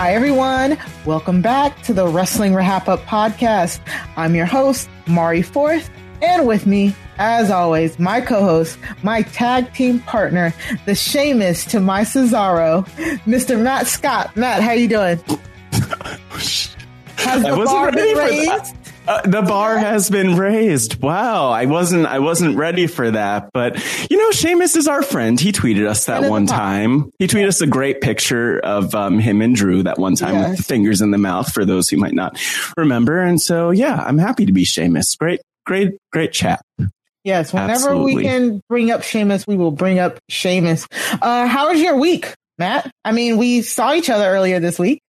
Hi, everyone. Welcome back to the Wrestling RHAPup podcast. I'm your host, Mari Forth, and with me, as always, my co-host, my tag team partner, the Sheamus to my Cesaro, Mr. Matt Scott. Matt, how you doing? Has the bar been raised? Uh, the bar has been raised. Wow, I wasn't I wasn't ready for that, but you know, Sheamus is our friend. He tweeted us that one time. He tweeted us a great picture of um, him and Drew that one time yes. with the fingers in the mouth. For those who might not remember, and so yeah, I'm happy to be Sheamus. Great, great, great chat. Yes, whenever Absolutely. we can bring up Sheamus, we will bring up Sheamus. Uh, how was your week, Matt? I mean, we saw each other earlier this week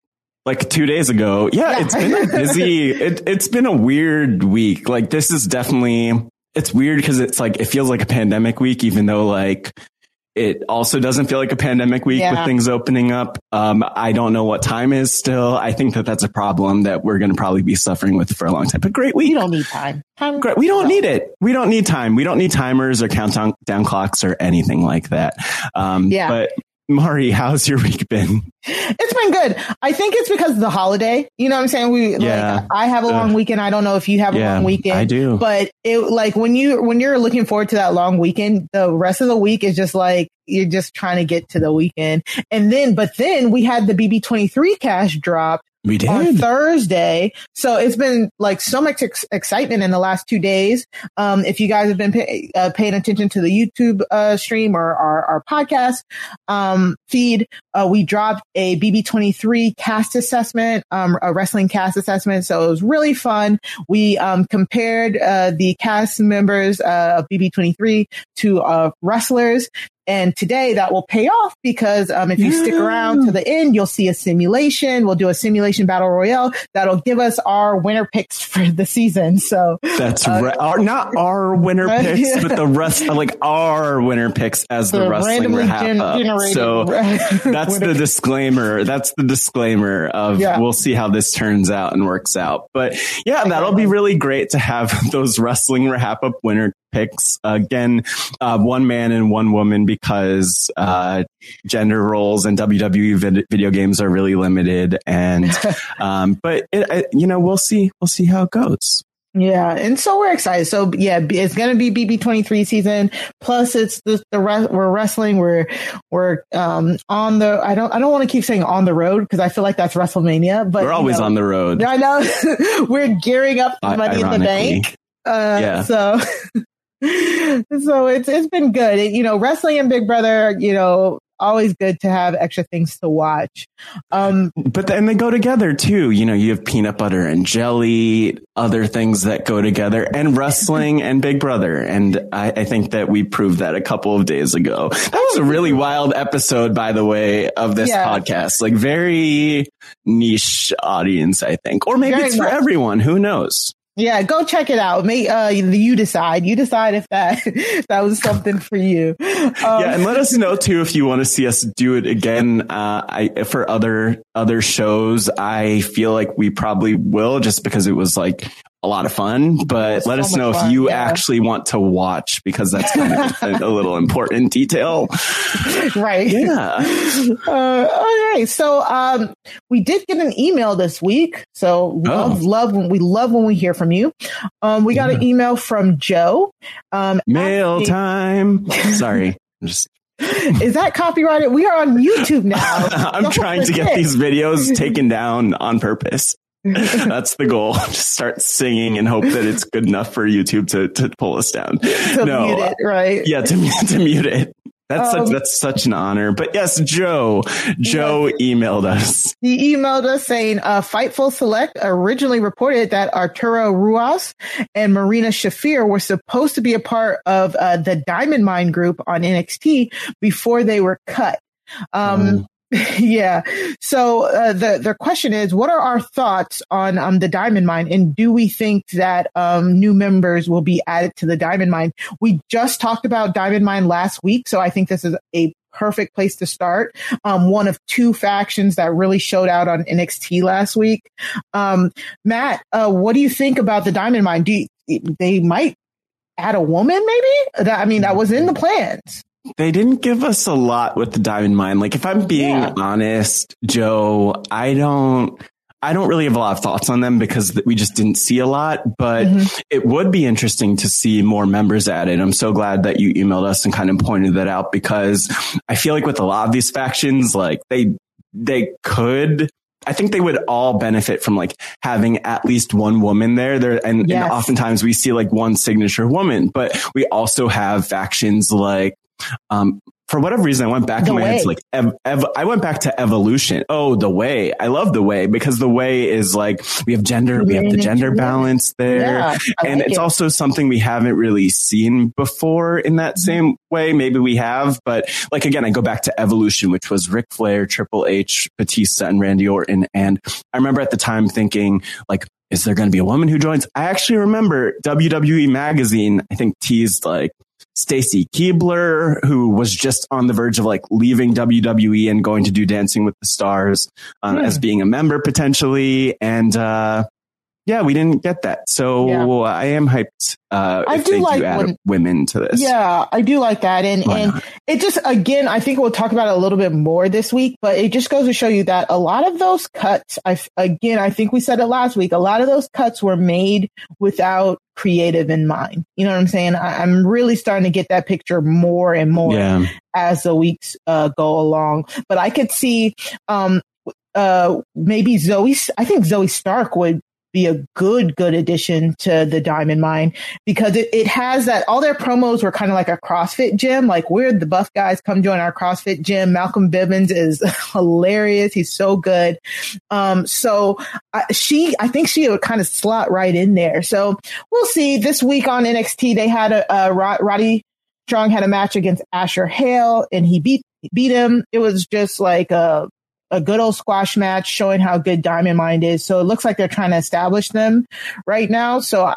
like two days ago. Yeah, yeah. it's been a busy, it, it's been a weird week. Like this is definitely, it's weird because it's like, it feels like a pandemic week, even though like it also doesn't feel like a pandemic week yeah. with things opening up. Um, I don't know what time is still. I think that that's a problem that we're going to probably be suffering with for a long time, but great week. We don't need time. time great. We don't need it. We don't need time. We don't need timers or countdown down clocks or anything like that. Um, yeah. but Mari, how's your week been? It's been good. I think it's because of the holiday. You know what I'm saying? We yeah. like I have a long weekend. I don't know if you have yeah, a long weekend. I do. But it like when you when you're looking forward to that long weekend, the rest of the week is just like you're just trying to get to the weekend. And then but then we had the BB23 cash drop we did on Thursday. So it's been like so much ex- excitement in the last two days. Um, if you guys have been pay- uh, paying attention to the YouTube uh, stream or our, our podcast um, feed, uh, we dropped a BB23 cast assessment, um, a wrestling cast assessment. So it was really fun. We um, compared uh, the cast members uh, of BB23 to uh, wrestlers and today that will pay off because um, if you yeah. stick around to the end, you'll see a simulation. We'll do a simulation battle royale that'll give us our winner picks for the season. So that's uh, right. Our, not our winner picks, but the rest, like our winner picks as the, the wrestling wrap gen- up. So that's the disclaimer. That's the disclaimer of yeah. we'll see how this turns out and works out. But yeah, that'll be really great to have those wrestling wrap up winner picks. Again, uh, one man and one woman because uh, gender roles in WWE vid- video games are really limited. And um, but it, it, you know, we'll see. We'll see how it goes. Yeah, and so we're excited. So yeah, it's gonna be BB23 season. Plus, it's the, the re- we're wrestling. We're we're um on the. I don't I don't want to keep saying on the road because I feel like that's WrestleMania. But we're always know, on the road. I know we're gearing up for Money in the Bank. Uh, yeah. So so it's it's been good. It, you know, wrestling and Big Brother, you know, always good to have extra things to watch. Um, but then they go together too. You know, you have peanut butter and jelly, other things that go together, and wrestling and Big Brother. And I, I, think that we proved that a couple of days ago. That was a really wild episode, by the way, of this yeah. podcast. Like very niche audience, I think, or maybe very it's for much. everyone. Who knows? Yeah, go check it out. May uh, you decide. You decide if that that was something for you. Um, yeah, and let us know too if you want to see us do it again. Uh, I for other other shows. I feel like we probably will, just because it was like a lot of fun, but let so us know if you yeah. actually want to watch because that's kind of a, a, little important detail. Right. Yeah. Uh, all right. So, um, we did get an email this week. So love, oh. love when we love when we hear from you. Um, we got yeah. an email from Joe. Um, mail asking- time. Sorry. I'm just is that copyrighted? We are on YouTube now. I'm trying to get these videos taken down on purpose. That's the goal. Just start singing and hope that it's good enough for YouTube to, to pull us down. To no, mute it, right? Yeah, to, to mute it. That's um, such, that's such an honor. But yes, Joe, Joe yes. emailed us. He emailed us saying, uh, Fightful Select originally reported that Arturo Ruas and Marina Shafir were supposed to be a part of uh, the Diamond Mine group on NXT before they were cut. Um, um yeah. So uh, the the question is, what are our thoughts on um, the Diamond Mine, and do we think that um, new members will be added to the Diamond Mine? We just talked about Diamond Mine last week, so I think this is a perfect place to start. Um, one of two factions that really showed out on NXT last week. Um, Matt, uh, what do you think about the Diamond Mine? Do you, they might add a woman? Maybe. I mean, that was in the plans they didn't give us a lot with the diamond mine. Like if I'm being yeah. honest, Joe, I don't I don't really have a lot of thoughts on them because we just didn't see a lot, but mm-hmm. it would be interesting to see more members added. I'm so glad that you emailed us and kind of pointed that out because I feel like with a lot of these factions, like they, they could I think they would all benefit from like having at least one woman there. There and, yes. and, oftentimes we see like one signature woman, but we also have factions like um, for whatever reason, I went back the in my way. head to like, ev- ev- I went back to evolution. Oh, the way. I love the way because the way is like, we have gender, we have the gender balance there. Yeah, and like it's it. also something we haven't really seen before in that mm-hmm. same way. Maybe we have, but like again, I go back to evolution, which was Ric Flair, Triple H, Batista, and Randy Orton. And I remember at the time thinking like, is there going to be a woman who joins? I actually remember WWE magazine, I think teased like Stacy Keibler, who was just on the verge of like leaving WWE and going to do Dancing with the Stars um, yeah. as being a member potentially. And, uh, yeah, we didn't get that. So yeah. I am hyped. Uh, I do like do when, women to this. Yeah, I do like that. And, Why and not? it just, again, I think we'll talk about it a little bit more this week, but it just goes to show you that a lot of those cuts, I, again, I think we said it last week, a lot of those cuts were made without creative in mind. You know what I'm saying? I, am really starting to get that picture more and more yeah. as the weeks uh, go along. But I could see, um, uh, maybe Zoe, I think Zoe Stark would be a good, good addition to the Diamond Mine because it, it has that all their promos were kind of like a CrossFit gym. Like we're the buff guys come join our CrossFit gym. Malcolm Bivens is hilarious. He's so good. Um, so I, she, I think she would kind of slot right in there. So we'll see this week on NXT. They had a, a Roddy Strong had a match against Asher Hale and he beat, beat him. It was just like a, a good old squash match showing how good Diamond Mine is. So it looks like they're trying to establish them right now. So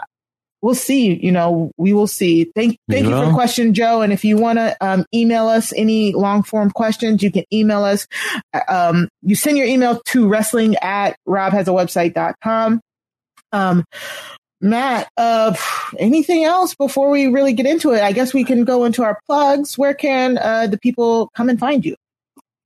we'll see. You know, we will see. Thank, thank you, you for the question, Joe. And if you want to um, email us any long form questions, you can email us. Um, you send your email to wrestling at robhasawebsite.com. Um, Matt, uh, anything else before we really get into it? I guess we can go into our plugs. Where can uh, the people come and find you?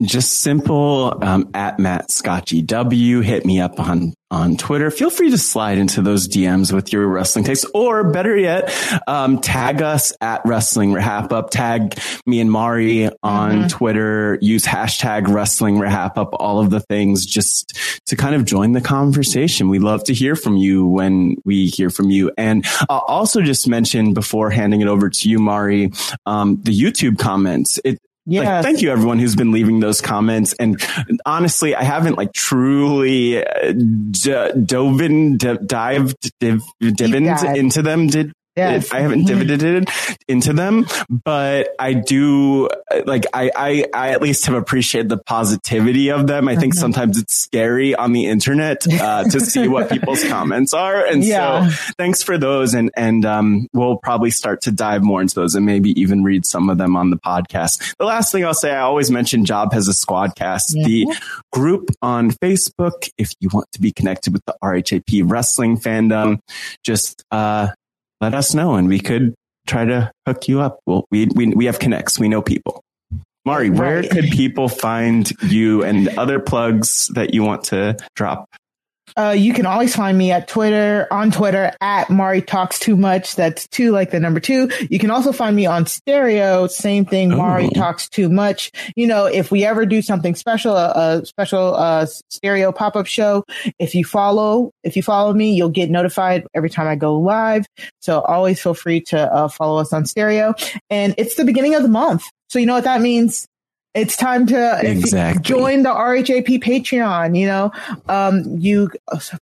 Just simple um, at Matt Scott GW. Hit me up on on Twitter. Feel free to slide into those DMs with your wrestling takes, or better yet, um, tag us at Wrestling RHAPup. Tag me and Mari on mm-hmm. Twitter. Use hashtag Wrestling RHAPup. All of the things just to kind of join the conversation. We love to hear from you when we hear from you. And I'll also just mention before handing it over to you, Mari, um, the YouTube comments. It, yeah. Like, thank you everyone who's been leaving those comments. And honestly, I haven't like truly uh, d- dove in, d- dived, div- dived into them. Did Yes. I haven't divided it into them, but I do like I, I I at least have appreciated the positivity of them. I think mm-hmm. sometimes it's scary on the internet uh, to see what people's comments are, and yeah. so thanks for those. And and um, we'll probably start to dive more into those, and maybe even read some of them on the podcast. The last thing I'll say, I always mention Rob Has a Squadcast, yeah. the group on Facebook. If you want to be connected with the RHAP wrestling fandom, just uh, let us know and we could try to hook you up. Well, we, we, we have connects. We know people. Mari, where right. could people find you and other plugs that you want to drop? Uh, you can always find me at Twitter, on Twitter at Mari Talks Too Much. That's two like the number two. You can also find me on stereo. Same thing. Mari oh. Talks Too Much. You know, if we ever do something special, a, a special, uh, stereo pop up show, if you follow, if you follow me, you'll get notified every time I go live. So always feel free to uh, follow us on stereo. And it's the beginning of the month. So you know what that means? It's time to exactly. join the RHAP Patreon. You know, um, you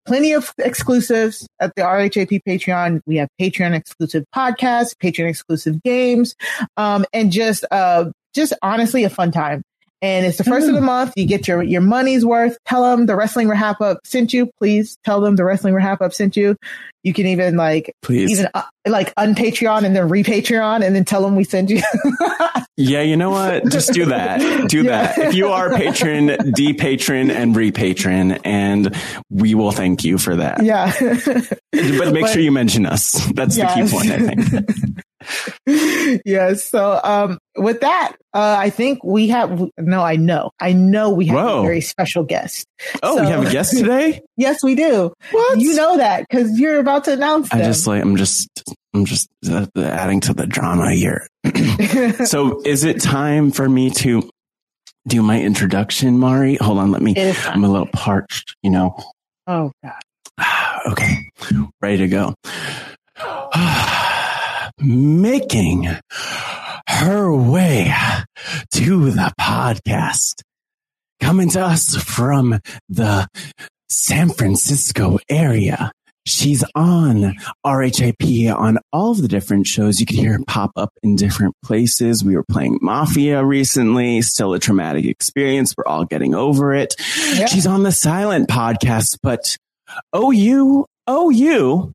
plenty of exclusives at the RHAP Patreon. We have Patreon exclusive podcasts, Patreon exclusive games, um, and just uh, just honestly a fun time and it's the first mm. of the month. You get your your money's worth. Tell them the Wrestling RHAPup sent you. Please tell them the Wrestling RHAPup sent you. You can even like please even uh, like unpatreon and then repatreon and then tell them we send you. yeah, you know what? Just do that. Do yeah. that. If you are patron, de-patron and repatron, and we will thank you for that. Yeah. but make but, sure you mention us. That's yes. the key point, I think. yes. So, um, with that, uh, I think we have, no, I know, I know we have Whoa. a very special guest. Oh, so, we have a guest today? yes, we do. What? You know that because you're about to announce I just like, I'm just, I'm just uh, adding to the drama here. so is it time for me to do my introduction, Mari? Hold on. Let me, I'm a little parched, you know. Oh God. okay. Ready to go making her way to the podcast. Coming to us from the San Francisco area. She's on RHAP on all of the different shows. You can hear her pop up in different places. We were playing Mafia recently, still a traumatic experience. We're all getting over it. Yeah. She's on the Silent podcast, but OU, OU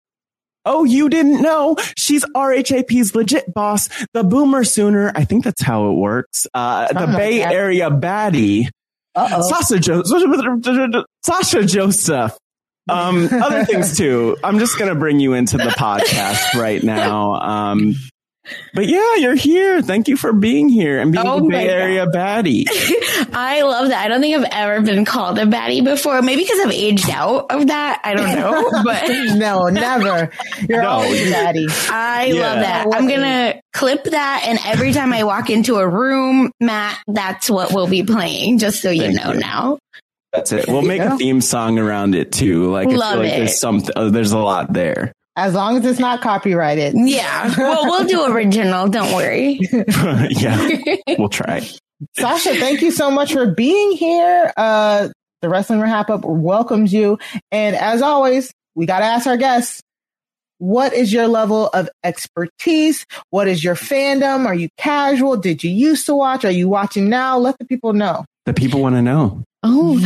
Oh, you didn't know? She's RHAP's legit boss, the Boomer Sooner. I think that's how it works. Uh, the Bay Area baddie. Uh-oh. Sasha, jo- Sasha Joseph. Um, other things too. I'm just going to bring you into the podcast right now. Um, but yeah, you're here. Thank you for being here and being oh Bay Area baddie. I love that. I don't think I've ever been called a baddie before. Maybe because I've aged out of that. I don't know. But no, never. You're no, always baddie. I yeah. love that. I'm gonna clip that, and every time I walk into a room, Matt, that's what we'll be playing. Just so you Thank know you. now. That's it. We'll make a theme song around it too. Like, Love I feel like it. there's some, oh, there's a lot there. As long as it's not copyrighted. Yeah. Well, we'll do original. Don't worry. yeah. We'll try. Sasha, thank you so much for being here. Uh, the Wrestling RHAPup welcomes you. And as always, we got to ask our guests, what is your level of expertise? What is your fandom? Are you casual? Did you used to watch? Are you watching now? Let the people know. The people want to know. Oh,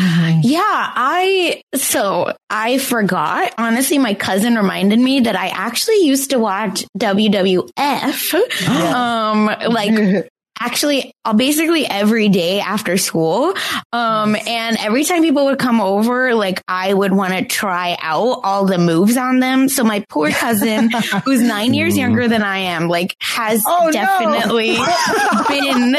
yeah. I, so I forgot. Honestly, my cousin reminded me that I actually used to watch WWF. um, like actually uh, basically every day after school. Um, and every time people would come over, like I would want to try out all the moves on them. So my poor cousin, who's nine years mm. younger than I am, like has oh, definitely no. been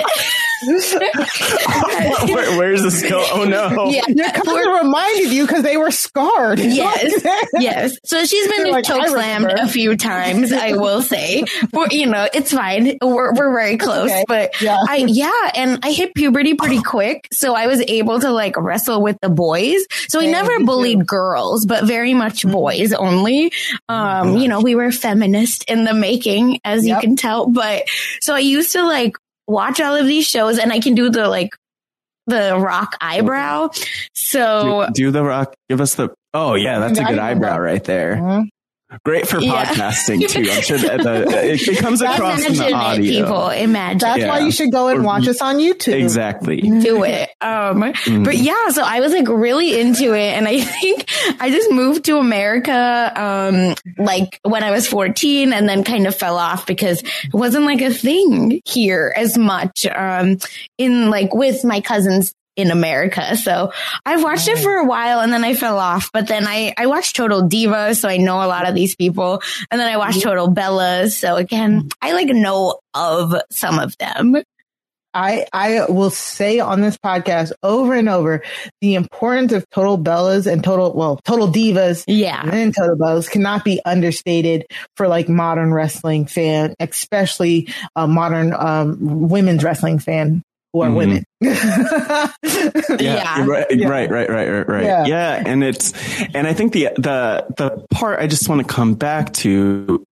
Where, where's this go? Oh no! Yeah, your cousin reminded you because they were scarred. Yes, yes. So she's been like, choke slammed a few times. I will say, but you know, it's fine. We're we're very close. Okay. But yeah. I yeah, and I hit puberty pretty quick, so I was able to like wrestle with the boys. So we never bullied too. girls, but very much mm-hmm. boys only. Um, you know, we were feminist in the making, as yep. you can tell. But so I used to like watch all of these shows and I can do the like the rock eyebrow. So do, do the rock. Give us the. Oh yeah, that's a good eyebrow right there. Mm-hmm. Mm-hmm. Great for podcasting yeah. too. I'm sure that the, it, it comes across in the audio. People imagine. That's yeah. why you should go and watch us on YouTube. Exactly. Do it. Um, mm. but yeah, so I was like really into it, and I think I just moved to America, um, like when I was 14, and then kind of fell off because it wasn't like a thing here as much. Um, in like with my cousins in America. So I've watched it for a while and then I fell off, but then I, I watched Total Divas. So I know a lot of these people and then I watched mm-hmm. Total Bellas. So again, I like know of some of them. I, I will say on this podcast over and over the importance of total bellas and total well total divas yeah and total bellas cannot be understated for like modern wrestling fan especially a modern um, women's wrestling fan who are mm-hmm. women. yeah, yeah. Right, yeah. right, right, right, right, right. Yeah. yeah, and it's and I think the the the part I just want to come back to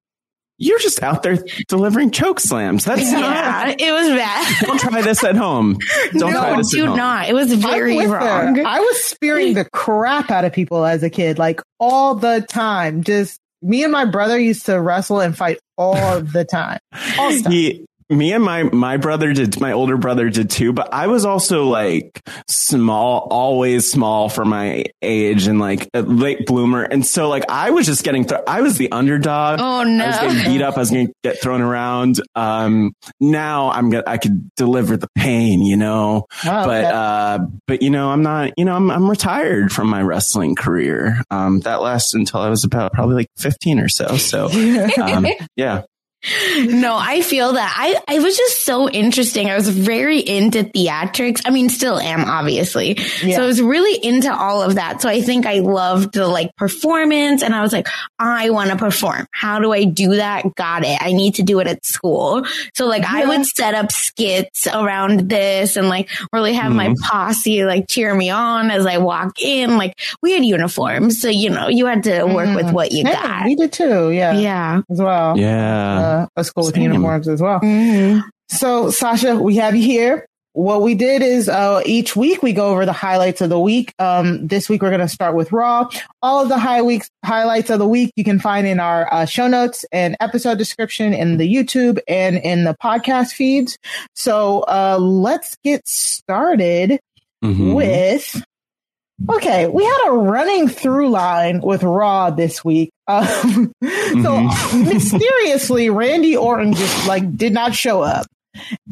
you're just out there delivering choke slams. That's yeah, not, it was bad. Don't try this at home. Don't no, try this do at home. not. It was very wrong. Her. I was spearing the crap out of people as a kid, like all the time. Just me and my brother used to wrestle and fight all the time. All the time. He, me and my my brother did my older brother did too but i was also like small always small for my age and like a late bloomer. And so like i was just getting th- i was the underdog. Oh no i was getting beat up. I was gonna get thrown around. Um now i'm gonna i could deliver the pain you know? Oh, but okay. uh but you know i'm not you know i'm, I'm retired from my wrestling career. Um that lasted until i was about probably like 15 or so. So um, yeah no, I feel that. I, I was just so interesting. I was very into theatrics. I mean, still am, obviously. Yeah. So I was really into all of that. So I think I loved the like performance and I was like, I want to perform. How do I do that? Got it. I need to do it at school. So like yeah. I would set up skits around this and like really have mm-hmm. my posse like cheer me on as I walk in. Like we had uniforms. So, you know, you had to work mm-hmm. with what you got. We did too. Yeah. Yeah. As well. Yeah. Uh, a school with uniforms as well. Mm-hmm. So, Sasha, we have you here. What we did is uh, each week we go over the highlights of the week. Um, this week we're going to start with Raw. All of the high weeks highlights of the week you can find in our uh, show notes and episode description in the YouTube and in the podcast feeds. So uh, let's get started mm-hmm. with Okay, we had a running through line with Raw this week. Um, mm-hmm. So mysteriously, Randy Orton just like did not show up,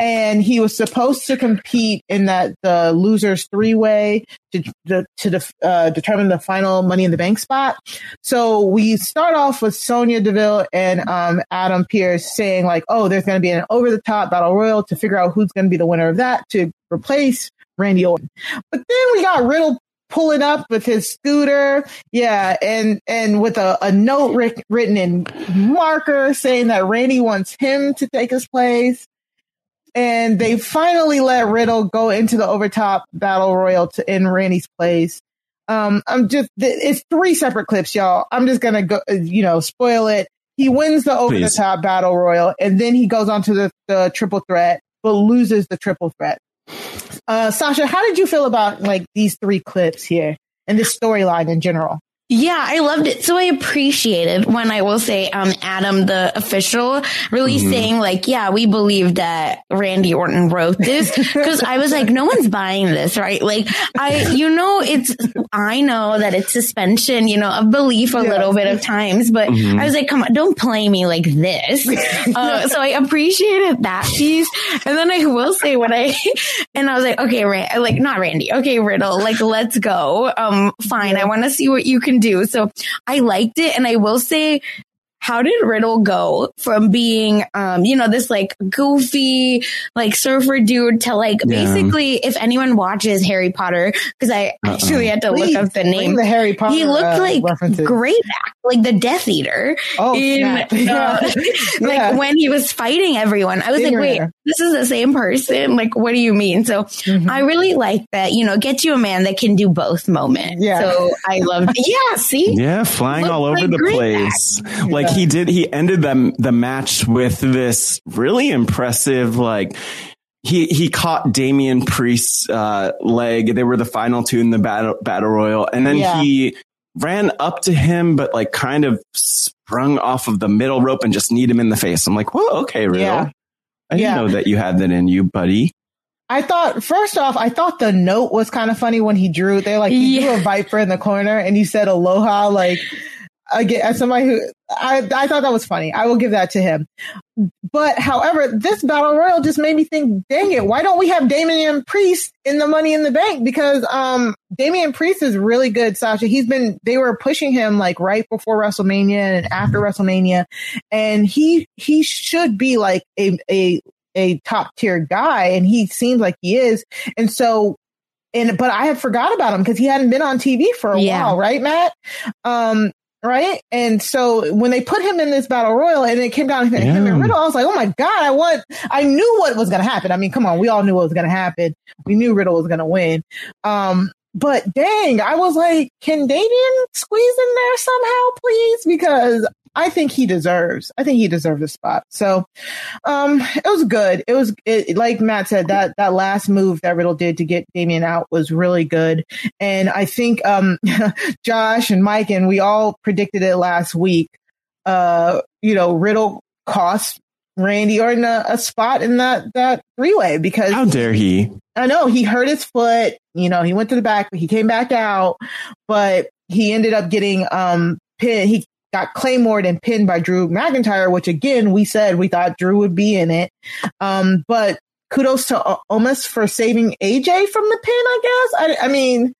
and he was supposed to compete in that the losers three way to to, to uh, determine the final Money in the Bank spot. So we start off with Sonya Deville and um, Adam Pearce saying like, "Oh, there's going to be an over the top battle royal to figure out who's going to be the winner of that to replace." Randy Orton. But then we got Riddle pulling up with his scooter. Yeah. And, and with a, a note written in marker saying that Randy wants him to take his place. And they finally let Riddle go into the overtop battle royal to in Randy's place. Um, I'm just, it's three separate clips, y'all. I'm just going to go, you know, spoil it. He wins the over the top battle royal and then he goes on to the, the triple threat, but loses the triple threat. Uh, Sasha, how did you feel about like these three clips here and this storyline in general? Yeah, I loved it. So I appreciated when I will say, um, Adam, the official, really mm-hmm. saying like, yeah, we believe that Randy Orton wrote this because I was like, no one's buying this, right? Like, I, you know, it's, I know that it's suspension, you know, of belief a yeah. little bit of times, but mm-hmm. I was like, come on, don't play me like this. Uh, so I appreciated that piece. And then I will say when I, and I was like, okay, Rand, like, not Randy. Okay, Riddle, like, let's go. Um, fine. I want to see what you can do. So I liked it. And I will say how did Riddle go from being, um, you know, this like goofy, like surfer dude to like yeah. basically, if anyone watches Harry Potter, because I Uh-oh. actually had to Please, look up the name. The Harry Potter. He looked uh, like references. great, like the Death Eater. Oh, in, uh, like yeah. when he was fighting everyone, I was like, wait, this is the same person. Like, what do you mean? So mm-hmm. I really like that. You know, get you a man that can do both moment. Yeah. So I love. Yeah. See. Yeah, flying all over like the place. Like he did. He ended the the match with this really impressive like he he caught Damian Priest's uh, leg. They were the final two in the battle battle royal, and then yeah. he ran up to him, but like kind of sprung off of the middle rope and just kneed him in the face. I'm like, well, okay, real. Yeah. I didn't yeah. know that you had that in you, buddy. I thought first off, I thought the note was kind of funny when he drew. They like he yeah. drew a viper in the corner and he said aloha like again as somebody who I, I thought that was funny. I will give that to him. But however, this battle royal just made me think, dang it, why don't we have Damian Priest in the money in the bank? Because um Damian Priest is really good, Sasha. He's been they were pushing him like right before WrestleMania and after WrestleMania. And he he should be like a a a top tier guy and he seems like he is. And so and but I had forgot about him because he hadn't been on TV for a yeah. while, right, Matt? Um, right? And so when they put him in this battle royal and it came down to yeah. him and Riddle, I was like, oh my god, I want. I knew what was going to happen. I mean, come on, we all knew what was going to happen. We knew Riddle was going to win. Um, but dang, I was like, can Damian squeeze in there somehow, please? Because I think he deserves. I think he deserves a spot. So, um, it was good. It was it, like Matt said that that last move that Riddle did to get Damian out was really good. And I think um, Josh and Mike and we all predicted it last week. Uh, you know, Riddle cost Randy Orton a, a spot in that that three way because how dare he? I know he hurt his foot. You know, he went to the back, but he came back out, but he ended up getting um. He got Claymored and pinned by Drew McIntyre, which again, we said we thought Drew would be in it. Um, but kudos to o- Omos for saving AJ from the pin, I guess. I, I mean,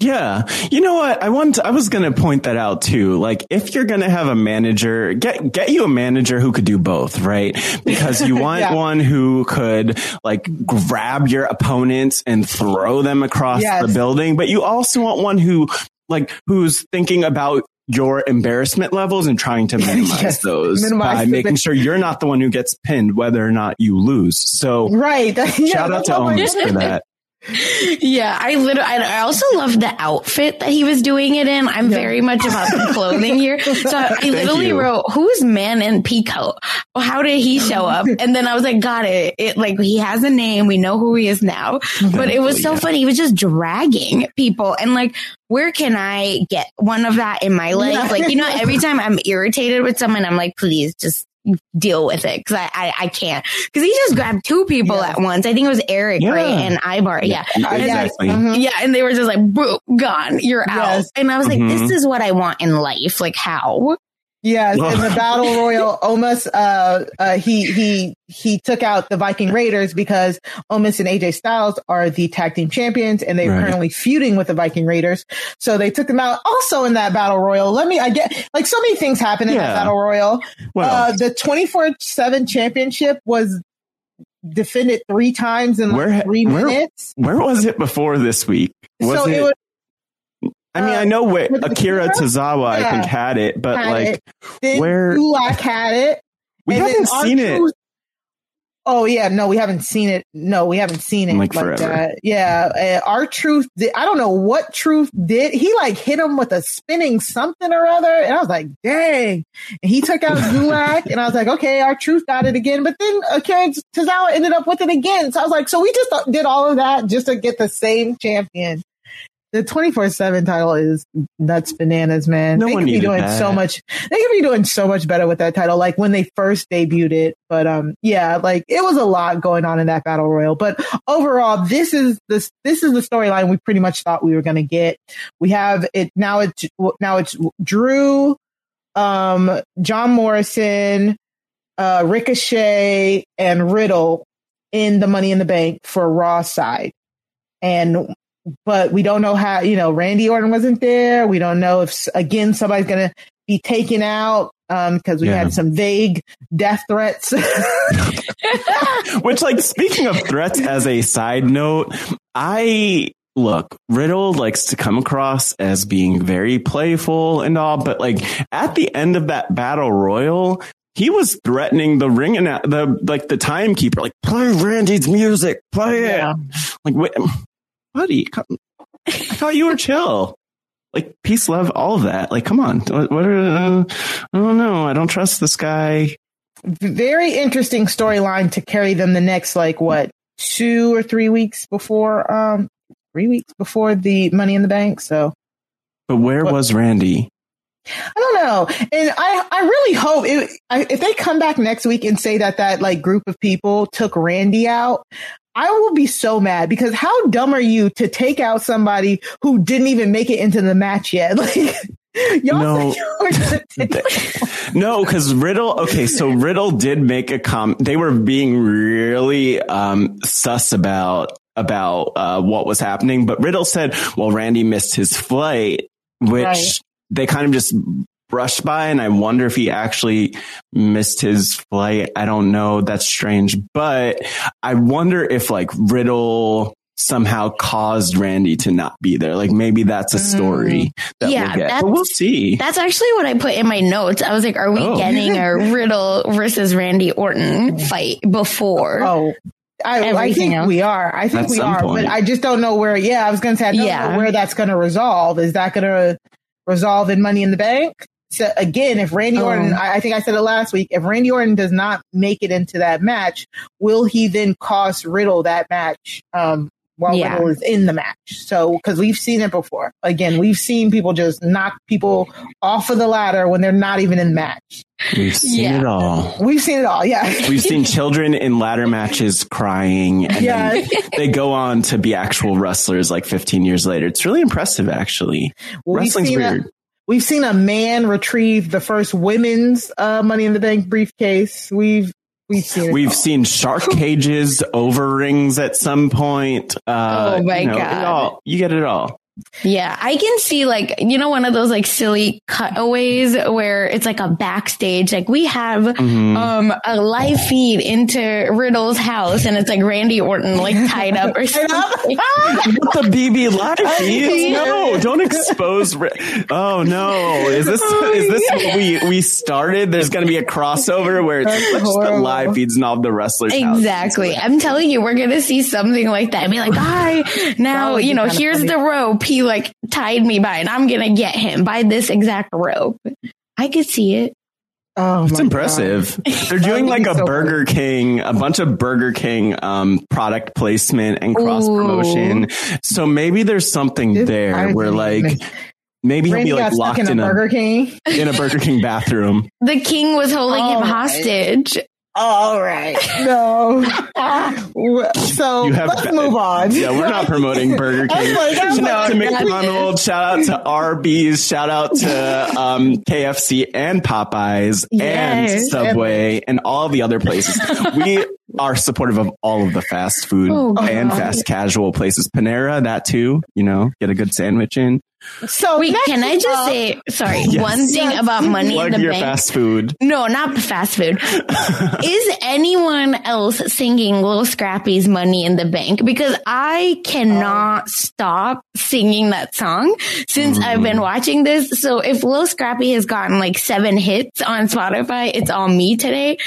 yeah. You know what? I want to, I was going to point that out too. Like if you're going to have a manager, get get you a manager who could do both, right? Because you want yeah. one who could like grab your opponents and throw them across yes. the building, but you also want one who like who's thinking about your embarrassment levels and trying to minimize yes, those minimize by making sure you're not the one who gets pinned, whether or not you lose. So, right. shout yeah, out to Omos for that yeah, I literally, I also love the outfit that he was doing it in. I'm yeah. very much about the clothing here. So I literally wrote, who's man in peacoat? How did he show up? And then I was like, got it. It like, he has a name. We know who he is now, but it was so yeah. funny. He was just dragging people and like, where can I get one of that in my life? Yeah. Like, you know, every time I'm irritated with someone, I'm like, please just deal with it because I, I, I can't because he just grabbed two people yeah. at once. I think it was Erik yeah. right and Ivar. Yeah, yeah. exactly. And, mm-hmm. yeah, and they were just like, "Boom, gone, you're yes. out." And I was mm-hmm. like, "This is what I want in life. Like, how?" Yes, in the battle royal, Omos, uh, uh, he he he took out the Viking Raiders because Omos and AJ Styles are the tag team champions, and they're right. currently feuding with the Viking Raiders. So they took them out. Also in that battle royal, let me I get like so many things happen in yeah. that battle royal. Well, uh, the twenty four seven championship was defended three times in like where, three minutes. Where, where was it before this week? Was so it, it was I mean, uh, I know where Akira Tozawa, yeah, I think, had it, but had like, it. where Gulak had it. We haven't seen it. Oh yeah, no, we haven't seen it. No, we haven't seen it like, like that. Yeah, uh, R-Truth. Did, I don't know what truth did. He like hit him with a spinning something or other, and I was like, dang. And he took out Gulak, and I was like, okay, R-Truth got it again. But then Akira Tozawa ended up with it again. So I was like, so we just did all of that just to get the same champion the 24 7 title is nuts bananas, man. No they could be doing that. so much. They could be doing so much better with that title, like when they first debuted it. But, um, yeah, like it was a lot going on in that battle royal. But overall, this is this, this is the storyline we pretty much thought we were going to get. We have it now. It's now it's Drew, um, John Morrison, uh, Ricochet and Riddle in the Money in the Bank for Raw side. And but we don't know how, you know, Randy Orton wasn't there. We don't know if, again, somebody's going to be taken out um because we yeah. had some vague death threats which like speaking of threats as a side note i look riddle likes to come across as being very playful and all but like at the end of that battle royal he was threatening the ring and the like the timekeeper like play randy's music play it yeah. like wait, buddy, come, I thought you were chill. Like peace, love, all of that. Like, come on. What, what are, uh, I don't know. I don't trust this guy. Very interesting storyline to carry them the next, like, what, two or three weeks before, um, three weeks before the money in the bank. So But where was Randy? I don't know. And I, I really hope it, I, if they come back next week and say that that like group of people took Randy out, I will be so mad because how dumb are you to take out somebody who didn't even make it into the match yet? Like, Y'all no, no, because Riddle. Okay, so Riddle did make a com. They were being really um, sus about about uh, what was happening, but Riddle said, "Well, Randy missed his flight," which right. they kind of just brushed by. And I wonder if he actually missed his flight. I don't know. That's strange, but I wonder if like Riddle somehow caused Randy to not be there. Like maybe that's a story mm. that yeah, we'll get. But we'll see. That's actually what I put in my notes. I was like, are we oh. getting a Riddle versus Randy Orton fight before? Oh. I, I think else. we are. I think At we are, point. but I just don't know where. Yeah, I was going to say I don't yeah. know where that's going to resolve. Is that going to resolve in Money in the Bank? So again, if Randy oh. Orton, I, I, think I said it last week, if Randy Orton does not make it into that match, will he then cost Riddle that match? Um, while yeah. Riddle is in the match. So, because we've seen it before. Again, we've seen people just knock people off of the ladder when they're not even in the match. We've seen yeah. it all. We've seen it all. Yeah. We've seen children in ladder matches crying. And yeah. they go on to be actual wrestlers like 15 years later. It's really impressive, actually. Well, Wrestling's weird. A, we've seen a man retrieve the first women's uh, Money in the Bank briefcase. We've We've seen We've seen shark cages over rings at some point. Uh, oh my you know, god! All, you get it all. Yeah, I can see like, you know, one of those like silly cutaways where it's like a backstage. Like we have mm-hmm. um a live feed into Riddle's house and it's like Randy Orton like tied up or something. What the BB live feed? No, don't expose. oh no. Is this oh, is this yeah. what we we started? There's going to be a crossover where it's just the live feeds and all the wrestlers. Exactly. I'm telling you, we're going to see something like that. And be like, bye. Now, you know, here's the rope he like tied me by and I'm going to get him by this exact rope. I could see it. Oh, it's impressive. God. They're doing like a so Burger funny. King, a bunch of Burger King um, product placement and cross promotion. So maybe there's something there where like maybe Randy he'll be like locked in, in a, Burger King in a Burger King bathroom. The king was holding oh, him hostage. All right. No. so let's move on. Yeah, we're not promoting Burger King. like, shout out to McDonald's. Shout out to Arby's. Shout out to um, KFC and Popeyes yes. and Subway and all the other places. we are supportive of all of the fast food oh, and fast casual places. Panera, that too. You know, get a good sandwich in. So wait, can I just uh, say sorry? Yes. One thing yes. about money Plug in the your bank. Fast food. No, not the fast food. Is anyone else singing Lil Scrappy's "Money in the Bank"? Because I cannot oh. stop singing that song since mm. I've been mm. watching this. So if Little Scrappy has gotten like seven hits on Spotify, it's all me today.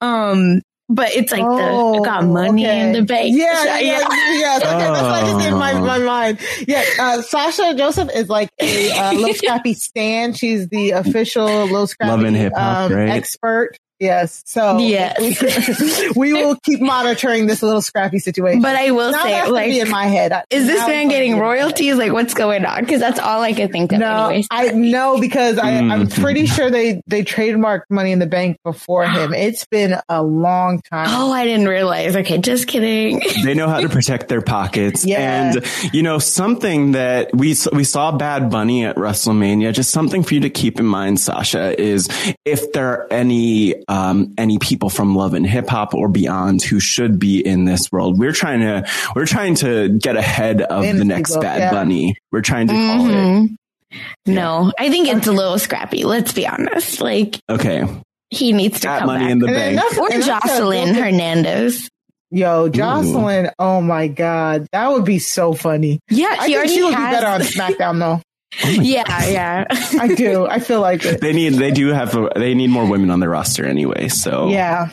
Um, but it's like oh, the got money okay. in the bank. Yeah, yeah, yeah. yeah. Okay, that's what I just in my, my mind. Yeah, uh, Sasha Joseph is like a uh, Lil Scrappy stan. She's the official Lil Scrappy um, right? expert. Yes. So yes. we will keep monitoring this Lil Scrappy situation. But I will now say, like, in my head, is this man getting royalties? Like, what's going on? Because that's all I could think of. No, anyways. I know because I, I'm mm-hmm. pretty sure they they trademarked Money in the Bank before him. It's been a long time. Oh, I didn't realize. Okay, just kidding. They know how to protect their pockets. yeah. And you know something that we we saw Bad Bunny at WrestleMania. Just something for you to keep in mind, Sasha, is if there are any um, any people from Love and Hip Hop or beyond who should be in this world. We're trying to we're trying to get ahead of the next people, Bad yeah. Bunny. We're trying to mm-hmm. call it. Mm-hmm. No, I think it's a Lil Scrappy. Let's be honest. Like, okay, he needs to come money back. in the bank. Or Joseline Hernandez. Yo, Joseline! Ooh. oh my God. That would be so funny. Yeah, I think she would has... be better on SmackDown though. Oh yeah, yeah. I do. I feel like it. They need they do have a, they need more women on their roster anyway. So yeah.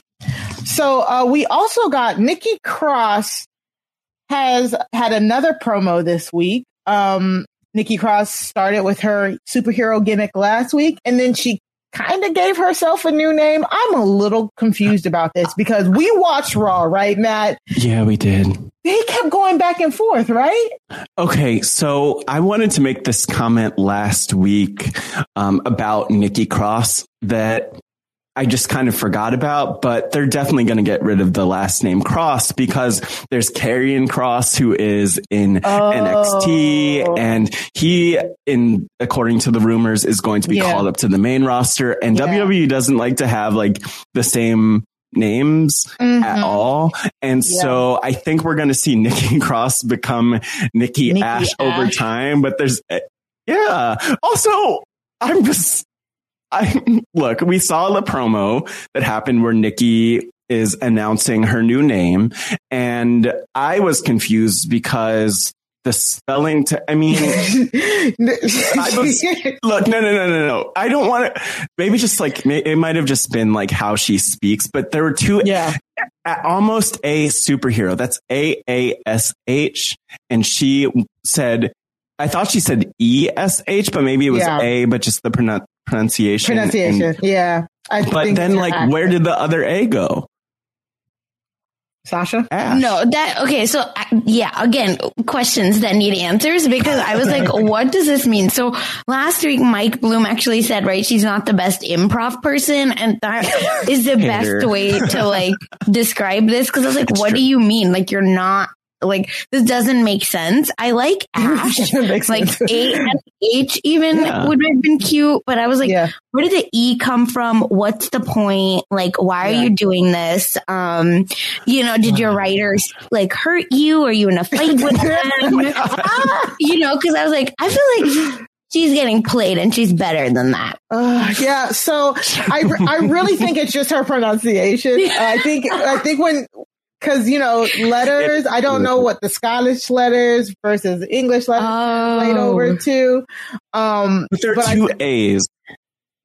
So uh, we also got Nikki Cross has had another promo this week. Um, Nikki Cross started with her superhero gimmick last week, and then she kind of gave herself a new name. I'm a little confused about this because we watched Raw, right, Matt? Yeah, we did. They kept going back and forth, right? Okay, so I wanted to make this comment last week um, about Nikki Cross that I just kind of forgot about, but they're definitely going to get rid of the last name Cross because there's Karrion Cross who is in oh. NXT and he, in according to the rumors, is going to be yeah. called up to the main roster. And yeah. WWE doesn't like to have like the same names mm-hmm. at all. And yeah. so I think we're going to see Nikki Cross become Nikki, Nikki Ash, Ash over time. But there's, yeah. Also, I'm just I look, we saw the promo that happened where Nikki is announcing her new name and I was confused because the spelling to, I mean, I was, look, no, no, no, no, no. I don't want to, maybe just like, it might have just been like how she speaks, but there were two, yeah, almost a superhero. That's A A S H. And she said, I thought she said E S H, but maybe it was yeah. A, but just the pronoun- pronunciation. Pronunciation, and, yeah. I but then, like, accurate. where did the other A go? Sasha? Ash. No, that okay. So yeah, again, questions that need answers because I was like, what does this mean? So last week, Mike Bloom actually said, right, she's not the best improv person, and that is the best way to like describe this because I was like, it's what true. do you mean? Like you're not like this doesn't make sense. I like Ash, like A and H even yeah. would have been cute, but I was like, yeah. where did the E come from? What's the point? Like, why yeah. are you doing this? Um, you know, did your writers like hurt you? Are you in a fight with them? you know, because I was like, I feel like she's getting played and she's better than that. Uh, yeah. So I, I really think it's just her pronunciation. I think, I think when, Cause you know, letters, I don't know what the Scottish letters versus English letters oh. laid over to. Um, but there are two I, A's.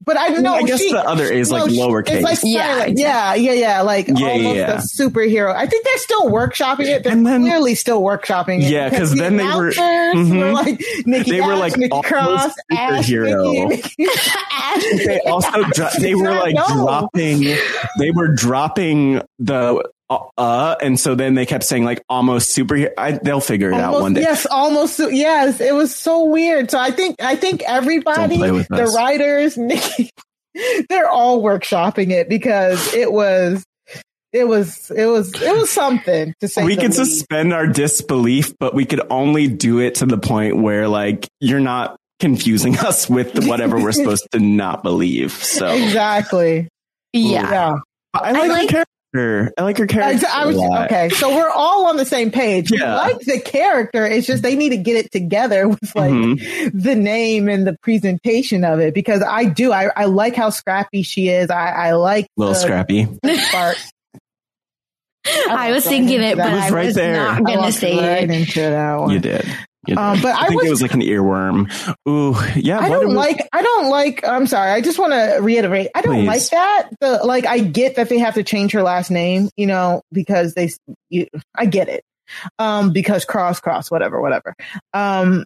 But I know. I guess she, the other is like no, lowercase. Like yeah, yeah, yeah, yeah. Like yeah, almost yeah. a superhero. I think they're still workshopping it. They're then, clearly still workshopping it. Yeah, because the then they were, mm-hmm. were like Nikki they Ash, were like Nikki Cross, superhero. Ash, they also dro- they were like dropping. They were dropping the uh, uh, and so then they kept saying like almost superhero. I, they'll figure it almost, out one day. Yes, almost. Yes, it was so weird. So I think I think everybody, the us. writers, Nikki, they're all workshopping it because it was it was it was it was something to say. We could suspend our disbelief, but we could only do it to the point where like you're not confusing us with whatever we're supposed to not believe. So exactly. Yeah. yeah. I like, I like her. I like her character. I was, okay, so we're all on the same page. Yeah. We like the character. It's just they need to get it together with like mm-hmm. the name and the presentation of it because I do. I, I like how scrappy she is. I, I like little the, scrappy part. I, was thinking it, but I was right there. not going to say right it. Into that one. You. Um, but I, I think was, it was like an earworm. Ooh, yeah. I don't like. I don't like. I'm sorry. I just want to reiterate. I don't Please. like that. The like. I get that they have to change her last name. You know, because they. You, I get it. Um, because cross, cross, whatever, whatever. Um,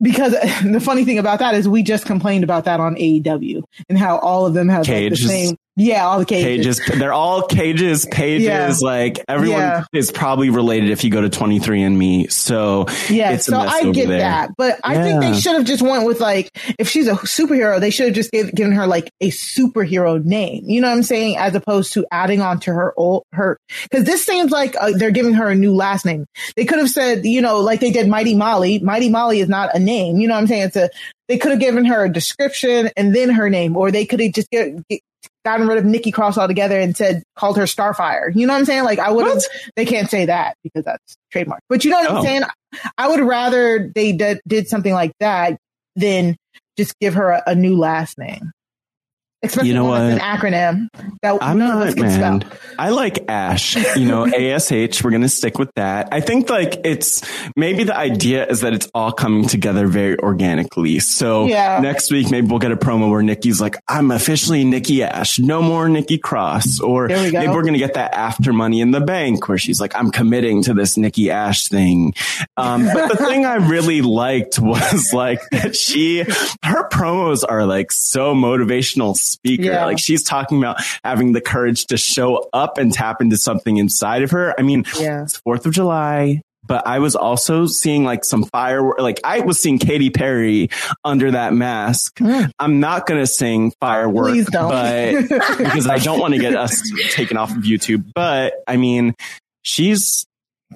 because the funny thing about that is we just complained about that on AEW and how all of them have like, the same yeah, all the cages. cages. They're all cages, pages. Yeah. Like everyone yeah. is probably related if you go to 23andMe. So yeah, so I get there. that, but I yeah. think they should have just went with like if she's a superhero, they should have just gave, given her like a superhero name. You know what I'm saying? As opposed to adding on to her old her because this seems like uh, they're giving her a new last name. They could have said, you know, like they did Mighty Molly. Mighty Molly is not a name. You know what I'm saying? It's a they could have given her a description and then her name, or they could have just get, get, gotten rid of Nikki Cross altogether and said called her Starfire. You know what I'm saying? Like I would they can't say that because that's trademark. But you know what oh. I'm saying? I would rather they did, did something like that than just give her a, a new last name. Especially you know what? an acronym that I'm not, man. Spell. I like Ash, you know, ASH. We're going to stick with that. I think like it's maybe the idea is that it's all coming together very organically. So yeah. next week, maybe we'll get a promo where Nikki's like, I'm officially Nikki Ash. No more Nikki Cross. Or we maybe we're going to get that after money in the bank where she's like, I'm committing to this Nikki Ash thing. Um, but the thing I really liked was like that she, her promos are like so motivational speaker. Yeah. Like she's talking about having the courage to show up and tap into something inside of her. I mean, yeah. it's 4th of July but I was also seeing like some firework. Like I was seeing Katy Perry under that mask. Mm. I'm not going to sing firework, but because I don't want to get us taken off of YouTube. But I mean, she's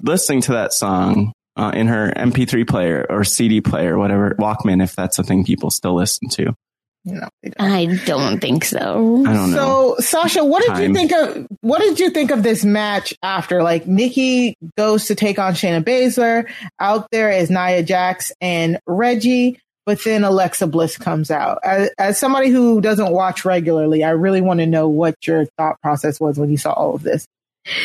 listening to that song uh, in her MP3 player or CD player, whatever Walkman, if that's a thing people still listen to. No, don't. I don't think so. I don't know. So, Sasha, what did Time. you think of what did you think of this match after? Like Nikki goes to take on Shayna Baszler. Out there is Nia Jax and Reggie, but then Alexa Bliss comes out. As, as somebody who doesn't watch regularly, I really want to know what your thought process was when you saw all of this.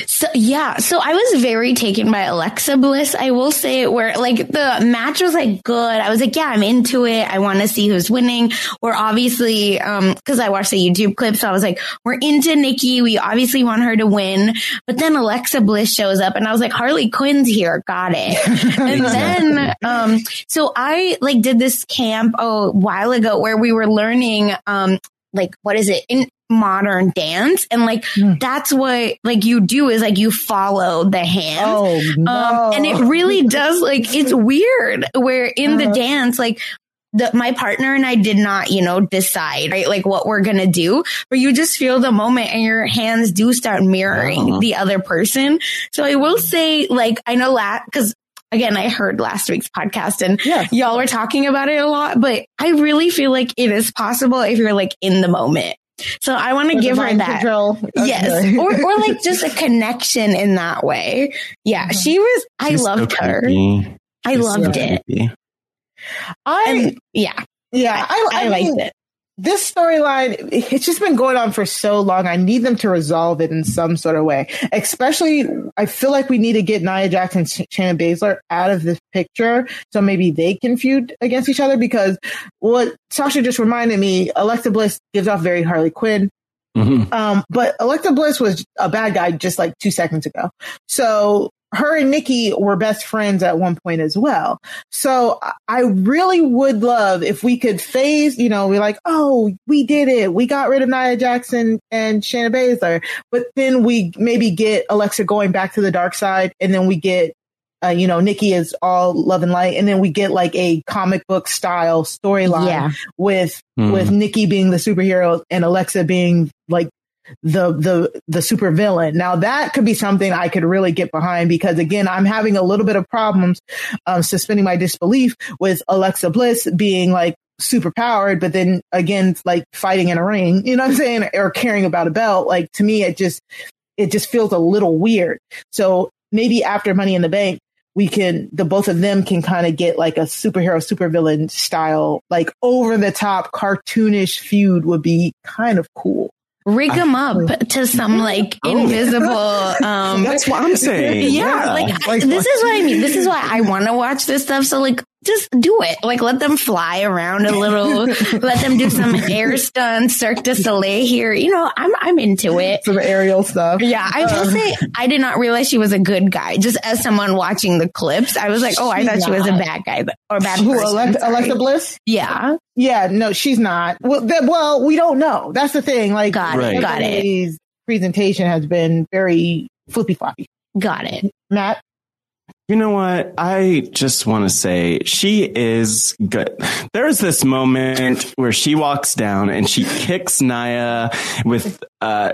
So yeah, so I was very taken by Alexa Bliss. I will say where like the match was like good. I was like, yeah, I'm into it. I want to see who's winning. We're obviously, um, cause I watched the YouTube clip. So I was like, we're into Nikki. We obviously want her to win. But then Alexa Bliss shows up and I was like, Harley Quinn's here. Got it. and then, um, so I like did this camp a while ago where we were learning, um, like what is it in modern dance and like mm. that's what like you do is like you follow the hand oh, no. um, and it really does like it's weird where in uh, the uh-huh. dance like the, my partner and I did not, you know, decide, right? Like what we're going to do, but you just feel the moment and your hands do start mirroring uh-huh. the other person. So I will say, like, I know that because again, I heard last week's podcast and yes. y'all were talking about it a lot, but I really feel like it is possible if you're like in the moment. So I want to give her that. Control. Yes. or, or like just a connection in that way. Yeah. Mm-hmm. She was, I She's loved so her. I loved so it. I, and, yeah. Yeah. I, I, I liked mean, it this storyline, it's just been going on for so long. I need them to resolve it in some sort of way. Especially, I feel like we need to get Nia Jackson and Shannon Baszler out of this picture so maybe they can feud against each other because what Sasha just reminded me, Alexa Bliss gives off very Harley Quinn. Mm-hmm. Um, but Alexa Bliss was a bad guy just like two seconds ago. So her and Nikki were best friends at one point as well. So I really would love if we could phase, you know, we're like, oh, we did it. We got rid of Nia Jackson and Shayna Baszler, but then we maybe get Alexa going back to the dark side and then we get uh, you know, Nikki is all love and light, and then we get like a comic book style storyline yeah. with mm. with Nikki being the superhero and Alexa being like the the the super villain. Now that could be something I could really get behind because again, I'm having a little bit of problems um, suspending my disbelief with Alexa Bliss being like super powered, but then again, like fighting in a ring, you know what I'm saying, or caring about a belt. Like to me, it just it just feels a little weird. So maybe after Money in the Bank, we can the both of them can kind of get like a superhero supervillain style like over the top cartoonish feud would be kind of cool rig them up to some like oh. invisible um that's what i'm saying yeah, yeah. like, like this is what i mean this is why i want to watch this stuff so like just do it. Like let them fly around a little, let them do some air stunts, Cirque du Soleil here. You know, I'm I'm into it. Some aerial stuff. Yeah, I will um, say I did not realize she was a good guy. Just as someone watching the clips, I was like, oh, I thought she was a bad guy or bad person. Alexa, Alexa Bliss. Yeah. Yeah. No, she's not. Well, that, well, we don't know. That's the thing. Like, got it. Got it. Presentation has been very flippy floppy. Got it. Matt. You know what? I just want to say she is good. There's this moment where she walks down and she kicks Nia with, uh,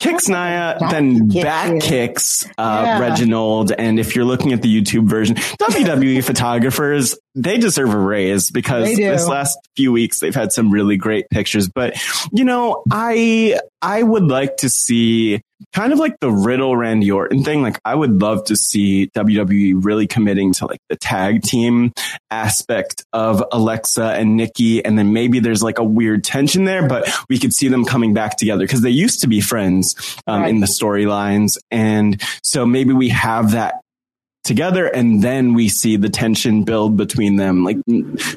kicks Nia, then back kicks, uh, yeah. Reginald. And if you're looking at the YouTube version, WWE photographers, they deserve a raise because this last few weeks they've had some really great pictures. But, you know, I, I would like to see kind of like the Riddle Randy Orton thing. Like I would love to see WWE really committing to like the tag team aspect of Alexa and Nikki. And then maybe there's like a weird tension there, but we could see them coming back together because they used to be friends um, right. in the storylines. And so maybe we have that together and then we see the tension build between them like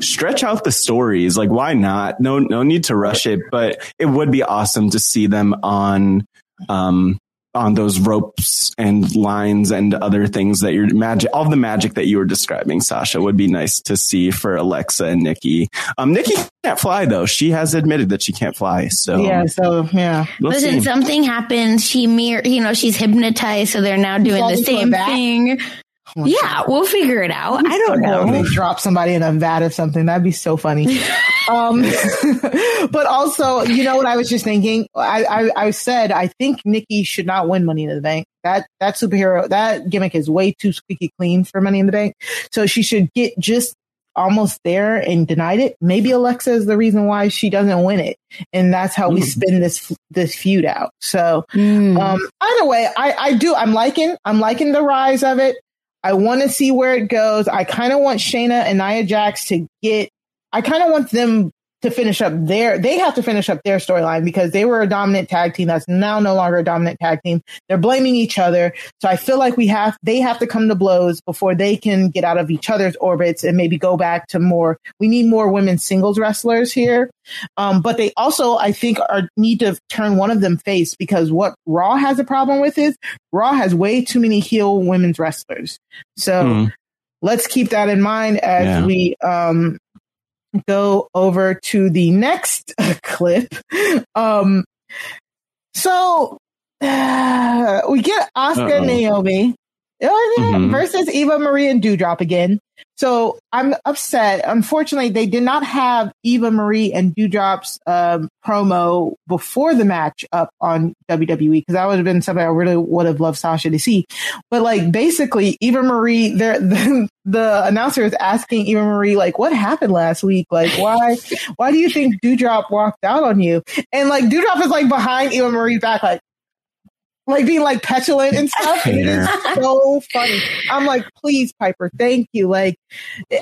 stretch out the stories like why not no no need to rush it but it would be awesome to see them on um on those ropes and lines and other things that you're magic, all the magic that you were describing, Sasha, would be nice to see for Alexa and Nikki. Um, Nikki can't fly though. She has admitted that she can't fly. So yeah, so yeah. We'll Listen, see. something happens. She mirror, you know, she's hypnotized, so they're now doing the same thing. Yeah, we'll figure it out. I don't know. They drop somebody in a vat or something. That'd be so funny. um, but also, you know what I was just thinking? I, I, I said I think Nikki should not win Money in the Bank. That that superhero that gimmick is way too squeaky clean for Money in the Bank. So she should get just almost there and denied it. Maybe Alexa is the reason why she doesn't win it, and that's how mm. we spin this this feud out. So, mm. um, either way, I I do I'm liking I'm liking the rise of it. I want to see where it goes. I kind of want Shayna and Nia Jax to get, I kind of want them to finish up their, they have to finish up their storyline because they were a dominant tag team that's now no longer a dominant tag team. They're blaming each other. So I feel like we have, they have to come to blows before they can get out of each other's orbits and maybe go back to more, we need more women singles wrestlers here. Um, but they also, I think, are need to turn one of them face because what Raw has a problem with is Raw has way too many heel women's wrestlers. So mm. let's keep that in mind as yeah. we um, go over to the next clip. Um, so uh, we get Asuka Naomi oh, mm-hmm. versus Eva Marie and Doudrop again. So I'm upset. Unfortunately, they did not have Eva Marie and Doudrop's um, promo before the match up on WWE because that would have been something I really would have loved Sasha to see. But like basically, Eva Marie, the, the announcer is asking Eva Marie like, "What happened last week? Like, why why do you think Doudrop walked out on you?" And like Doudrop is like behind Eva Marie's back, like, like being like petulant and stuff. It is so funny. I'm like, please, Piper, thank you. Like,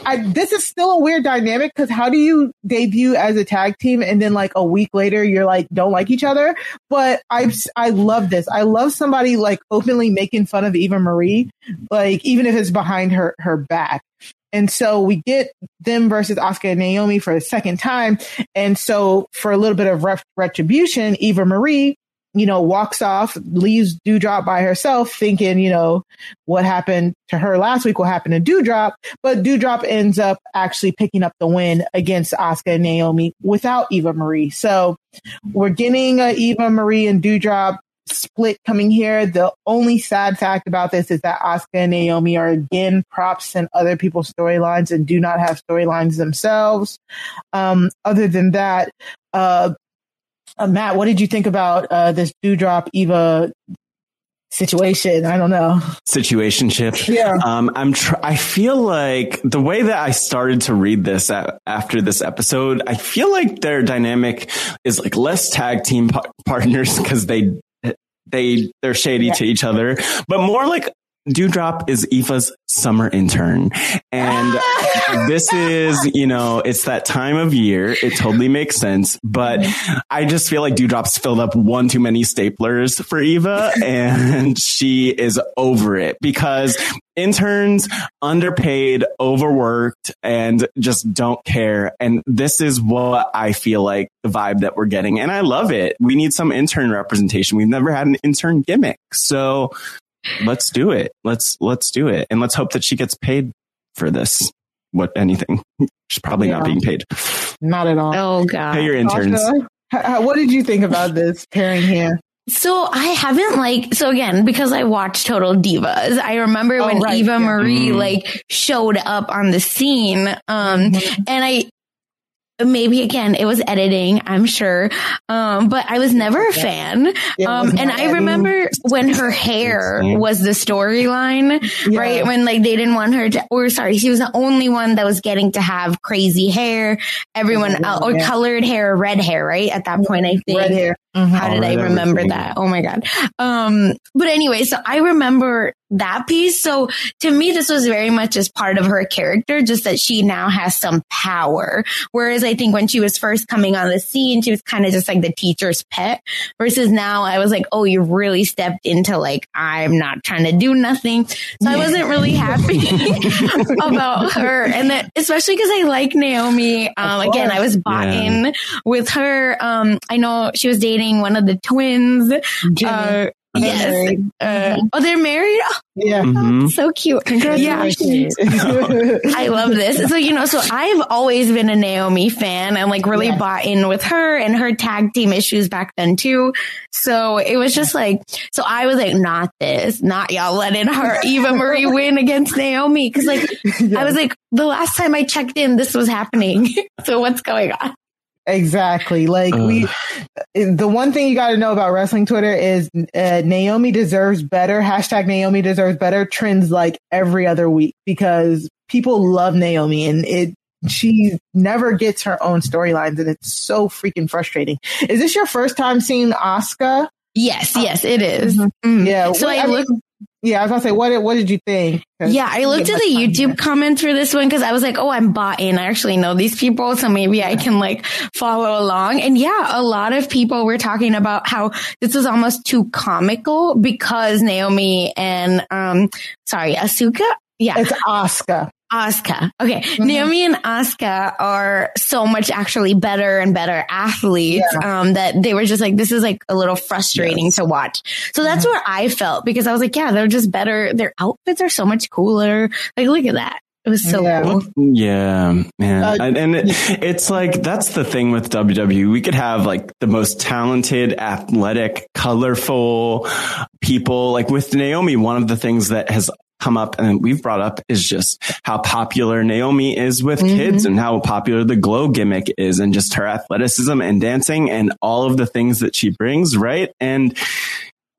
I, this is still a weird dynamic because how do you debut as a tag team and then like a week later you're like don't like each other? But I I love this. I love somebody like openly making fun of Eva Marie, like even if it's behind her her back. And so we get them versus Asuka and Naomi for the second time. And so for a little bit of retribution, Eva Marie you know, walks off, leaves Doudrop by herself, thinking, you know, what happened to her last week will happen to Doudrop. But Doudrop ends up actually picking up the win against Asuka and Naomi without Eva Marie. So we're getting a Eva Marie and Dewdrop split coming here. The only sad fact about this is that Asuka and Naomi are again props in other people's storylines and do not have storylines themselves. Um, other than that, uh, uh, Matt, what did you think about uh, this Doudrop Eva situation? I don't know. Situationship. Yeah. Um, I'm. Tr- I feel like the way that I started to read this at, after this episode, I feel like their dynamic is like less tag team partners because they they they're shady yeah. to each other, but more like Doudrop is Eva's summer intern. And this is, you know, it's that time of year. It totally makes sense. But I just feel like Doudrop's filled up one too many staplers for Eva and she is over it because interns underpaid, overworked and just don't care. And this is what I feel like the vibe that we're getting. And I love it. We need some intern representation. We've never had an intern gimmick. So let's do it. Let's let's do it, and let's hope that she gets paid for this. What anything? She's probably yeah. not being paid. Not at all. Oh god. Pay your interns. what did you think about this pairing here? So I haven't like so again because I watched Total Divas. I remember oh, when right, Eva yeah. Marie mm. like showed up on the scene, um, mm-hmm. and I maybe again it was editing i'm sure. Um, but i was never a fan. Um, and i remember when her hair was the storyline yeah. right? When like they didn't want her to or sorry she was the only one that was getting to have crazy hair. Everyone yeah, or colored hair red hair right? At that point i think. red hair Mm-hmm. How did I remember that? Oh my God. Um, but anyway, so I remember that piece. So to me, this was very much as part of her character, just that she now has some power. Whereas I think when she was first coming on the scene, she was kind of just like the teacher's pet versus now I was like, oh, you really stepped into like, I'm not trying to do nothing. So I wasn't really happy about her. And then, especially because I like Naomi. Um, again, I was bought yeah. in with her. Um, I know she was dating one of the twins. Uh, Yes. Uh, oh, they're married. Oh, yeah. Mm-hmm. So cute. Congratulations. Yeah. I love this. So, you know, so I've always been a Naomi fan and like really yeah. bought in with her and her tag team issues back then too. So it was just like, so I was like, not this, not y'all letting her Eva Marie win against Naomi. Cause like, yeah. I was like, the last time I checked in, this was happening. so what's going on? Exactly. Like uh. we, the one thing you got to know about wrestling Twitter is uh, Naomi deserves better. Hashtag Naomi deserves better trends like every other week because people love Naomi and it, she never gets her own storylines and it's so freaking frustrating. Is this your first time seeing Asuka? Yes, yes, it is. Mm-hmm. Mm. Yeah. So I, I look, yeah, I was gonna say, what what did you think? Yeah, I looked at the YouTube comments for this one because I was like, oh, I'm bought in. I actually know these people, so maybe I can like follow along. And yeah, a lot of people were talking about how this was almost too comical because Naomi and um, sorry, Asuka. Yeah, it's Asuka. Asuka. Okay. Mm-hmm. Naomi and Asuka are so much actually better and better athletes yeah. um, that they were just like, this is like a little frustrating yes. to watch. So that's mm-hmm. what I felt because I was like, yeah, they're just better. Their outfits are so much cooler. Like, look at that. It was so yeah. cool. Yeah, man. Uh, and it, it's like, that's the thing with WWE. We could have like the most talented, athletic, colorful people. Like with Naomi, one of the things that has come up and we've brought up is just how popular Naomi is with mm-hmm. kids and how popular the glow gimmick is and just her athleticism and dancing and all of the things that she brings. Right. And,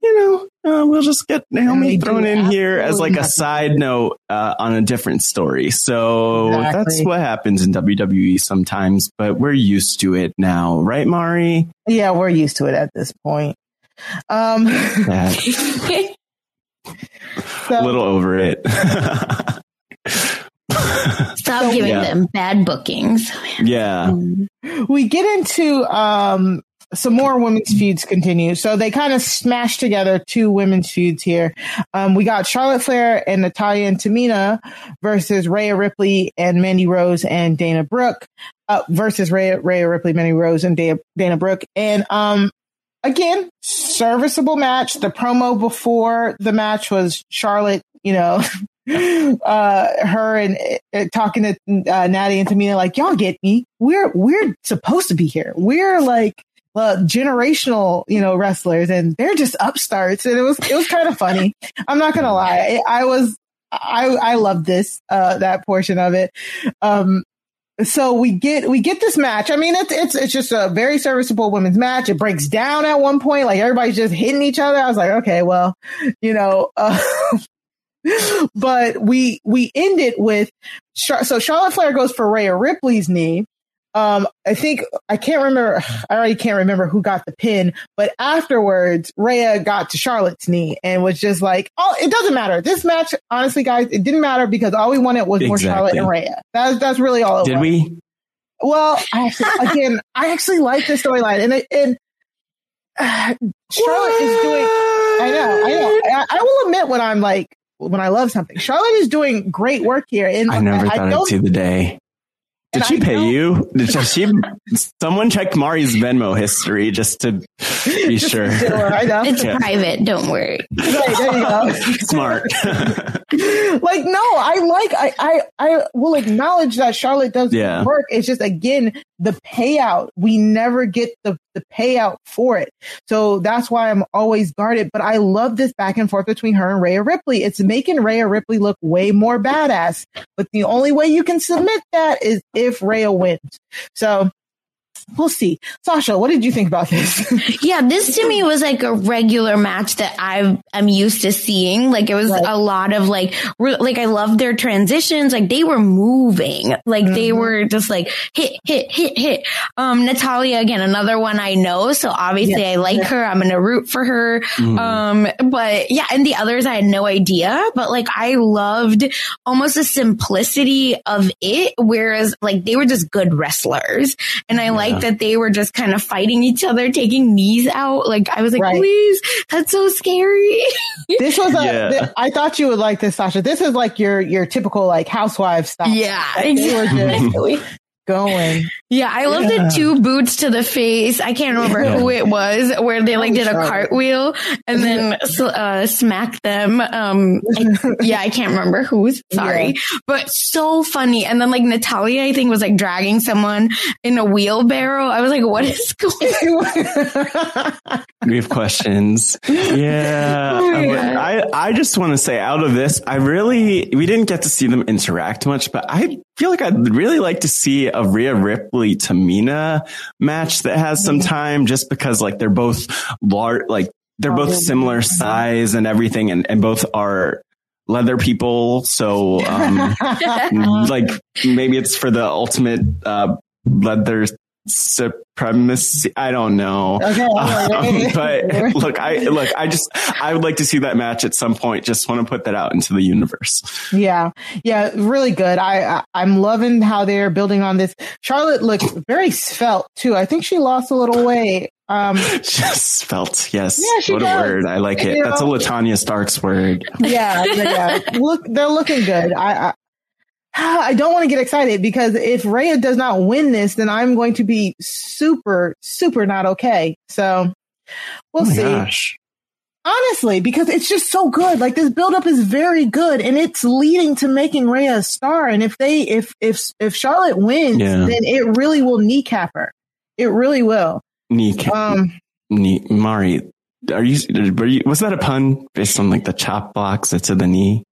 you know, uh, we'll just get Naomi thrown in here as like a side note uh, on a different story. So exactly. that's what happens in WWE sometimes, but we're used to it now, right, Mari? Yeah, we're used to it at this point. Um, so, a little over it. Stop giving yeah. them bad bookings. Yeah. We get into um, some more women's feuds continue. So they kind of smashed together two women's feuds here. Um, we got Charlotte Flair and Natalya and Tamina versus Rhea Ripley and Mandy Rose and Dana Brooke uh, versus Rhea, Rhea Ripley, Mandy Rose and Dana, Dana Brooke. And um, again, serviceable match. The promo before the match was Charlotte, you know, uh, her and uh, talking to uh, Natty and Tamina, like, y'all get me. We're, we're supposed to be here. We're like, well, generational, you know, wrestlers and they're just upstarts. And it was, it was kind of funny. I'm not going to lie. I, I was, I, I love this, uh, that portion of it. Um, so we get we get this match. I mean, it's it's it's just a very serviceable women's match. It breaks down at one point, like everybody's just hitting each other. I was like, okay, well, you know. Uh, but we we end it with so Charlotte Flair goes for Rhea Ripley's knee, um, I think I can't remember. I already can't remember who got the pin, but afterwards, Rhea got to Charlotte's knee and was just like, "Oh, it doesn't matter." This match, honestly, guys, it didn't matter because all we wanted was exactly. more Charlotte and Rhea. That's that's really all. It Did was. we? Well, I actually, again, I actually like the storyline, and it, and uh, Charlotte is doing. I know, I know. I, I will admit when I'm like when I love something. Charlotte is doing great work here, and I never I, thought I would see the day. Did she pay you? Did she? Someone checked Mari's Venmo history just to be sure. I know. It's yeah. private. Don't worry. Right, there you go. Smart. like no, I like. I, I I will acknowledge that Charlotte does yeah. work. It's just again the payout. We never get the the payout for it. So that's why I'm always guarded. But I love this back and forth between her and Rhea Ripley. It's making Rhea Ripley look way more badass. But the only way you can submit that is if Rhea wins. So we'll see. Sasha, what did you think about this? yeah, this to me was like a regular match that I am used to seeing. Like it was right. a lot of like, re- like I love their transitions. Like they were moving. Like mm-hmm. they were just like hit, hit, hit, hit. Um, Natalya again, another one I know. So obviously yeah. I like yeah. her. I'm going to root for her. Mm-hmm. Um, but yeah, and the others I had no idea, but like I loved almost the simplicity of it. Whereas like they were just good wrestlers and I yeah. like that they were just kind of fighting each other, taking knees out. Like I was like, right. please, that's so scary. this was a, yeah. th- I thought you would like this, Sasha. This is like your your typical like housewife stuff. Yeah, like, exactly. going. Yeah, I love yeah. the two boots to the face. I can't remember yeah. who it was where they like did a cartwheel and then uh, smacked them. Um, I, yeah, I can't remember who's. Sorry, yeah. but so funny. And then like Natalya, I think was like dragging someone in a wheelbarrow. I was like, what is going? on? we have questions. Yeah, oh I I just want to say out of this, I really we didn't get to see them interact much, but I feel like I'd really like to see a Rhea Ripley Tamina match that has some mm-hmm. time just because like they're both large, like they're both similar size and everything and, and both are leather people. So, um, like maybe it's for the ultimate, uh, leather supremacy. I don't know. Okay, um, but look, I look, I just I would like to see that match at some point. Just want to put that out into the universe. Yeah, yeah, really good. I, I am loving how they're building on this. Charlotte looks very svelte too. I think she lost a little weight. Um, just felt yes. Yeah, what does. a word! I like it. You That's know? a Latanya Starks word. Yeah, yeah. Look, they're looking good. I, I don't want to get excited because if Rhea does not win this, then I'm going to be super, super not okay. So we'll oh see. Gosh. Honestly, because it's just so good. Like this buildup is very good and it's leading to making Rhea a star. And if they, if, if, if Charlotte wins, yeah. then it really will kneecap her. It really will. Kneecap. Um, knee, Mari, are you, are you, was that a pun based on like the chop blocks that to the knee?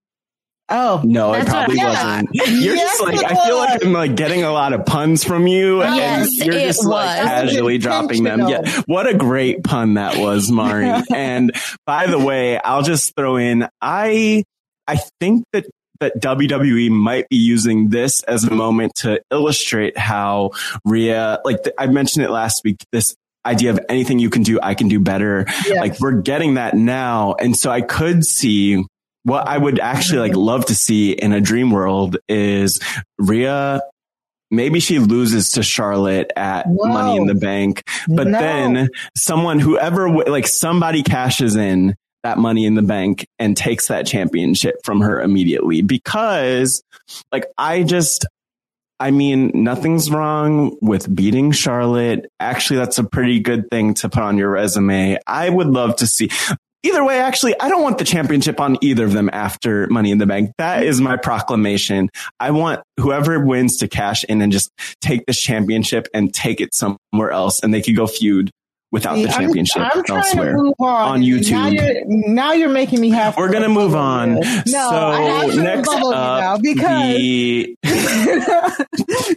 Oh no, it probably wasn't. You're yes, just like I feel like I'm like getting a lot of puns from you, yes, and you're just like casually dropping them. Yeah, what a great pun that was, Mari. and by the way, I'll just throw in I I think that that WWE might be using this as a moment to illustrate how Rhea, like I mentioned it last week, this idea of anything you can do, I can do better. Yes. Like we're getting that now. And so I could see what I would actually like love to see in a dream world is Rhea. Maybe she loses to Charlotte at Whoa. Money in the Bank, but no. then someone, whoever, like somebody cashes in that money in the bank and takes that championship from her immediately because like I just, I mean, nothing's wrong with beating Charlotte. Actually, that's a pretty good thing to put on your resume. I would love to see Either way, actually, I don't want the championship on either of them after Money in the Bank. That is my proclamation. I want whoever wins to cash in and just take this championship and take it somewhere else and they could go feud without See, the championship I'm, I'm elsewhere on. on. YouTube. Now you're, now you're, making me have. We're gonna move on. No, so next up, because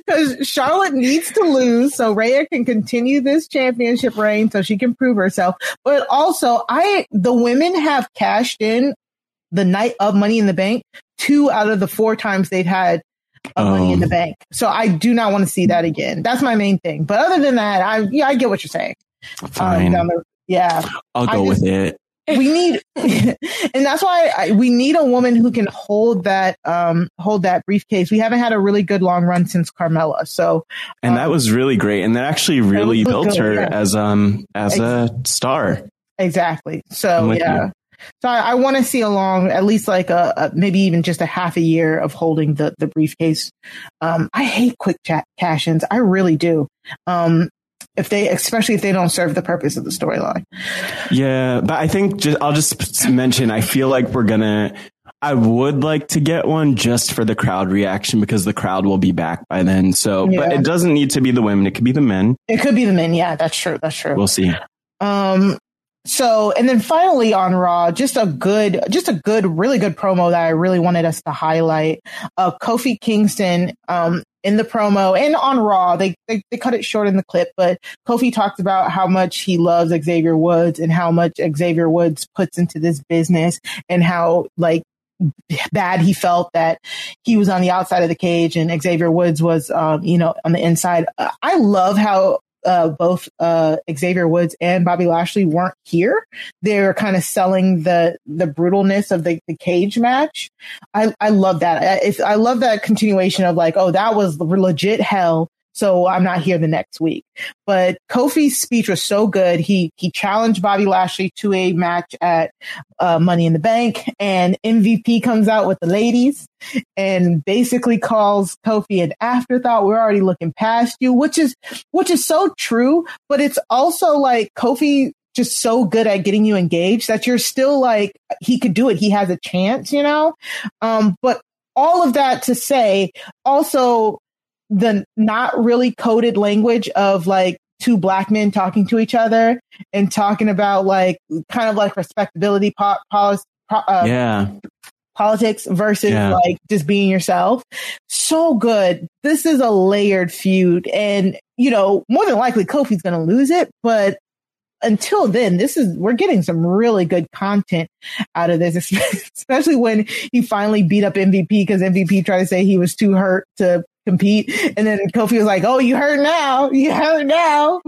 because Charlotte needs to lose so Rhea can continue this championship reign so she can prove herself. But also, I the women have cashed in the night of Money in the Bank two out of the four times they've had of money in the um, bank. So I do not want to see that again. That's my main thing. But other than that, I yeah, I get what you're saying. Fine. Um, the, yeah. I'll go just, with it. We need, and that's why I, we need a woman who can hold that, um, hold that briefcase. We haven't had a really good long run since Carmella. So, and um, that was really great. And that actually really built good, her yeah. as, um, as a star. Exactly. So, yeah. You. So I, I want to see along at least like a, a, maybe even just a half a year of holding the the briefcase. Um, I hate quick chat cash-ins. I really do. Um, if they, especially if they don't serve the purpose of the storyline. Yeah, but I think just, I'll just mention, I feel like we're gonna, I would like to get one just for the crowd reaction because the crowd will be back by then. So, yeah. but it doesn't need to be the women. It could be the men. It could be the men. Yeah, that's true. That's true. We'll see. Um, so, and then finally on Raw, just a good, just a good, really good promo that I really wanted us to highlight. Uh, Kofi Kingston, um, in the promo and on Raw, they, they, they cut it short in the clip, but Kofi talked about how much he loves Xavier Woods and how much Xavier Woods puts into this business and how like bad he felt that he was on the outside of the cage and Xavier Woods was, um, you know, on the inside. I love how uh, both uh, Xavier Woods and Bobby Lashley weren't here. They were kind of selling the the brutalness of the, the cage match. I, I love that. I, I love that continuation of like, oh, that was legit hell so I'm not here the next week. But Kofi's speech was so good. He he challenged Bobby Lashley to a match at uh, Money in the Bank, and MVP comes out with the ladies and basically calls Kofi an afterthought. We're already looking past you, which is which is so true. But it's also like Kofi just so good at getting you engaged that you're still like he could do it. He has a chance, you know. Um, but all of that to say, also the not really coded language of like two black men talking to each other and talking about like kind of like respectability po- policy. Uh, yeah. Politics versus yeah. like just being yourself. So good. This is a layered feud. And, you know, more than likely Kofi's going to lose it, but until then, this is, we're getting some really good content out of this, especially when he finally beat up MVP because MVP tried to say he was too hurt to compete. And then Kofi was like, Oh, you hurt now. You hurt now.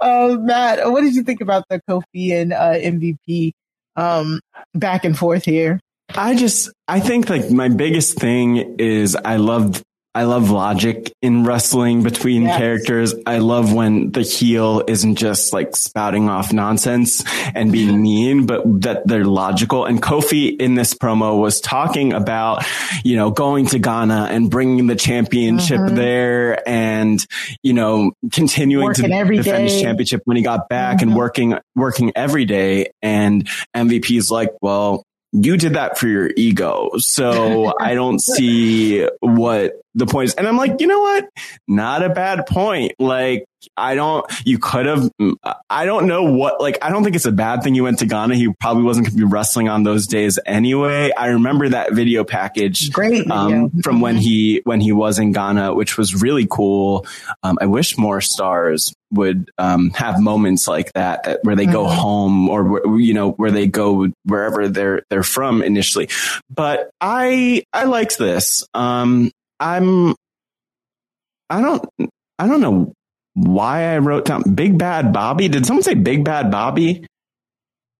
Uh, Matt, what did you think about the Kofi and uh, MVP um, back and forth here? I just, I think like my biggest thing is I loved I love logic in wrestling between yes. characters. I love when the heel isn't just like spouting off nonsense and being mean, but that they're logical. And Kofi in this promo was talking about, you know, going to Ghana and bringing the championship mm-hmm. there and, you know, continuing working to defend his championship when he got back mm-hmm. and working, working every day. And MVP's like, well, you did that for your ego. So I don't see what the point is. And I'm like, you know what? Not a bad point. Like, I don't, you could have, I don't know what, like, I don't think it's a bad thing you went to Ghana. He probably wasn't going to be wrestling on those days anyway. I remember that video package. Great. Um, from when he, when he was in Ghana, which was really cool. Um, I wish more stars would, um, have moments like that, that where they mm-hmm. go home or, you know, where they go wherever they're, they're from initially. But I, I liked this. Um, I'm, I don't, I don't know why I wrote down Big Bad Bobby. Did someone say Big Bad Bobby?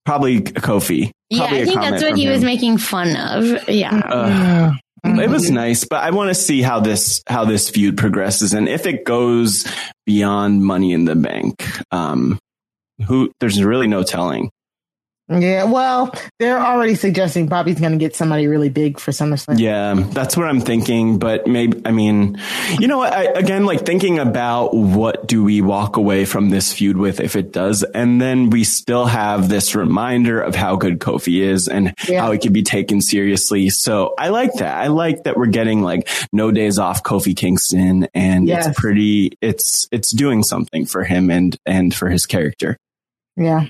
Probably Kofi. Yeah, I think that's what he him. was making fun of. Yeah. Uh, mm-hmm. It was nice, but I want to see how this how this feud progresses and if it goes beyond Money in the Bank. Um, who there's really no telling. Yeah, well, they're already suggesting Bobby's going to get somebody really big for SummerSlam. Yeah, that's what I'm thinking. But maybe, I mean, you know, I, again, like thinking about what do we walk away from this feud with if it does, and then we still have this reminder of how good Kofi is and yeah. how he can be taken seriously. So I like that. I like that we're getting like no days off Kofi Kingston, and yes. it's pretty. It's it's doing something for him and and for his character. Yeah.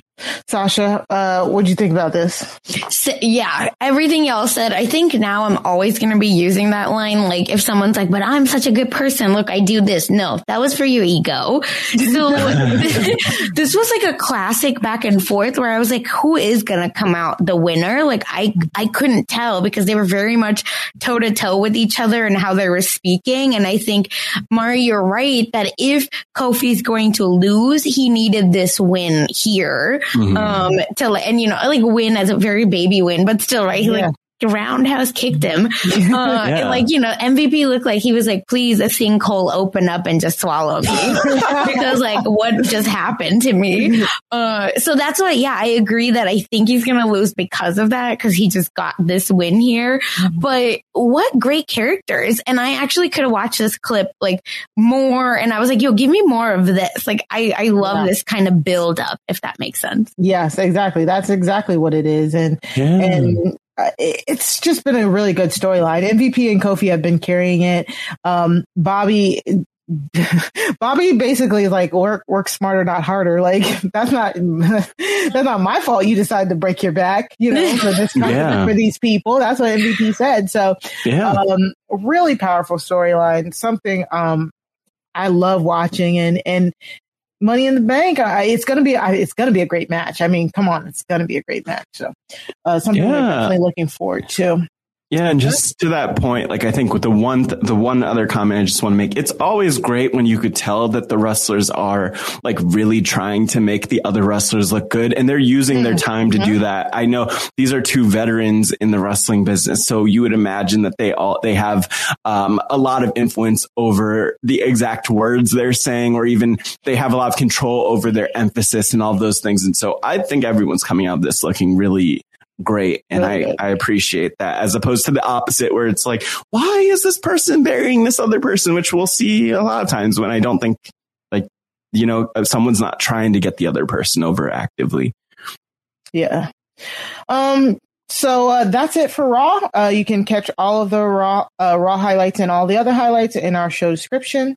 Sasha, uh, what do you think about this? So, yeah, everything y'all said. I think now I'm always going to be using that line. Like if someone's like, but I'm such a good person. Look, I do this. No, that was for your ego. So this was like a classic back and forth where I was like, who is going to come out the winner? Like I, I couldn't tell because they were very much toe to toe with each other and how they were speaking. And I think Mari, you're right that if Kofi's going to lose, he needed this win here mm-hmm. um, to and you know like win as a very baby win, but still right. Yeah. like roundhouse kicked him. Uh, yeah. like, you know, MVP looked like he was like, please, a sinkhole open up and just swallow me. because like, what just happened to me? Uh, so that's why, yeah, I agree that I think he's going to lose because of that, because he just got this win here. But what great characters. And I actually could have watched this clip like more and I was like, yo, give me more of this. Like, I, I love yeah. this kind of build up, if that makes sense. Yes, exactly. That's exactly what it is. And, yeah. and it's just been a really good storyline. MVP and Kofi have been carrying it. Um, Bobby, Bobby basically is like work work smarter, not harder. Like that's not that's not my fault. You decided to break your back, you know, for this yeah. for these people. That's what MVP said. So, yeah, um, really powerful storyline. Something um, I love watching, and and Money in the Bank. I, it's gonna be it's gonna be a great match. I mean, come on, it's gonna be a great match. So uh, something yeah. we're definitely looking forward to. Yeah, and just to that point, like I think with the one th- the one other comment I just want to make, it's always great when you could tell that the wrestlers are like really trying to make the other wrestlers look good and they're using their time to do mm-hmm. that. I know these are two veterans in the wrestling business, so you would imagine that they all they have um, a lot of influence over the exact words they're saying, or even they have a lot of control over their emphasis and all those things. And so I think everyone's coming out of this looking really great. And I, I appreciate that as opposed to the opposite where it's like, why is this person burying this other person? Which we'll see a lot of times when I don't think like, you know, someone's not trying to get the other person over actively. Yeah. Um, so uh, that's it for Raw. Uh, you can catch all of the Raw uh, Raw highlights and all the other highlights in our show description.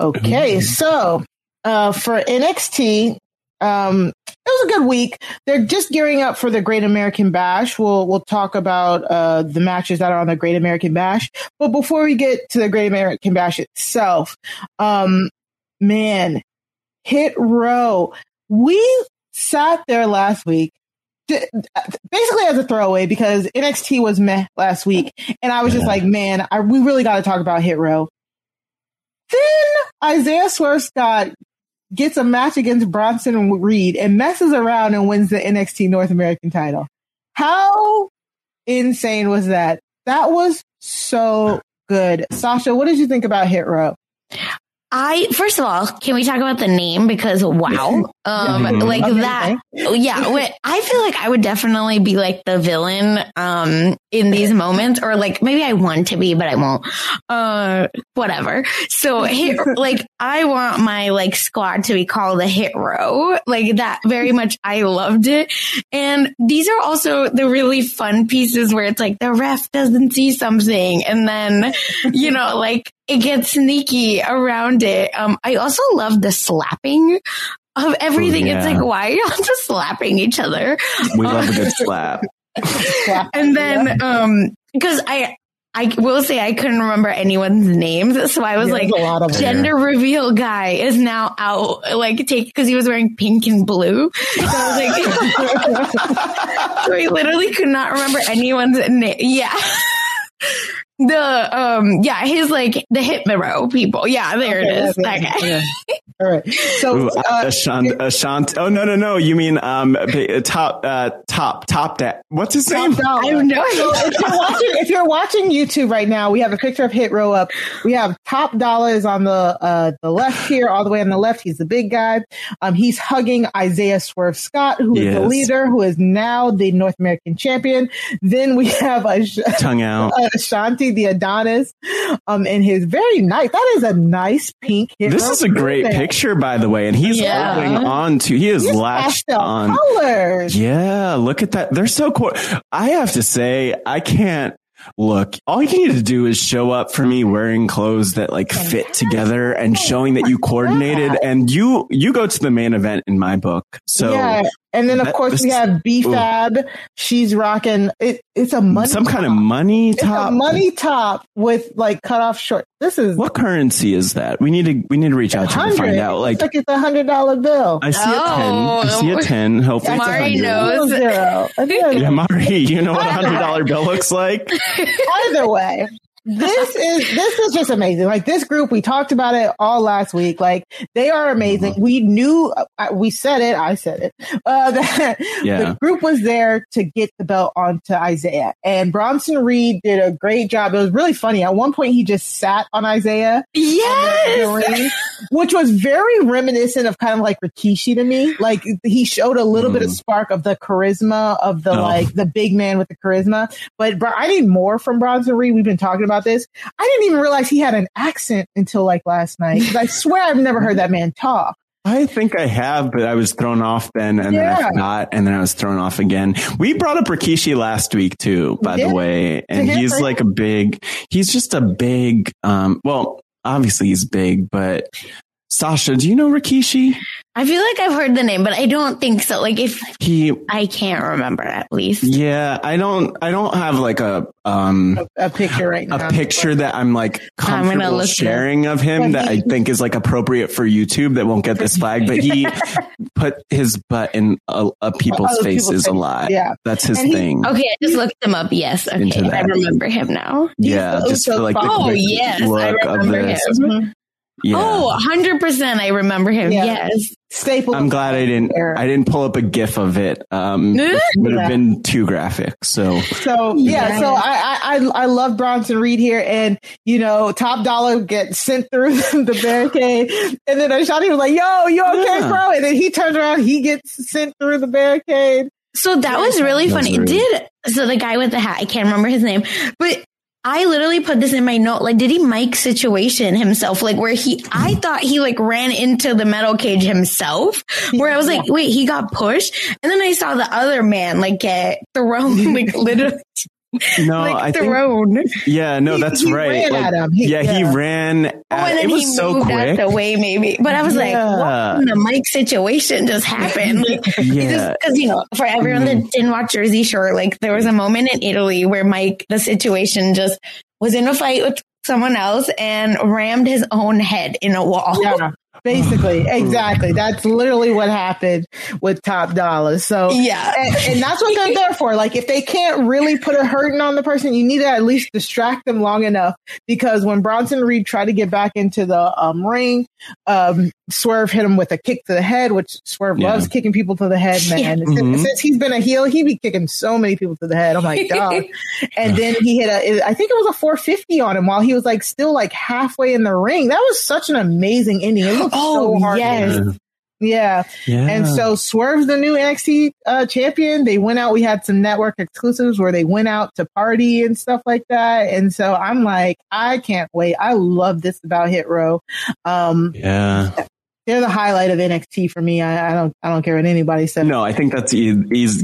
Okay, so uh, for NXT, um, it was a good week. They're just gearing up for the Great American Bash. We'll we'll talk about uh, the matches that are on the Great American Bash. But before we get to the Great American Bash itself, um, man, Hit Row. We sat there last week basically as a throwaway because NXT was meh last week, and I was just like, man, I, we really got to talk about Hit Row. Then Isaiah Swerve Scott gets a match against Bronson Reed and messes around and wins the NXT North American title. How insane was that? That was so good. Sasha, what did you think about Hit Row? I first of all, can we talk about the name because wow, um, like that, yeah. I feel like I would definitely be like the villain, um, in these moments, or like maybe I want to be, but I won't. Uh, whatever. So hit, like I want my like squad to be called the hit row, like that. Very much, I loved it, and these are also the really fun pieces where it's like the ref doesn't see something, and then you know, like it gets sneaky around it. Um, I also love the slapping of everything. yeah. It's like, why are y'all just slapping each other? We love a good slap. And then, um, cause I, I will say I couldn't remember anyone's names, so I was yeah, like, "Gender reveal guy is now out." Like, take because he was wearing pink and blue. So I was like, so I literally could not remember anyone's name. Yeah the um yeah his like the Hitmero people yeah there okay, it is okay, that guy. all right so Ooh, uh, Ashant, Ashant oh no no no you mean um top uh top top that what's his top name dollar. I have no idea. if you're watching if you're watching YouTube right now we have a picture of Hit Row up we have top dollar is on the uh the left here all the way on the left he's the big guy um he's hugging Isaiah Swerve Scott who is yes. the leader who is now the North American champion then we have a tongue out Ashante the Adonis um, in his very nice. That is a nice pink. This is a great picture, by the way, and he's yeah. holding on to. He is latched on. Colors. Yeah, look at that. They're so cool. I have to say, I can't look, all you need to do is show up for me wearing clothes that like fit together and showing that you coordinated and you, you go to the main event in my book. So yeah. And then of that, course we have B-Fab. She's rocking it. It's a money some top. kind of money top. money top with like cut off short. This is what currency is that? We need to we need to reach out to to find out. Like, like it's a hundred dollar bill. I see oh. a ten. Oh, I see a oh. ten. Hopefully, Mari knows. yeah, Mari, you know what a hundred dollar bill looks like. Either way, this is this is just amazing. Like this group, we talked about it all last week. Like they are amazing. Mm-hmm. We knew, uh, we said it. I said it. Uh, that yeah. the group was there to get the belt onto Isaiah, and Bronson Reed did a great job. It was really funny. At one point, he just sat on Isaiah, yes, which was very reminiscent of kind of like Rikishi to me. Like he showed a little mm. bit of mm. spark of the charisma of the oh. like the big man with the charisma. But I need more from Bronson Reed. We've been talking about about this. I didn't even realize he had an accent until like last night. I swear I've never heard that man talk. I think I have, but I was thrown off then, and yeah. then I forgot, and then I was thrown off again. We brought up Rikishi last week too, by the way, and he's like a big. He's just a big. Um, well, obviously he's big, but Sasha, do you know Rikishi? I feel like I've heard the name, but I don't think so. Like if he, I can't remember at least. Yeah, I don't. I don't have like a um a, a picture right now. A picture that I'm like comfortable sharing of him that I think is like appropriate for YouTube that won't get this flag. But he put his butt in a, a people's Other faces people's a lot. Yeah, that's his thing. okay, I just looked him up. Yes, okay, I remember him now. Yeah, just for like the oh yes, I remember him. Mm-hmm. Yeah. Oh, 100%. I remember him. Yeah. Yes. Staple. I'm glad I didn't, I didn't pull up a gif of it. Um, it would have yeah. been too graphic. So, so yeah. So I, I, I love Bronson Reed here and, you know, top dollar gets sent through the barricade. And then Ashani was like, yo, you okay, yeah. bro? And then he turns around, he gets sent through the barricade. So that was really funny. Did so the guy with the hat, I can't remember his name, but I literally put this in my note. Like, did he Mike situation himself? Like, where he, I thought he like ran into the metal cage himself. Where I was like, wait, he got pushed, and then I saw the other man like get thrown, like literally No, like I thrown. Think, yeah, no, that's he, he right. Like, he, yeah, yeah, he ran. At, oh, and then it was he so moved quick. out the way, maybe. But I was yeah. like, what in the Mike situation just happened? Like, yeah, because you know, for everyone that mm-hmm. didn't watch Jersey Shore, like there was a moment in Italy where Mike, the situation just was in a fight with someone else and rammed his own head in a wall. Yeah. Basically, exactly. That's literally what happened with Top Dollar. So yeah, and, and, that's what they're there for. Like, if they can't really put a hurting on the person, you need to at least distract them long enough. Because when Bronson Reed tried to get back into the um, ring, um, Swerve hit him with a kick to the head, which Swerve yeah. loves kicking people to the head, man. Mm-hmm. Since he's been a heel, he be kicking so many people to the head. Oh my god! and then he hit a, I think it was a 450 on him while he was like still like halfway in the ring. That was such an amazing ending. Oh, so. Yes. Yeah. yeah. And so Swerve's the new NXT uh, champion. They went out. We had some network exclusives where they went out to party and stuff like that. And so I'm like, I can't wait. I love this about Hit Row. Um, yeah they're the highlight of NXT for me. I, I, don't I don't care what anybody says. No, I think that's he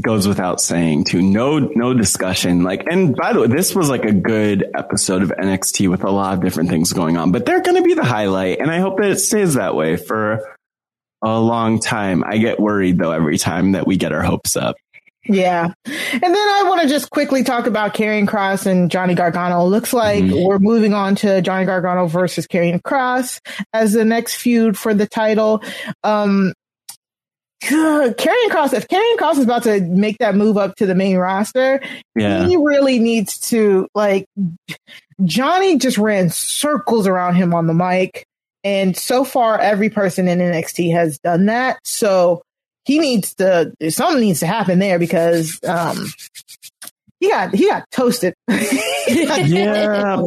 goes without saying too. No no discussion. Like and by the way, this was like a good episode of NXT with a lot of different things going on. But they're gonna be the highlight, and I hope that it stays that way for a long time. I get worried though every time that we get our hopes up. Yeah. And then I want to just quickly talk about Karrion Kross and Johnny Gargano. Looks like mm-hmm. we're moving on to Johnny Gargano versus Karrion Kross as the next feud for the title. Um, Karrion Kross, if Karrion Kross is about to make that move up to the main roster, yeah. he really needs to like Johnny just ran circles around him on the mic. And so far, every person in NXT has done that. So he needs to something needs to happen there because um he got he got toasted. yeah,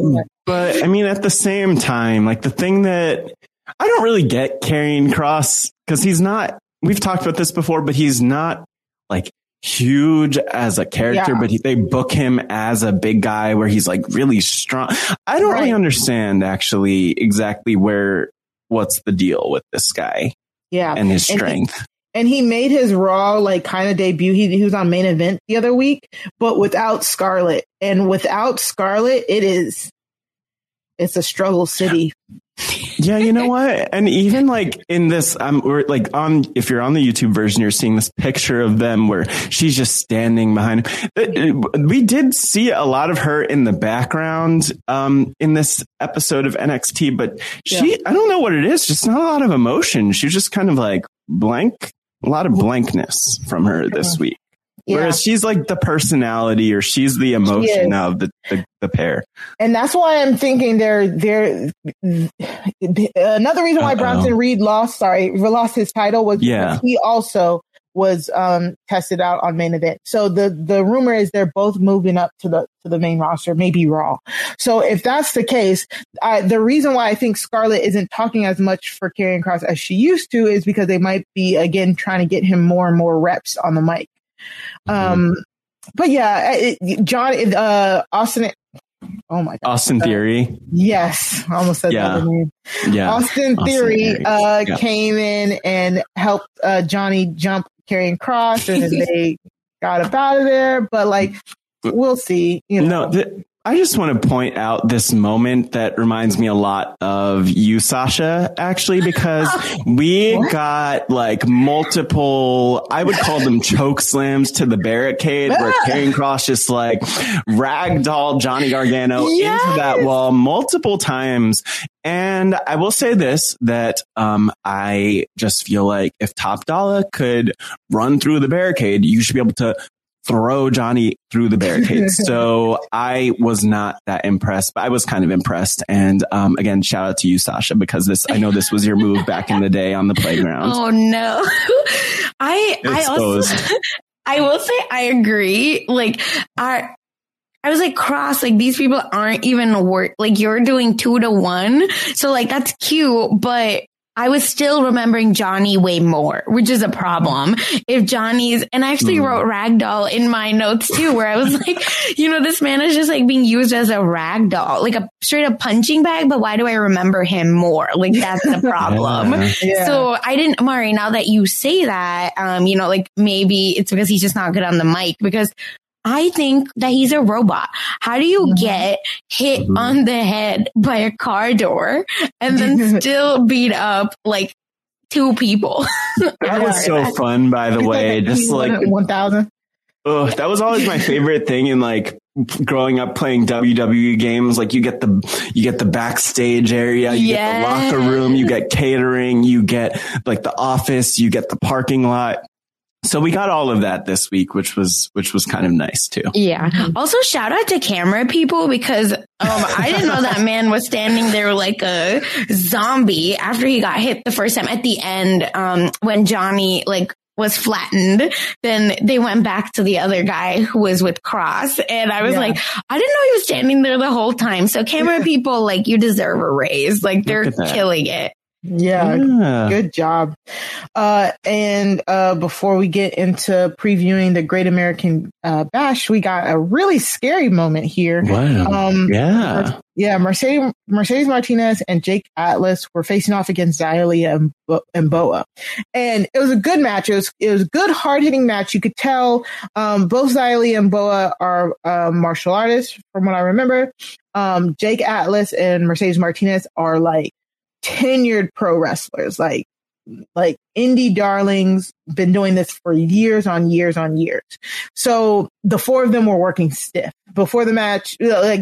but I mean, at the same time, like the thing that I don't really get Karrion Kross because he's not. We've talked about this before, but he's not like huge as a character, yeah. but he, they book him as a big guy where he's like really strong. I don't right. really understand actually exactly where what's the deal with this guy. Yeah, and his strength. And and he made his Raw like kind of debut. He, he was on main event the other week, but without Scarlett. And without Scarlett, it is it's a struggle city. Yeah, you know what? And even like in this, um, we're like on, if you're on the YouTube version, you're seeing this picture of them where she's just standing behind. Him. We did see a lot of her in the background, um, in this episode of NXT, but she, yeah. I don't know what it is, just not a lot of emotion. She was just kind of like blank a lot of blankness from her this week. Yeah. Whereas she's like the personality or she's the emotion she of the, the, the, pair. And that's why I'm thinking they're, they're, another reason why Uh-oh. Bronson Reed lost, sorry, lost his title was yeah. he also was um, tested out on main event. So the the rumor is they're both moving up to the to the main roster, maybe Raw. So if that's the case, I, the reason why I think Scarlett isn't talking as much for Karrion Kross as she used to is because they might be again trying to get him more and more reps on the mic. Mm-hmm. Um, but yeah, it, John uh, Austin oh my god, Austin Theory. Yes, I almost said yeah. that name. Yeah, Austin, Austin Theory, uh, yeah. came in and helped uh, Johnny jump Karrion Kross and they got up out of there. But like, we'll see. You know. No, th- I just want to point out this moment that reminds me a lot of you, Sasha, actually, because we got like multiple, I would call them choke slams to the barricade where Karrion Kross just like ragdoll Johnny Gargano yes. into that wall multiple times. And I will say this, that, um, I just feel like if Top Dollar could run through the barricade, you should be able to throw Johnny through the barricades. so I was not that impressed, but I was kind of impressed. And um, again, shout out to you, Sasha, because this I know this was your move back in the day on the playground. Oh no, I I also I will say I agree. Like I. I was like, Kross, like these people aren't even work, like you're doing two to one. So like that's cute, but I was still remembering Johnny way more, which is a problem. If Johnny's, and I actually mm. wrote ragdoll in my notes too, where I was like, you know, this man is just like being used as a ragdoll, like a straight up punching bag, but why do I remember him more? Like that's the problem. yeah. Yeah. So I didn't, Mari, now that you say that, um, you know, like maybe it's because he's just not good on the mic because I think that he's a robot. How do you mm-hmm. get hit mm-hmm. on the head by a car door and then still beat up like two people? that was so fun, by the way. Just like 1000. Oh, that was always my favorite thing in like growing up playing WWE games. Like you get the, you get the backstage area, you yes. get the locker room, you get catering, you get like the office, you get the parking lot. So we got all of that this week, which was which was kind of nice too. Yeah. Also, shout out to camera people because um, I didn't know that man was standing there like a zombie after he got hit the first time. At the end, um, when Johnny like was flattened, then they went back to the other guy who was with Kross, and I was yeah. like, I didn't know he was standing there the whole time. So camera people, like, you deserve a raise. Like they're killing it. Yeah, yeah, good job. Uh, and uh, before we get into previewing the Great American uh, Bash, we got a really scary moment here. Wow. Um, yeah. Yeah, Mercedes, Mercedes Martinez and Jake Atlas were facing off against Xia and, and Boa. And it was a good match. It was, it was a good, hard hitting match. You could tell um, both Xia and Boa are uh, martial artists, from what I remember. Um, Jake Atlas and Mercedes Martinez are like tenured pro wrestlers, like like indie darlings, been doing this for years on years on years. So the four of them were working stiff before the match. Like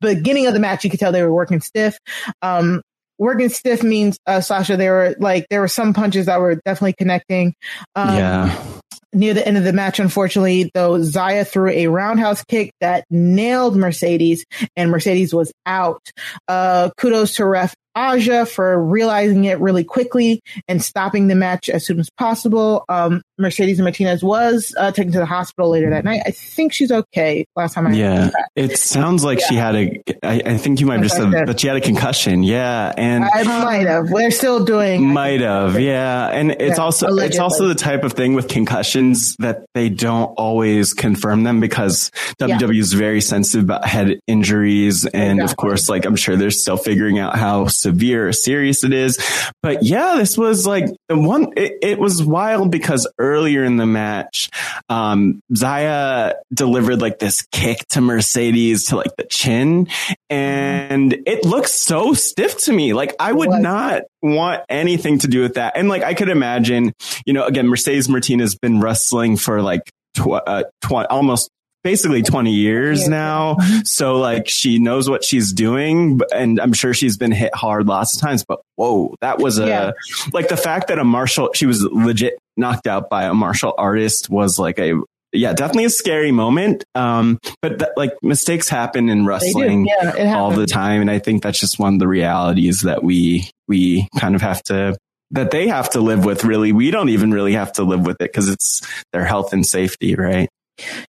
beginning of the match, you could tell they were working stiff. Um, working stiff means uh, Sasha. There were like there were some punches that were definitely connecting. Um, yeah. Near the end of the match, unfortunately, though, Xia threw a roundhouse kick that nailed Mercedes, and Mercedes was out. Uh, kudos to ref Aja for realizing it really quickly and stopping the match as soon as possible. Um, Mercedes Martinez was uh, taken to the hospital later that night. I think she's okay. Last time I yeah, it sounds like yeah. she had a. I, I think you might have just said that she had a concussion. Yeah, and I might have. We're still doing. Might have. Yeah, and it's yeah, also allegedly. it's also the type of thing with concussions that they don't always confirm them because WWE is very sensitive about head injuries, and exactly. of course, like I'm sure they're still figuring out how severe or serious it is. But yeah, this was like the one. It, it was wild because earlier in the match, um, Xia delivered like this kick to Mercedes to like the chin and it looks so stiff to me. Like I would what? not want anything to do with that. And like I could imagine, you know, again, Mercedes Martinez has been wrestling for like tw- uh, tw- almost basically 20 years now. So like she knows what she's doing and I'm sure she's been hit hard lots of times, but whoa, that was a, yeah. like the fact that a martial, she was legit knocked out by a martial artist was like a, yeah, definitely a scary moment. Um, but th- like mistakes happen in wrestling yeah, all the time. And I think that's just one of the realities that we, we kind of have to that they have to live with really we don't even really have to live with it because it's their health and safety right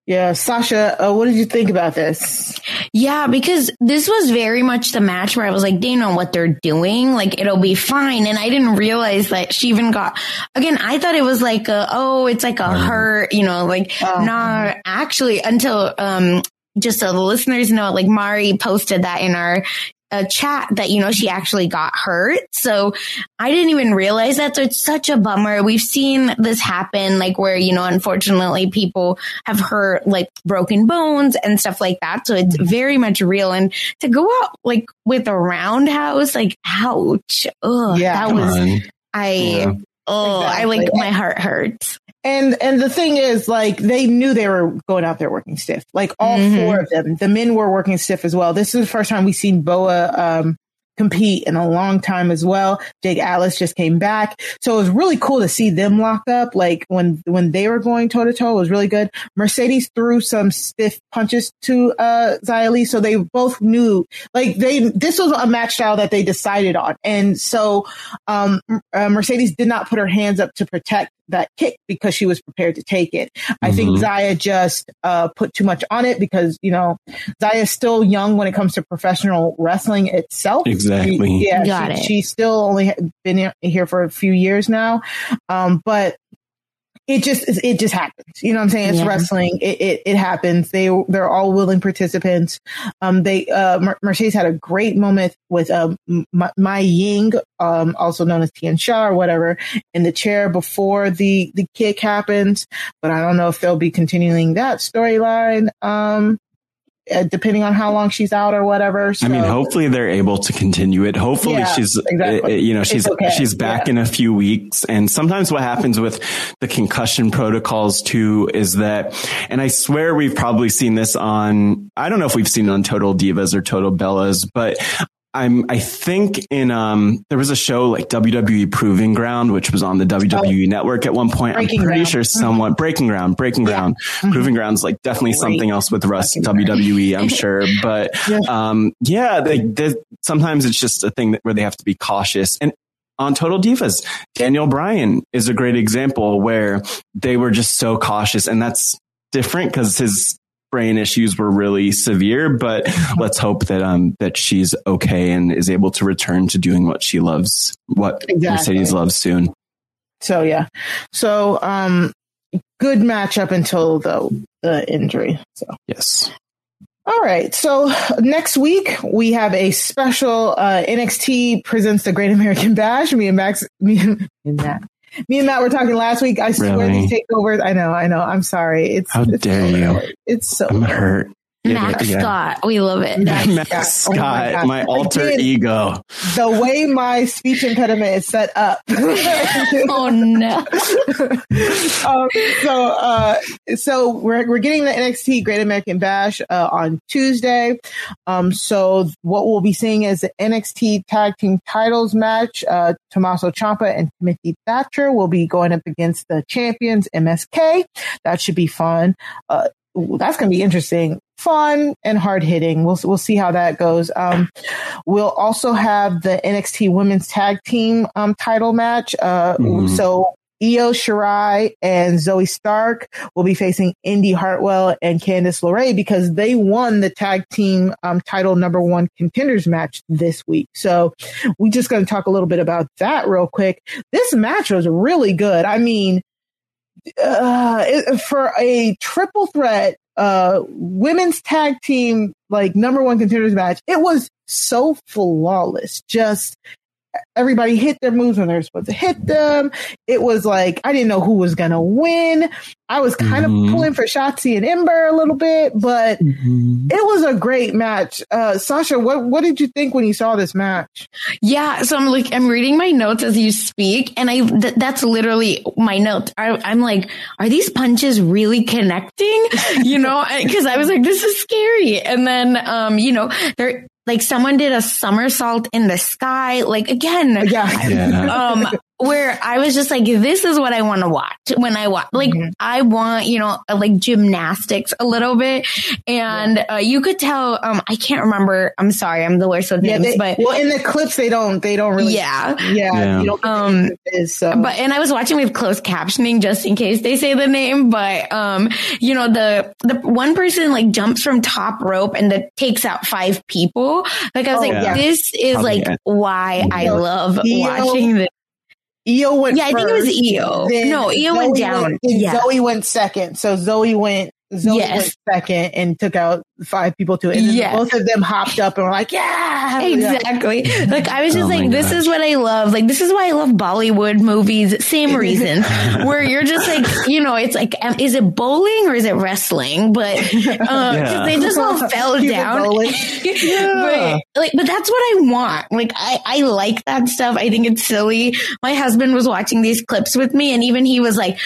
yeah, Sasha, uh, what did you think about this? Yeah, because this was very much the match where I was like, they know what they're doing. Like, it'll be fine. And I didn't realize that she even got, again, I thought it was like, a, oh, it's like a hurt, you know, like, uh, not actually until, um, just so the listeners know, like Mari posted that in our a chat that, you know, she actually got hurt. So I didn't even realize that. So it's such a bummer. We've seen this happen, like where, you know, unfortunately people have hurt like broken bones and stuff like that. So it's mm-hmm. very much real. And to go out like with a roundhouse, like, ouch. Ugh, yeah, that was, on. I, yeah. oh, exactly. I like my heart hurts. And and the thing is, like they knew they were going out there working stiff. Like all mm-hmm. four of them, the men were working stiff as well. This is the first time we've seen Boa um, compete in a long time as well. Jake Atlas just came back. So it was really cool to see them lock up. Like when, when they were going toe to toe, it was really good. Mercedes threw some stiff punches to, uh, So they both knew, like they, this was a match style that they decided on. And so, um, uh, Mercedes did not put her hands up to protect that kick because she was prepared to take it. Mm-hmm. I think mm-hmm. Just uh, put too much on it because you know Xia is still young when it comes to professional wrestling itself. Exactly. She, yeah, Got she, it. she's still only been here for a few years now, um, but it just it just happens. You know what I'm saying? It's yeah. wrestling. It, it, it happens. They they're all willing participants. Um, they uh, Mercedes had a great moment with uh, Ying, um, also known as Tian Sha or whatever, in the chair before the the kick happens. But I don't know if they'll be continuing that storyline. Um, depending on how long she's out or whatever. So. I mean, hopefully they're able to continue it. Hopefully yeah, she's, uh, exactly. uh, you know, she's, okay. she's back yeah. in a few weeks. And sometimes what happens with the concussion protocols too is that, and I swear we've probably seen this on, I don't know if we've seen it on Total Divas or Total Bellas, but I'm, I think in, um, there was a show like WWE Proving Ground, which was on the WWE oh, network at one point. Breaking I'm pretty ground. sure someone, mm-hmm. Breaking Ground, Breaking yeah. Ground, mm-hmm. Proving Ground's like definitely Great. something else with Russ WWE, I'm sure. But, yeah. um, yeah, they, they, sometimes it's just a thing that, where they have to be cautious. And on Total Divas, Daniel Bryan is a great example where they were just so cautious and that's different because his brain issues were really severe, but let's hope that um that she's okay and is able to return to doing what she loves, what exactly. Mercedes loves soon. So yeah, so um, good match up until the the injury. So yes. All right. So next week we have a special uh, NXT presents the Great American Bash. Me and Max, me and Matt, me and Matt were talking last week. I swear really? these takeovers. I know, I know. I'm sorry. It's how it's dare so you? It's so I'm hurt. Max yeah. Scott. We love it. Max, Scott, oh my, my, alter Again, ego. The way my speech impediment is set up. oh no. um, so, uh, so we're, we're getting the NXT Great American Bash, uh, on Tuesday. Um, so what we'll be seeing is the NXT Tag Team Titles match. Uh, Tommaso Ciampa and Timothy Thatcher will be going up against the champions MSK. That should be fun. Uh, that's going to be interesting, fun and hard hitting. We'll we'll see how that goes. Um, we'll also have the NXT Women's Tag Team um, title match. Uh, mm-hmm. So Io Shirai and Zoey Stark will be facing Indy Hartwell and Candice LeRae because they won the tag team um, title number one contenders match this week. So we're just going to talk a little bit about that real quick. This match was really good. I mean, uh, for a triple threat uh, women's tag team like number one contenders match, it was so flawless. Just everybody hit their moves when they're supposed to hit them. It was like I didn't know who was gonna win. I was kind mm-hmm. of pulling for Shotzi and Ember a little bit, but mm-hmm. it was a great match. Uh, Sasha, what what did you think when you saw this match? Yeah, so I'm like I'm reading my notes as you speak, and I th- that's literally my note. I, I'm like, are these punches really connecting? You know, because I was like, this is scary, and then um, you know, there like someone did a somersault in the sky. Like again, yeah. yeah. um, where I was just like, this is what I want to watch when I watch. Like, mm-hmm. I want, you know, like gymnastics a little bit. And yeah. uh, you could tell, um, I can't remember. I'm sorry. I'm the worst with yeah, names, they, but. Well, in the clips, they don't, they don't really. Yeah. Yeah. yeah. um, is, so. But, and I was watching with closed captioning just in case they say the name. But, um, you know, the, the one person like jumps from top rope and that takes out five people. Like, I was oh, like, yeah. this is Probably like why I love watching this Io went. Yeah, first, I think it was Io. No, Io Zoey went down. Went, yeah. Zoey went second. So Zoey went Zoey yes. second and took out five people to it. And yes. both of them hopped up and were like, yeah. Exactly. like I was just oh like, this is what I love. Like this is why I love Bollywood movies. Same reason. where you're just like, you know, it's like, um, is it bowling or is it wrestling? But uh, yeah. they just all fell down. yeah. But like, but that's what I want. Like I, I like that stuff. I think it's silly. My husband was watching these clips with me and even he was like,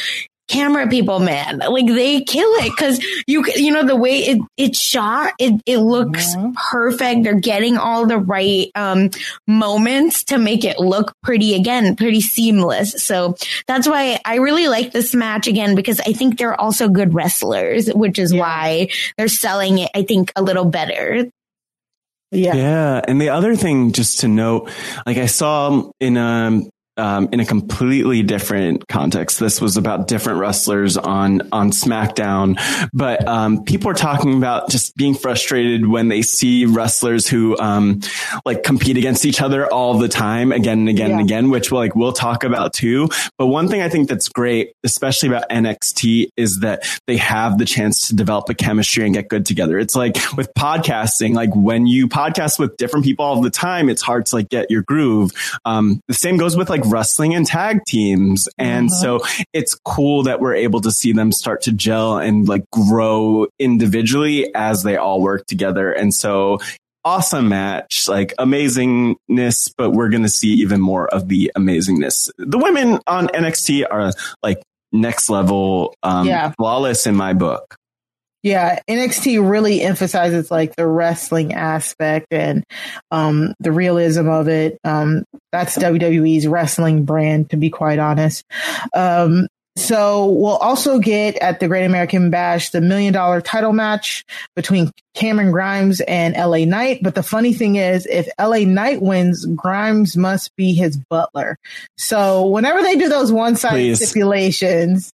camera people, man. Like they kill it because you you know the way it it's shot, it it looks mm-hmm. perfect. They're getting all the right um moments to make it look pretty again, pretty seamless. So that's why I really like this match again because I think they're also good wrestlers, which is yeah. why they're selling it. I think a little better. Yeah. Yeah. And the other thing just to note, like I saw in um um, in a completely different context. This was about different wrestlers on on SmackDown, but um, people are talking about just being frustrated when they see wrestlers who um, like compete against each other all the time, again and again yeah. and again, which we'll, like we'll talk about too. But one thing I think that's great, especially about NXT, is that they have the chance to develop a chemistry and get good together. It's like with podcasting, like when you podcast with different people all the time, it's hard to like get your groove. Um, the same goes with like like wrestling and tag teams. And mm-hmm. so it's cool that we're able to see them start to gel and like grow individually as they all work together. And so awesome match, like amazingness, but we're going to see even more of the amazingness. The women on NXT are like next level, um, yeah. flawless in my book. Yeah, NXT really emphasizes like the wrestling aspect and um, the realism of it. Um, that's WWE's wrestling brand, to be quite honest. Um, so we'll also get at the Great American Bash the million dollar title match between Cameron Grimes and LA Knight. But the funny thing is, if LA Knight wins, Grimes must be his butler. So whenever they do those one side stipulations,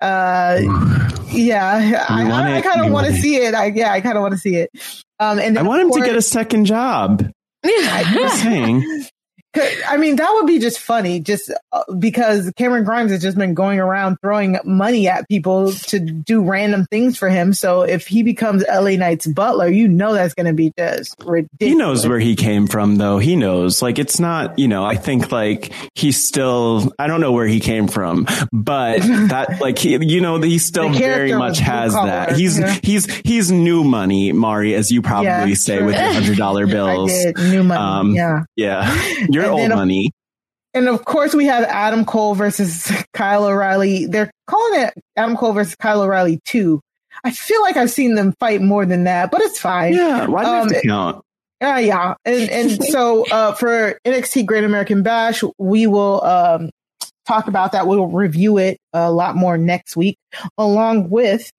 uh, yeah, I, I, I kind of want to see it. I, yeah, I kind of want to see it. Um, and I want him to get a second job. Yeah, I'm saying. I mean, that would be just funny, just uh, because Cameron Grimes has just been going around throwing money at people to do random things for him. So if he becomes LA Knight's butler, you know that's going to be just ridiculous. He knows where he came from, though. He knows. Like, it's not, you know, I think like he's still, I don't know where he came from, but that, like, he, you know, he still very much has that. He's, yeah. he's, he's new money, Mari, as you probably yeah, say true. with your hundred dollar bills. New money. Um, yeah. Yeah. You're your old money. And of course, we have Adam Cole versus Kyle O'Reilly. They're calling it Adam Cole versus Kyle O'Reilly 2. I feel like I've seen them fight more than that, but it's fine. Yeah, why um, you have to count? Uh, yeah. And, and so uh, for NXT Great American Bash, we will um, talk about that. We'll review it a lot more next week, along with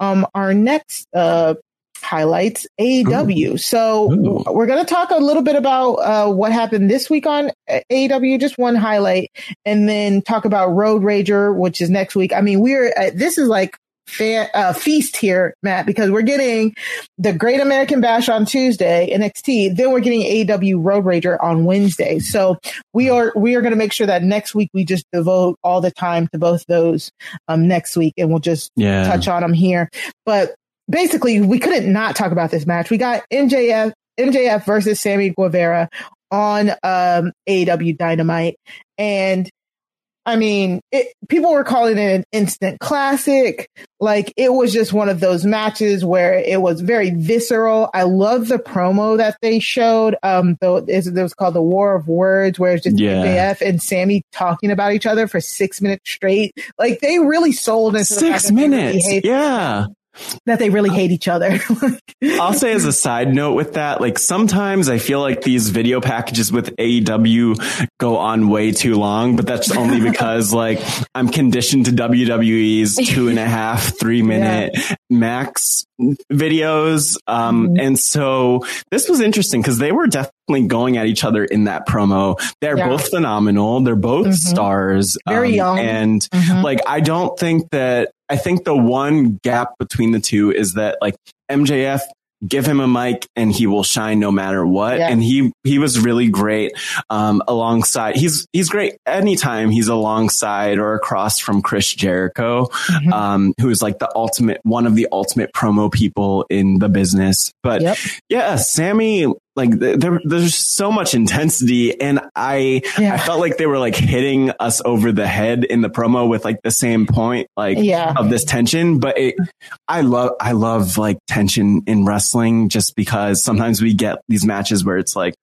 um, our next uh, highlights AEW. Ooh. So Ooh. we're going to talk a little bit about uh, what happened this week on AEW, just one highlight, and then talk about Road Rager, which is next week. I mean, we're uh, this is like fan, uh, feast here, Matt, because we're getting the Great American Bash on Tuesday, NXT. Then we're getting AEW Road Rager on Wednesday. So we are we are going to make sure that next week we just devote all the time to both those um, next week, and we'll just yeah. touch on them here. But basically we couldn't not talk about this match. We got MJF MJF versus Sammy Guevara on um AEW Dynamite and I mean, it, people were calling it an instant classic. Like it was just one of those matches where it was very visceral. I love the promo that they showed. Um, though it was called the War of Words, where it's just yeah. MJF and Sammy talking about each other for six minutes straight. Like they really sold into six minutes. yeah that they really hate each other. I'll say as a side note with that, like sometimes I feel like these video packages with AEW go on way too long, but that's only because like I'm conditioned to WWE's two and a half, three minute yeah. max videos. Um, mm-hmm. and so this was interesting because they were definitely going at each other in that promo. They're yeah. both phenomenal. They're both mm-hmm. stars. Very um, young. And mm-hmm. like, I don't think that I think the one gap between the two is that like MJF give him a mic and he will shine no matter what. Yeah. And he, he was really great, um, alongside, he's, he's great anytime he's alongside or across from Chris Jericho, mm-hmm. um, who is like the ultimate, one of the ultimate promo people in the business. But yep. yeah, Sammy, like there, there's so much intensity and I, yeah. I felt like they were like hitting us over the head in the promo with like the same point, like yeah. of this tension. But it, I love, I love like tension in wrestling just because sometimes we get these matches where it's like,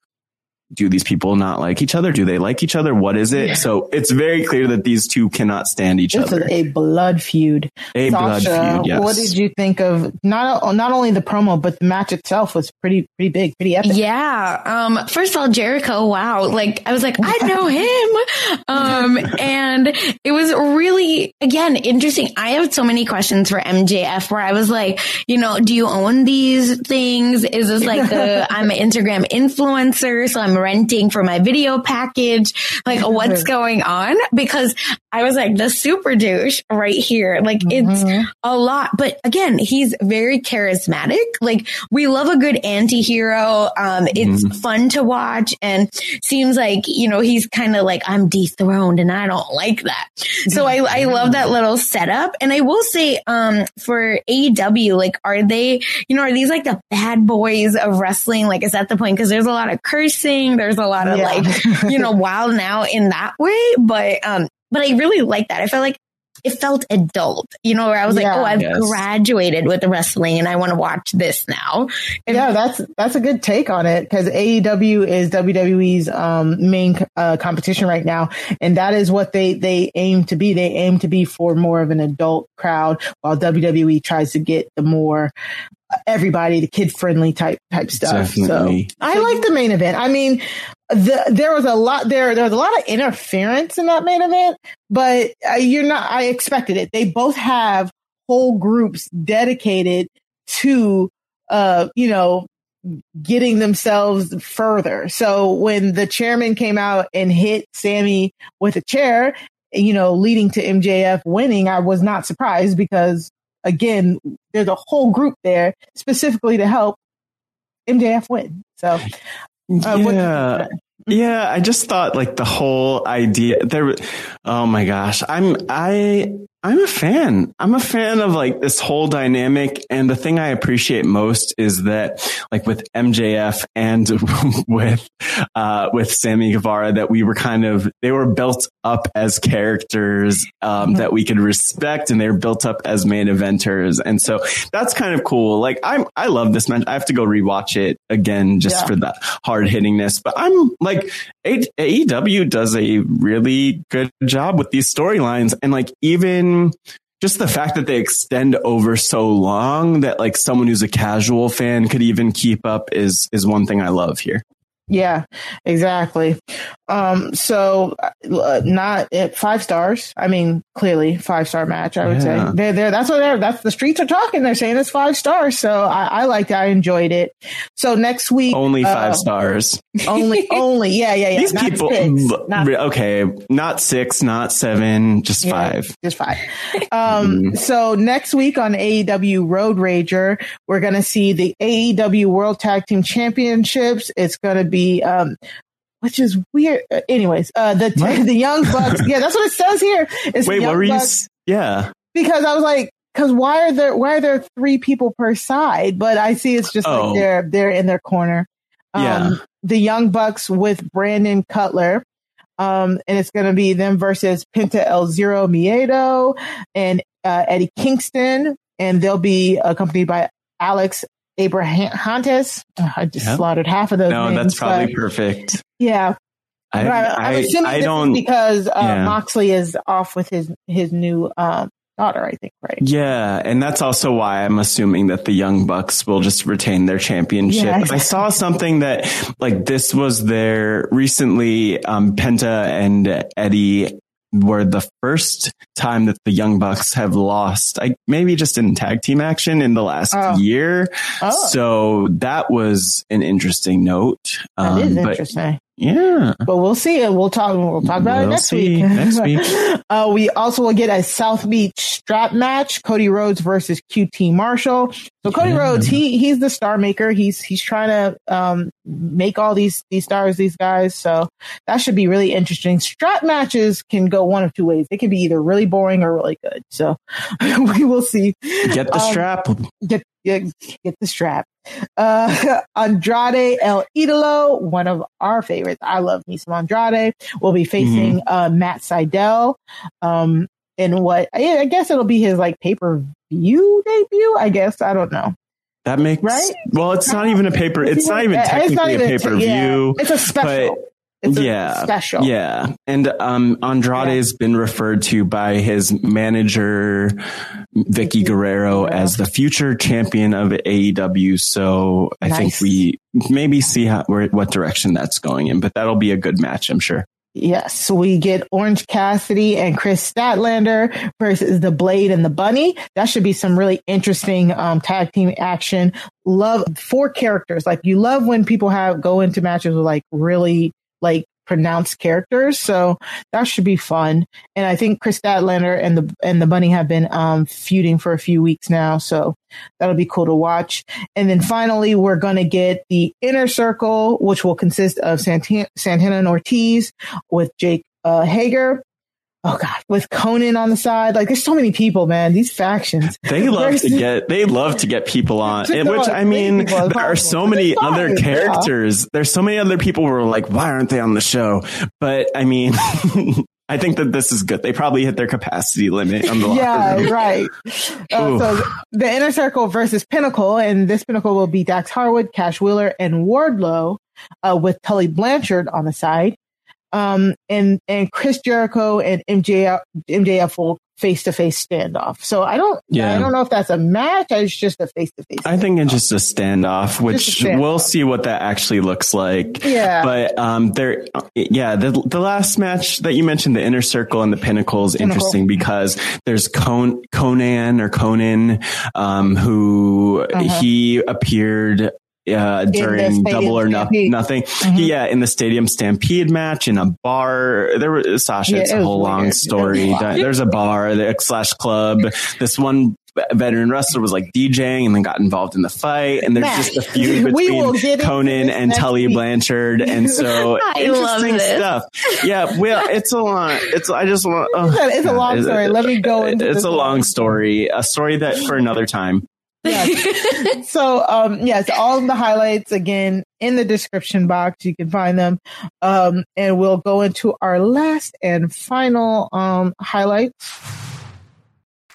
do these people not like each other? Do they like each other? What is it? Yeah. So it's very clear that these two cannot stand each this other. Is a blood feud. A Sasha, blood feud. Yes. What did you think of not not only the promo but the match itself was pretty pretty big, pretty epic. Yeah. Um. First of all, Jericho. Wow. Like I was like, I know him. um. And it was really again interesting. I have so many questions for MJF where I was like, you know, do you own these things? Is this like a I'm an Instagram influencer, so I'm renting for my video package? Like what's going on? Because I was like the super douche right here. Like mm-hmm. it's a lot, but again, he's very charismatic. Like we love a good anti-hero. Um, it's mm-hmm. fun to watch and seems like, you know, he's kind of like, I'm dethroned and I don't like that. So I, I love that little setup. And I will say, um, for AEW, like, are they, you know, are these like the bad boys of wrestling? Like, is that the point? Cause there's a lot of cursing. There's a lot of yeah. like, you know, wild now in that way. But, um, but I really like that. I felt like it felt adult, you know, where I was yeah, like, oh, I've yes. graduated with the wrestling and I want to watch this now. And yeah, that's that's a good take on it because AEW is WWE's um, main uh, competition right now, and that is what they they aim to be. They aim to be for more of an adult crowd, while WWE tries to get the more everybody, the kid friendly type type stuff. Definitely. So I like the main event. I mean, the, there was a lot there. There was a lot of interference in that main event, but uh, you're not. I expected it. They both have whole groups dedicated to, uh, you know, getting themselves further. So when the chairman came out and hit Sammy with a chair, you know, leading to MJF winning, I was not surprised because again, there's a whole group there specifically to help MJF win. So, uh, yeah. Yeah, I just thought like the whole idea there. Oh my gosh, I'm I I'm a fan. I'm a fan of like this whole dynamic. And the thing I appreciate most is that like with MJF and with, uh, with Sammy Guevara, that we were kind of, they were built up as characters, um, mm-hmm. that we could respect and they were built up as main eventers. And so that's kind of cool. Like I'm, I love this match. I have to go rewatch it again just yeah. for that hard hittingness, but I'm like, AEW does a really good job with these storylines and like even, just the fact that they extend over so long that like someone who's a casual fan could even keep up is is one thing I love here. Yeah, exactly. Um, so uh, not at five stars. I mean, clearly five star match. I would yeah. say they're there. That's what they're. That's the streets are talking. They're saying it's five stars. So I, I liked. It. I enjoyed it. So next week, only five uh, stars. Only, only. Yeah, yeah, yeah. These not people. Six, not, okay, not six, not seven, just yeah, five. Just five. Um. mm. So next week on AEW Road Rager, we're gonna see the AEW World Tag Team Championships. It's gonna be um, which is weird. Uh, anyways, uh, the the young bucks. yeah, that's what it says here. It's Wait, what were you? yeah, because I was like, because why are there why are there three people per side? But I see it's just oh. like they're they're in their corner. Um, yeah. The young bucks with Brandon Cutler. Um, and it's going to be them versus Penta El Zero Miedo and uh, Eddie Kingston, and they'll be accompanied by Alex Abrahantes. I just slaughtered half of those. No, names, that's probably perfect. Yeah. I, I, I, I don't because uh, yeah. Moxley is off with his his new um, daughter. I think right. Yeah, and that's also why I'm assuming that the Young Bucks will just retain their championship. Yeah, exactly. I saw something that like this was their recently um, Penta and Eddie were the first time that the Young Bucks have lost, I, maybe just in tag team action in the last oh. year. Oh. So that was an interesting note. That um, is interesting. Yeah, but we'll see it. We'll talk. We'll talk about we'll it next see. week. Next week. uh, we also will get a South Beach strap match: Cody Rhodes versus QT Marshall. So Cody yeah. Rhodes, he he's the star maker. He's he's trying to um, make all these these stars, these guys. So that should be really interesting. Strap matches can go one of two ways. It can be either really boring or really good. So we will see. Get the um, strap. Get get, get the strap. Uh, Andrade El Idolo, one of our favorites. I love me some Andrade. Will be facing mm-hmm. uh, Matt Sydal. Um, in what I guess it'll be his like pay per view debut. I guess I don't know. That makes right. Well, it's not even a paper. It's not even technically a pay per view. It's a special. Yeah, special. Yeah, and um, Andrade's yeah. been referred to by his manager Vickie Guerrero as the future champion of AEW. So I nice. think we maybe see how where what direction that's going in, but that'll be a good match, I'm sure. Yes, we get Orange Cassidy and Kris Statlander versus the Blade and the Bunny. That should be some really interesting um, tag team action. Love four characters. Like you love when people have go into matches with like really like pronounced characters. So that should be fun. And I think Kris Statlander and the and the bunny have been um, feuding for a few weeks now. So that'll be cool to watch. And then finally, we're going to get the inner circle, which will consist of Santana, Santana and Ortiz with Jake uh, Hager oh god, with Konnan on the side. Like there's so many people, man. These factions. They love to get they love to get people on. which I mean, there are so many other characters. There's so many other people who are like, why aren't they on the show? But I mean. I think that this is good. They probably hit their capacity limit on the Yeah, right. Uh, so the inner circle versus Pinnacle, and this Pinnacle will be Dax Harwood, Cash Wheeler, and Wardlow, uh, with Tully Blanchard on the side. Um, and, and Chris Jericho and MJF, MJF will face to face standoff. So I don't, yeah. I don't know if that's a match. It's just a face to face. I think it's just a standoff, which a standoff. we'll see what that actually looks like. Yeah. But, um, there, yeah, the, the last match that you mentioned, the inner circle and the pinnacle is Pinnacle. interesting because there's Con- Konnan or Conan, um, who uh-huh. he appeared uh, during double or no, nothing. Mm-hmm. Yeah, in the stadium stampede match in a bar. There was Sasha. Yeah, it's a whole long story. There's a bar the slash club. This one veteran wrestler was like DJing and then got involved in the fight. And there's Matt, just a feud between Konnan and Tully week. Blanchard. And so interesting stuff. Yeah. Well, it's a long, it's, I just want, oh, it's a long story. Let me go into It's a long story, a story that for another time yes. so um yes all the highlights again in the description box you can find them um and we'll go into our last and final um highlights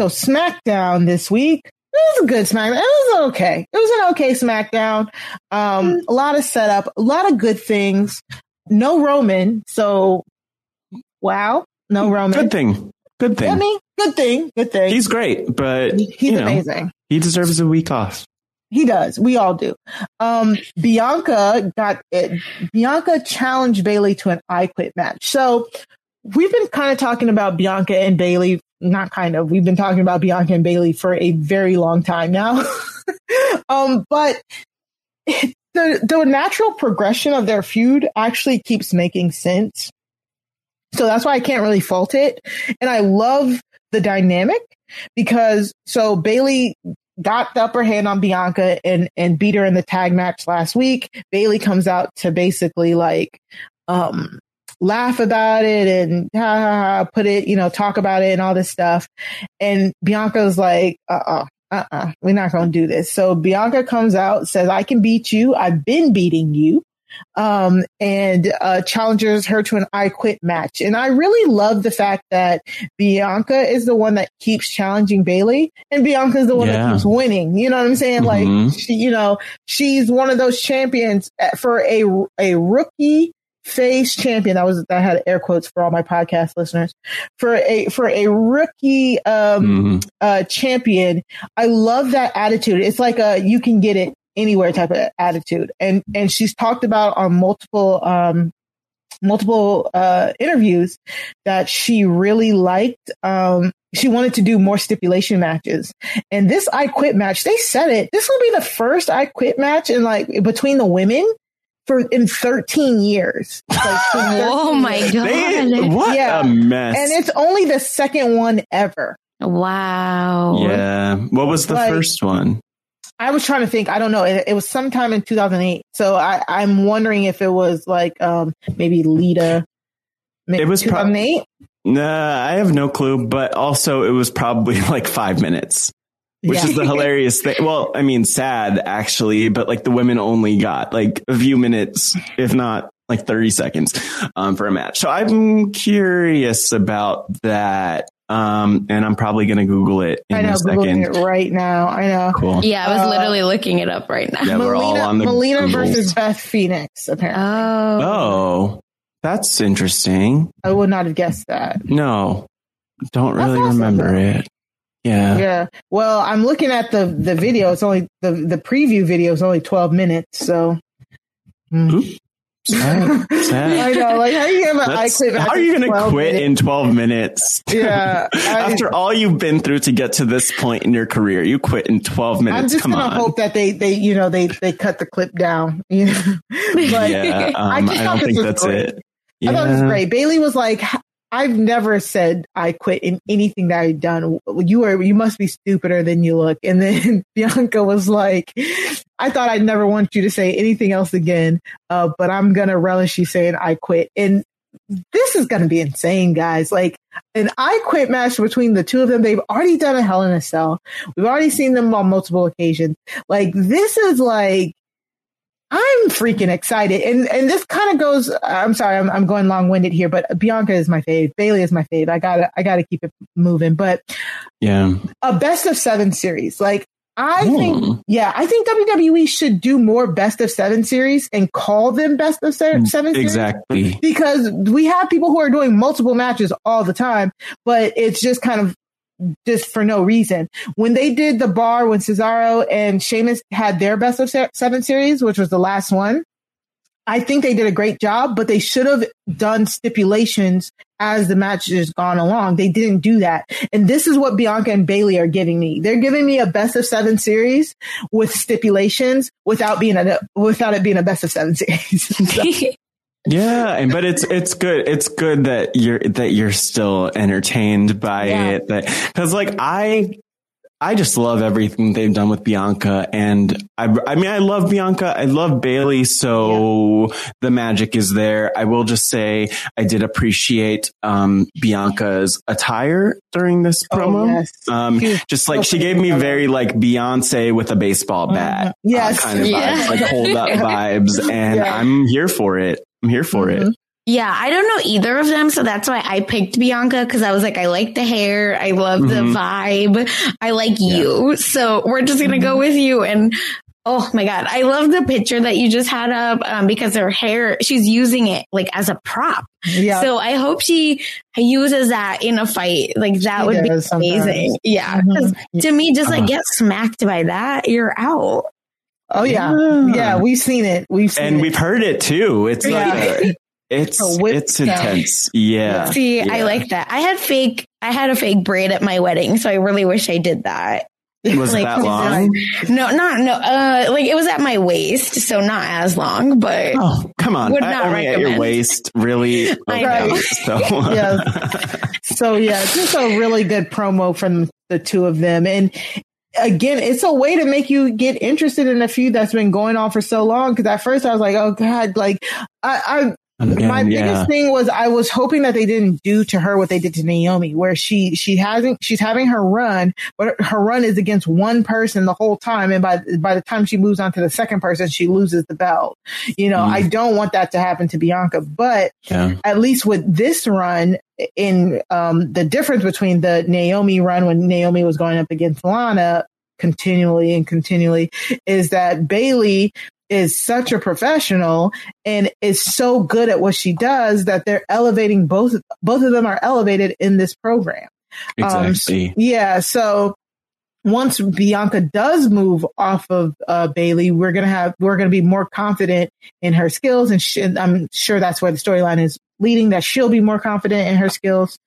So SmackDown this week. It was a good SmackDown. It was okay. It was an okay SmackDown. Um, a lot of setup, a lot of good things. No Roman, so wow, no Roman. Good thing. Good thing. I mean, good thing. Good thing. He's great, but he's know, amazing. He deserves a week off. He does. We all do. Um, Bianca got it. Bianca challenged Bayley to an I Quit match. So we've been kind of talking about Bianca and Bayley not kind of. We've been talking about Bianca and Bayley for a very long time now. um, but the the natural progression of their feud actually keeps making sense. So that's why I can't really fault it. And I love the dynamic because so Bayley got the upper hand on Bianca and and beat her in the tag match last week. Bayley comes out to basically like um laugh about it and ha, ha, ha, put it, you know, talk about it and all this stuff. And Bianca's like, uh uh-uh, uh, uh-uh, we're not going to do this. So Bianca comes out, says, I can beat you. I've been beating you. um, and uh, challenges her to an I Quit match. And I really love the fact that Bianca is the one that keeps challenging Bayley, and Bianca is the one yeah. that keeps winning. You know what I'm saying? Mm-hmm. Like, she, you know, she's one of those champions uh, for a a rookie face champion. That was that had air quotes for all my podcast listeners. For a for a rookie um mm-hmm. uh champion, I love that attitude. It's like a you can get it anywhere type of attitude. And and she's talked about on multiple um multiple uh interviews that she really liked um she wanted to do more stipulation matches. And this I quit match, they said it. This will be the first I quit match in like between the women for in 13 years. Like, 13 oh my years. god! They, what yeah. a mess! And it's only the second one ever. Wow. Yeah. What was the like, first one? I was trying to think. I don't know. It, it was sometime in 2008. So I, I'm wondering if it was like um, maybe Lita. It was 2008. Pro- nah, I have no clue. But also, it was probably like five minutes which yeah. is the hilarious thing. Well, I mean, sad actually, but like the women only got like a few minutes, if not like 30 seconds, um, for a match. So I'm curious about that. Um, and I'm probably going to Google it in I know, a second. It right now. I know. Cool. Yeah, I was uh, literally looking it up right now. Yeah, Melina, we're all on the Melina Googles. versus Beth Phoenix, apparently. Oh. Oh, that's interesting. I would not have guessed that. No, don't really awesome, remember though. it. Yeah. Yeah. Well, I'm looking at the the video. It's only the the preview video is only 12 minutes. So. Mm. Sad. Sad. I know. Like, how are you gonna I quit? How are you gonna quit minutes? in 12 minutes? Yeah. After all you've been through to get to this point in your career, you quit in 12 minutes. I'm just Come gonna on. hope that they they you know they they cut the clip down. You know? but yeah. Um, I, I don't think that's great. it. Yeah. I thought it was great. Bayley was like, I've never said I quit in anything that I've done. You are, you must be stupider than you look. And then Bianca was like, I thought I'd never want you to say anything else again. Uh, but I'm going to relish you saying I quit. And this is going to be insane, guys. Like an I quit match between the two of them. They've already done a Hell in a Cell. We've already seen them on multiple occasions. Like this is like, I'm freaking excited. And and this kind of goes I'm sorry, I'm I'm going long winded here, but Bianca is my fave. Bayley is my fave. I gotta I gotta keep it moving. But yeah. A best of seven series. Like I mm. think, yeah, I think WWE should do more best of seven series and call them best of seven, seven series. Exactly. Because we have people who are doing multiple matches all the time, but it's just kind of just for no reason. When they did the bar when Cesaro and Sheamus had their best of seven series, which was the last one, I think they did a great job, but they should have done stipulations as the match has gone along. They didn't do that. And this is what Bianca and Bayley are giving me. They're giving me a best of seven series with stipulations without being a, without it being a best of seven series. Yeah, and but it's it's good. It's good that you're that you're still entertained by yeah. it. That because like I I just love everything they've done with Bianca, and I I mean I love Bianca. I love Bayley, so yeah. the magic is there. I will just say I did appreciate um, Bianca's attire during this oh, promo. Oh, yes. um, just like she gave me very like Beyonce with a baseball bat, uh, yes, uh, kind of yeah. vibes, like hold up vibes, and yeah. I'm here for it. I'm here for mm-hmm. it. Yeah, I don't know either of them, so that's why I picked Bianca because I was like, I like the hair, I love mm-hmm. the vibe, I like yeah. you, so we're just gonna mm-hmm. go with you. And oh my god, I love the picture that you just had up um, because her hair, she's using it like as a prop. Yeah. So I hope she uses that in a fight. Like that she would be amazing. Yeah, mm-hmm. to me, just like uh-huh. get smacked by that, you're out. Oh yeah. yeah, yeah, we've seen it. We've seen and it. we've heard it too. It's yeah. like it's it's intense. Yeah. See, yeah. I like that. I had fake. I had a fake braid at my wedding, so I really wish I did that. It was like, that long? No, not no. Uh, like it was at my waist, so not as long. But oh, come on, would not only recommend. at your waist, really? Okay, so yeah, so yeah, just a really good promo from the two of them, and again, it's a way to make you get interested in a feud that's been going on for so long. Cause at first I was like, oh God, like I, I Again, my biggest yeah. thing was I was hoping that they didn't do to her what they did to Naomi, where she she hasn't she's having her run, but her run is against one person the whole time, and by by the time she moves on to the second person, she loses the belt. You know, mm. I don't want that to happen to Bianca, but yeah. at least with this run, in um, the difference between the Naomi run when Naomi was going up against Lana continually and continually is that Bayley is such a professional and is so good at what she does that they're elevating both both of them are elevated in this program. Um, exactly. Um, yeah. So once Bianca does move off of uh, Bayley, we're gonna have we're gonna be more confident in her skills, and sh- I'm sure that's where the storyline is leading. That she'll be more confident in her skills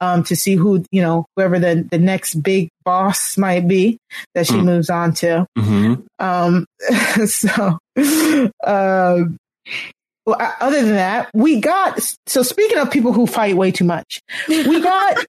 um, to see who you know whoever the the next big boss might be that she mm. moves on to. Mm-hmm. Um, so, uh, well, other than that, we got so speaking of people who fight way too much, we got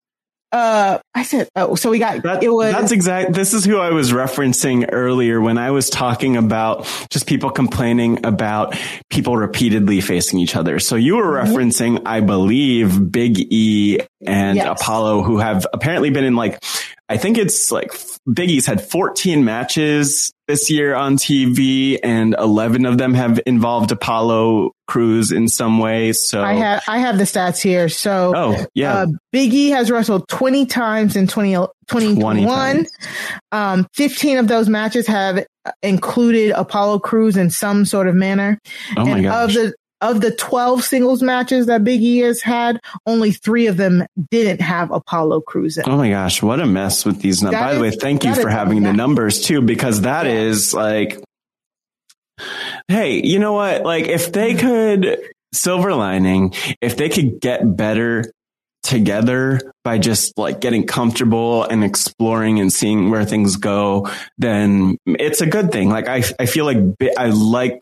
uh, I said, oh, so we got that, it was. That's exact. This is who I was referencing earlier when I was talking about just people complaining about people repeatedly facing each other. So you were mm-hmm. referencing, I believe, Big E and yes. Apollo, who have apparently been in like, I think it's like Big E's had 14 matches this year on TV, and 11 of them have involved Apollo Crews in some way. So I have I have the stats here. So oh yeah, uh, Big E has wrestled 20 times in 20, 2021. 20 um, 15 of those matches have included Apollo Crews in some sort of manner. Oh my and gosh. Of the of the 12 singles matches that Big E has had, only three of them didn't have Apollo Crews in. Oh my gosh, what a mess with these numbers. By is, the way, thank you for having the numbers too, because that yeah. is like, hey, you know what? Like if they could, silver lining, if they could get better together by just like getting comfortable and exploring and seeing where things go, then it's a good thing. Like I, I feel like I like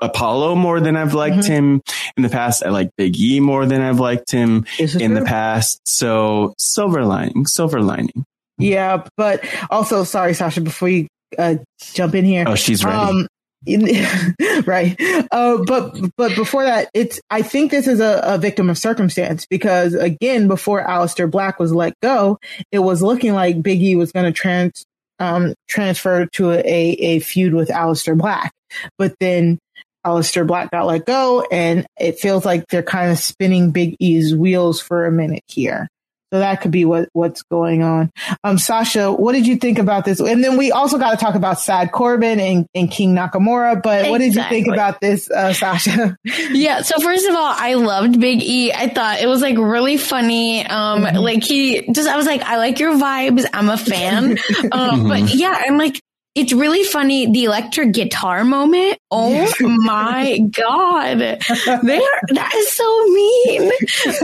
Apollo more than I've liked mm-hmm. him in the past. I like Big E more than I've liked him in true? the past. So silver lining, silver lining. Yeah, but also sorry, Sasha, before you uh, jump in here. Oh, she's ready. Um, right. Uh, but but before that, it's I think this is a, a, victim of circumstance because again, before Aleister Black was let go, it was looking like Biggie was going to trans um, transfer to a, a feud with Aleister Black, but then Aleister Black got let go, and it feels like they're kind of spinning Big E's wheels for a minute here. So that could be what, what's going on. Um, Sasha, what did you think about this? And then we also got to talk about Sad Corbin and, and King Nakamura, but exactly. what did you think about this, uh, Sasha? yeah. So first of all, I loved Big E. I thought it was like really funny. Um, mm-hmm. like he just, I was like, I like your vibes. I'm a fan. um, but mm-hmm. yeah, I'm like, it's really funny the electric guitar moment. Oh my god, they are that is so mean,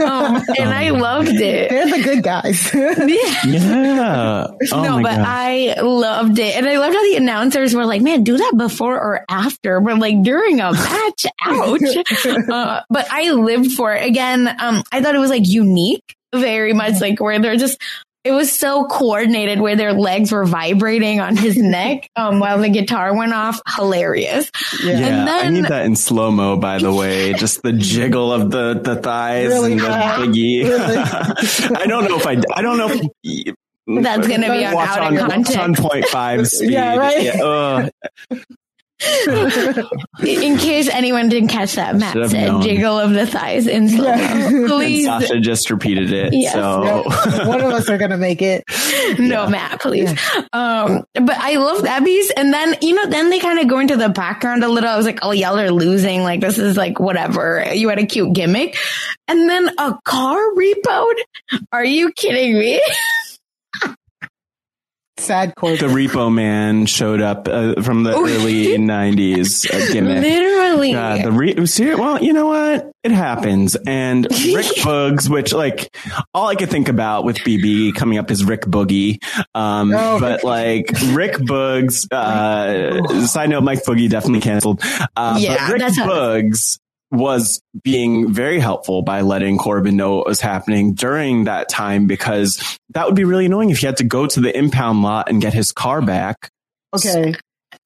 um, and I loved it. They're the good guys. yeah, yeah. Oh no, but I loved it, and I loved how the announcers were like, "Man, do that before or after," but like during a match. Ouch! Uh, but I lived for it again. Um, I thought it was like unique very much like where they're just it was so coordinated where their legs were vibrating on his neck um, while the guitar went off. Hilarious. Yeah, yeah then, I need that in slow mo. By the way, just the jiggle of the the thighs really and the biggie. Really? I don't know if I. I don't know. If, that's going to be on out on, of context. on point five speed. yeah, right. Yeah, in case anyone didn't catch that, Matt said known. "jiggle of the thighs" in slow yeah. Please, and Sasha just repeated it. Yes. So one of us are gonna make it. No, yeah. Matt, please. Yeah. Um, but I love that piece, and then you know, then they kind of go into the background a little. I was like, "Oh, y'all are losing. Like this is like whatever. You had a cute gimmick, and then a car repoed. Are you kidding me?" sad chord. The Repo Man showed up uh, from the early '90s uh, gimmick. Literally, uh, the re- well, you know what? It happens. And Rick Boogs, which like all I could think about with BB coming up is Rick Boogie. Um, oh, but like Rick Boogs. Uh, side note: Mike Boogie definitely canceled. Uh, yeah, Rick Boogs was being very helpful by letting Corbin know what was happening during that time because that would be really annoying if he had to go to the impound lot and get his car back. Okay.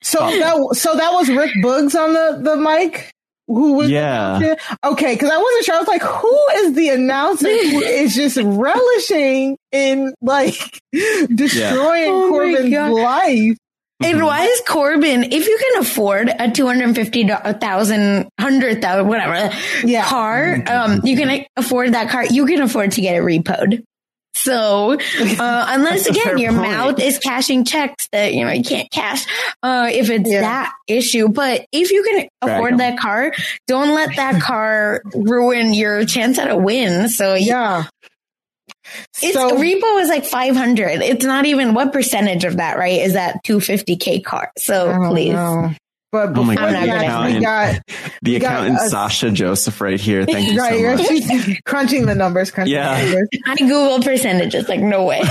So um, that so that was Rick Boogs on the the mic who was yeah okay because i wasn't sure i was like who is the announcer who is just relishing in like destroying yeah. oh corbin's life and mm-hmm. why is Corbin, if you can afford a 250,000, 100,000, whatever yeah. car, mm-hmm. um, you can afford that car, you can afford to get it repoed. So, uh, unless again, your point. mouth is cashing checks that, you know, you can't cash, uh, if it's yeah. that issue. But if you can afford that car, don't let that car ruin your chance at a win. So, yeah. It's so, repo is like 500. It's not even what percentage of that, right? Is that 250k car? So please. Know. But oh my God, the accountant, we got the accountant got Sasha Joseph right here. Thank you right, so much. She's crunching the numbers. Crunching yeah. The numbers. I Google percentages. Like no way.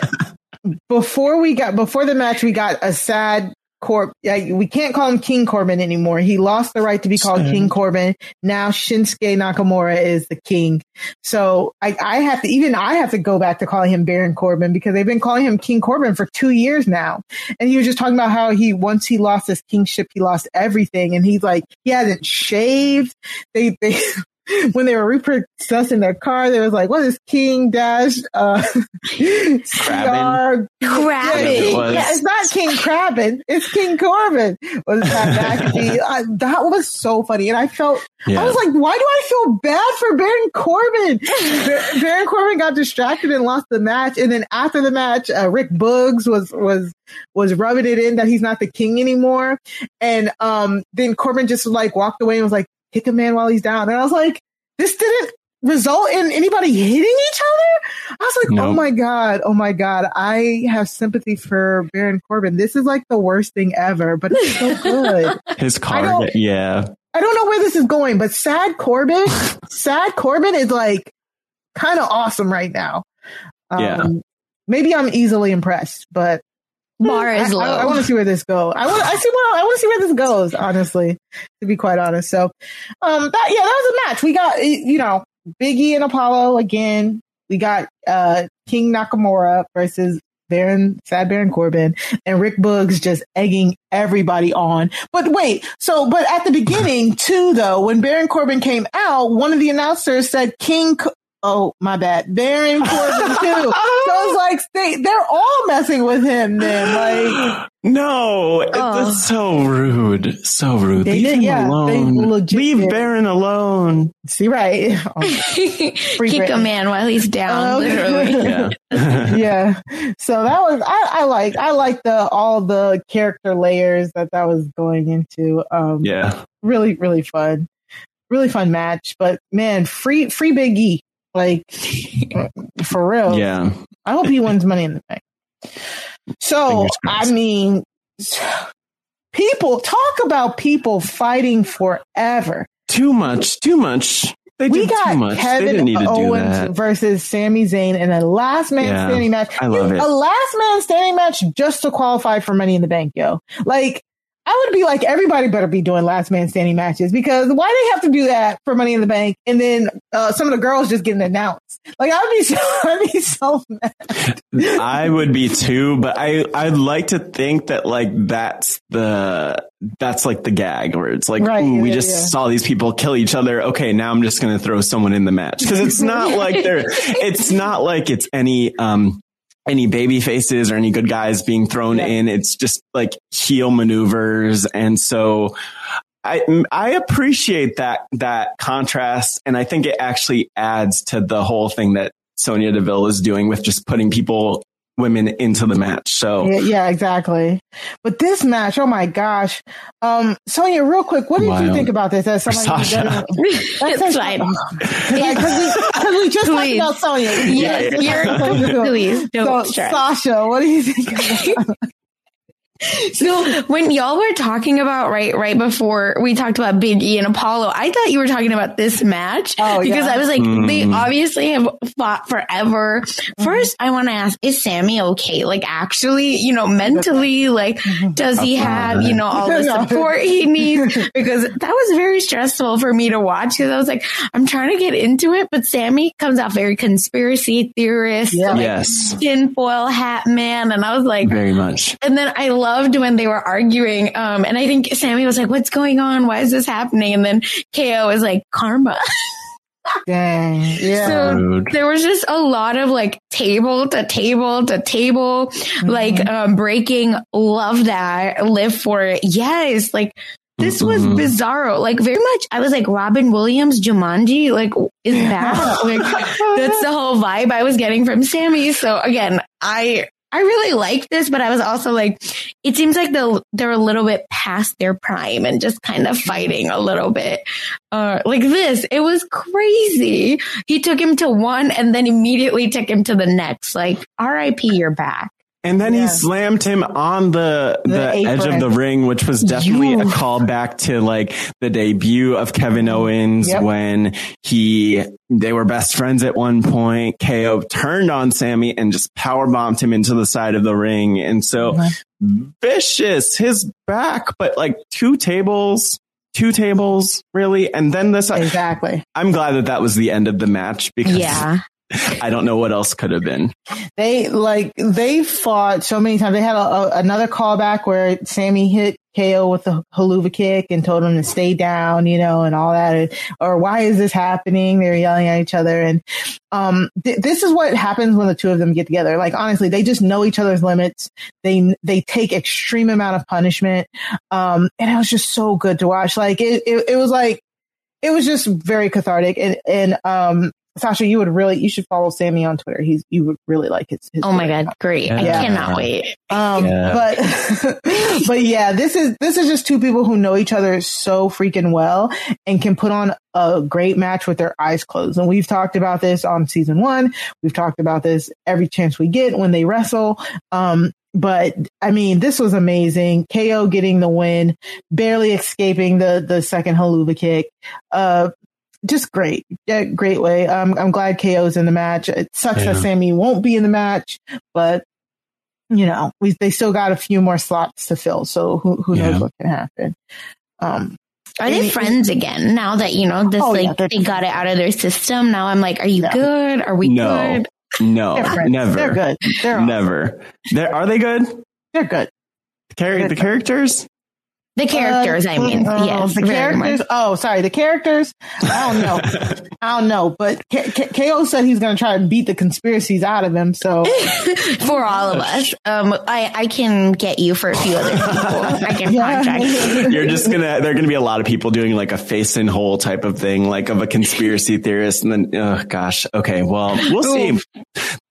before we got before the match, we got a sad Corb, we can't call him King Corbin anymore. He lost the right to be called King mm-hmm. Corbin. Now Shinsuke Nakamura is the king. So I, I have to, even I have to go back to calling him Baron Corbin because they've been calling him King Corbin for two years now. And he was just talking about how he, once he lost his kingship, he lost everything. And he's like, he hasn't shaved. They, they, when they were repossessing their car, they was like, "What is King Dash uh, Crabbin? Crabbin. Yeah, yeah, it's not King Crabbin. It's King Corbin." Was that uh, that was so funny, and I felt yeah. I was like, "Why do I feel bad for Baron Corbin?" Baron Corbin got distracted and lost the match, and then after the match, uh, Rick Boogs was was was rubbing it in that he's not the king anymore, and um, then Corbin just like walked away and was like, kick a man while he's down. And I was like, this didn't result in anybody hitting each other. I was like, oh my God, oh my God. I have sympathy for Baron Corbin. This is like the worst thing ever, but it's so good. His card, yeah. I don't know where this is going, but sad Corbin, sad Corbin is like kind of awesome right now. Um, yeah. Maybe I'm easily impressed, but bar is low. I, I want to see where this goes. I want. I see what I want to see where this goes. Honestly, to be quite honest. So, um, that yeah, that was a match. We got you know Biggie and Apollo again. We got uh King Nakamura versus Baron, Sad Baron Corbin, and Rick Boogs just egging everybody on. But wait, so, but at the beginning too, though, when Baron Corbin came out, one of the announcers said King, Oh, my bad. Baron Corbin too. so it's like they they're all messing with him then. Like No, oh. it's so rude. So rude. They Leave did, him yeah, alone. Leave did. Baron alone. See right. Oh, Kick a man while he's down, um, literally. yeah. yeah. So that was I, I like I like the all the character layers that that was going into. Um yeah. Really, really fun really fun match. But man, free free Big E. Like for real. Yeah. I hope he wins money in the bank. So I mean people talk about people fighting forever. Too much, too much. They we got much. Kevin Owens versus Sami Zayn in a last man yeah, standing match. I love it. A last man standing match just to qualify for Money in the Bank, yo. Like I would be like, everybody better be doing last man standing matches because why they have to do that for Money in the Bank and then uh, some of the girls just getting announced? Like I'd be so, I'd be so mad. I would be too, but I I'd like to think that like that's the that's like the gag where it's like, right, ooh, we just yeah. saw these people kill each other. Okay, now I'm just gonna throw someone in the match because it's not like they're it's not like it's any um any baby faces or any good guys being thrown yeah. in. It's just like heel maneuvers. And so I, I appreciate that, that contrast. And I think it actually adds to the whole thing that Sonya Deville is doing with just putting people women into the match. So yeah, yeah, exactly. But this match, oh my gosh, um, Sonya, real quick, what did Wild. you think about this? As somebody Sasha. it's fine. Yeah, because we, we, just please. talked about Sonya. Yeah, yeah, yeah. please don't. So, Sasha, what do you think? so when y'all were talking about right right before we talked about Big E and Apollo, I thought you were talking about this match oh, because yeah. I was like, mm. they obviously have fought forever. Mm-hmm. First, I want to ask, is Sami okay? Like actually, you know, mentally, like mm-hmm. does he have you know all the support he needs? Because that was very stressful for me to watch because I was like, I'm trying to get into it, but Sami comes out very conspiracy theorist, yeah. like, yes, tinfoil hat man, and I was like, very much. And then I love loved when they were arguing. Um, and I think Sami was like, what's going on? Why is this happening? And then KO was like, karma. Dang. Yeah. So Rude. there was just a lot of like table to table to table, mm-hmm. like um, breaking. Love that. Live for it. Yes. Like this was mm-hmm. bizarro. Like very much, I was like Robin Williams, Jumanji. Like, is that like that's the whole vibe I was getting from Sami? So again, I I really like this, but I was also like, it seems like they're, they're a little bit past their prime and just kind of fighting a little bit. Uh, like this, it was crazy. He took him to one and then immediately took him to the next. Like, RIP, you're back. And then yeah. he slammed him on the, the, the edge of the ring, which was definitely you. a callback to like the debut of Kevin Owens yep. when he, they were best friends at one point. KO turned on Sami and just power bombed him into the side of the ring. And so mm-hmm. vicious, his back, but like two tables, two tables really. And then this, exactly. I'm glad that that was the end of the match because yeah. I don't know what else could have been. They like they fought so many times. They had a, a, another callback where Sami hit KO with the Helluva kick and told him to stay down, you know, and all that. Or why is this happening? They were yelling at each other, and um, th- this is what happens when the two of them get together. Like honestly, they just know each other's limits. They they take extreme amount of punishment, um, and it was just so good to watch. Like it, it, it was like it was just very cathartic and, and um Sasha, you would really, you should follow Sami on Twitter. He's, you would really like his. his oh my God. Great. Yeah. I cannot wait. Um, yeah. but, but yeah, this is, this is just two people who know each other so freaking well and can put on a great match with their eyes closed. And we've talked about this on season one. We've talked about this every chance we get when they wrestle. Um, but I mean, this was amazing. KO getting the win, barely escaping the the second Helluva kick. Uh, just great, yeah, great way. Um, I'm glad KO's in the match. It sucks yeah. that Sami won't be in the match, but you know, we, they still got a few more slots to fill. So who, who yeah. knows what can happen. Um, are they friends again now that you know this? Oh, like yeah, they got it out of their system. Now I'm like, are you good? Are we no, good? No, never. They're good. They're never. They're, are they good? They're good. The, char- the characters? The characters, uh, I mean, uh, yes, the characters. Oh, sorry, the characters. I don't know. I don't know, but K- K- KO said he's going to try to beat the conspiracies out of him. So for all of us, um, I I can get you for a few other people. I can yeah. contract. You're just gonna. There are going to be a lot of people doing like a face and hole type of thing, like of a conspiracy theorist, and then oh gosh, okay, well we'll see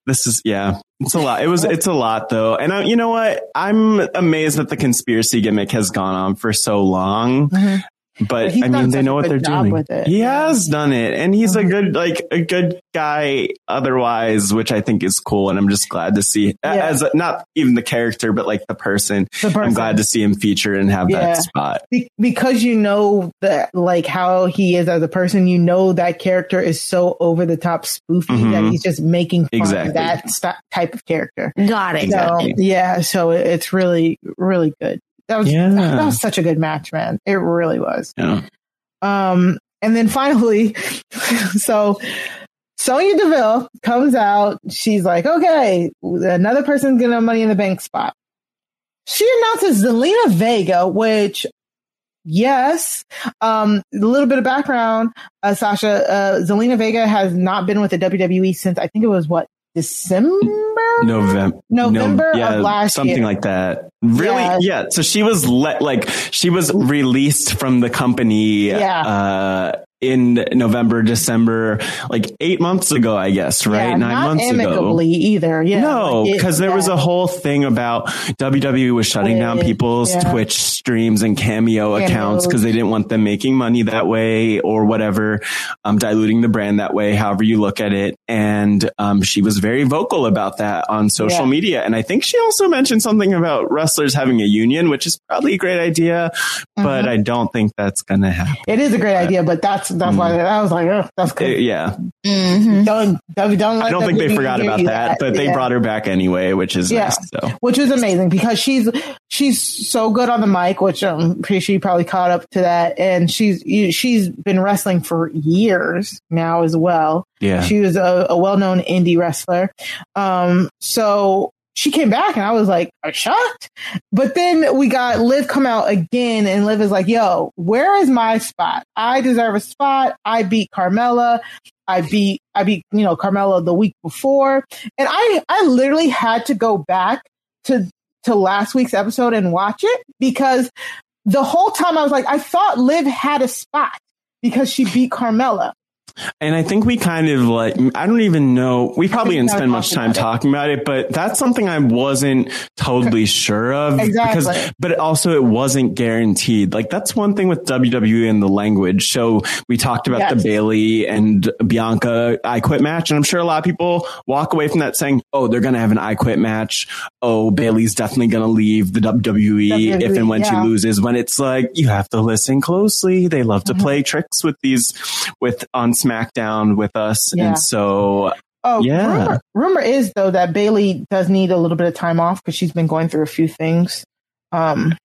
this is yeah. It's a lot. It was it's a lot though. And I, you know what? I'm amazed that the conspiracy gimmick has gone on for so long. Mm-hmm. But, but I mean, they know what they're doing. He has done it, and he's mm-hmm. a good, like a good guy. Otherwise, which I think is cool, and I'm just glad to see yeah. as a, not even the character, but like the person, the person. I'm glad to see him featured and have yeah. that spot Be- because you know that like how he is as a person. You know that character is so over the top spoofy mm-hmm. that he's just making fun exactly. of that st- type of character. Got it. So, exactly. yeah, so it's really really good. That was yeah. that was such a good match, man. It really was. Yeah. Um, and then finally, so Sonya Deville comes out. She's like, okay, another person's getting a money in the bank spot. She announces Zelina Vega, which yes, um, a little bit of background, uh, Sasha, uh, Zelina Vega has not been with the WWE since I think it was what December, November, November no, yeah, of last something year. like that. Really? Yeah. yeah. So she was let like she was released from the company. Yeah. Uh, in November, December, like eight months ago, I guess, right? Yeah, Nine months amicably ago. either. Yeah. No, because there yeah. was a whole thing about WWE was shutting Twitch, down people's yeah. Twitch streams and Cameo Cameos. accounts because they didn't want them making money that way or whatever, um, diluting the brand that way, however you look at it. And, um, she was very vocal about that on social media. And I think she also mentioned something about wrestlers having a union, which is probably a great idea, mm-hmm. but I don't think that's going to happen. It is a great idea, but that's that's why mm. I was like, oh, that's cool. yeah. Mm-hmm. Don't, don't, don't I don't think they forgot about that, that, but they yeah. brought her back anyway, which is yeah. nice. So. Which is amazing because she's she's so good on the mic, which I'm pretty sure you probably caught up to that, and she's she's been wrestling for years now as well. Yeah, she was a, a well known indie wrestler. Um, so she came back and I was like, I'm shocked. But then we got Liv come out again and Liv is like, yo, where is my spot? I deserve a spot. I beat Carmella. I beat, I beat, you know, Carmella the week before. And I, I literally had to go back to, to last week's episode and watch it because the whole time I was like, I thought Liv had a spot because she beat Carmella. And I think we kind of like, I don't even know, we probably didn't spend much time talking about it, but that's something I wasn't totally sure of. Exactly. Because, but also it wasn't guaranteed. Like that's one thing with WWE and the language. So we talked about yes. the Bayley and Bianca I quit match. And I'm sure a lot of people walk away from that saying, Oh, they're going to have an I quit match. Oh, Bayley's definitely going to leave the WWE, WWE, if and when yeah. she loses. When it's like, you have to listen closely. They love to mm-hmm. play tricks with these, with on SmackDown with us. Yeah. And so Oh, yeah. Rumor, rumor, is though that Bayley does need a little bit of time off because she's been going through a few things, um,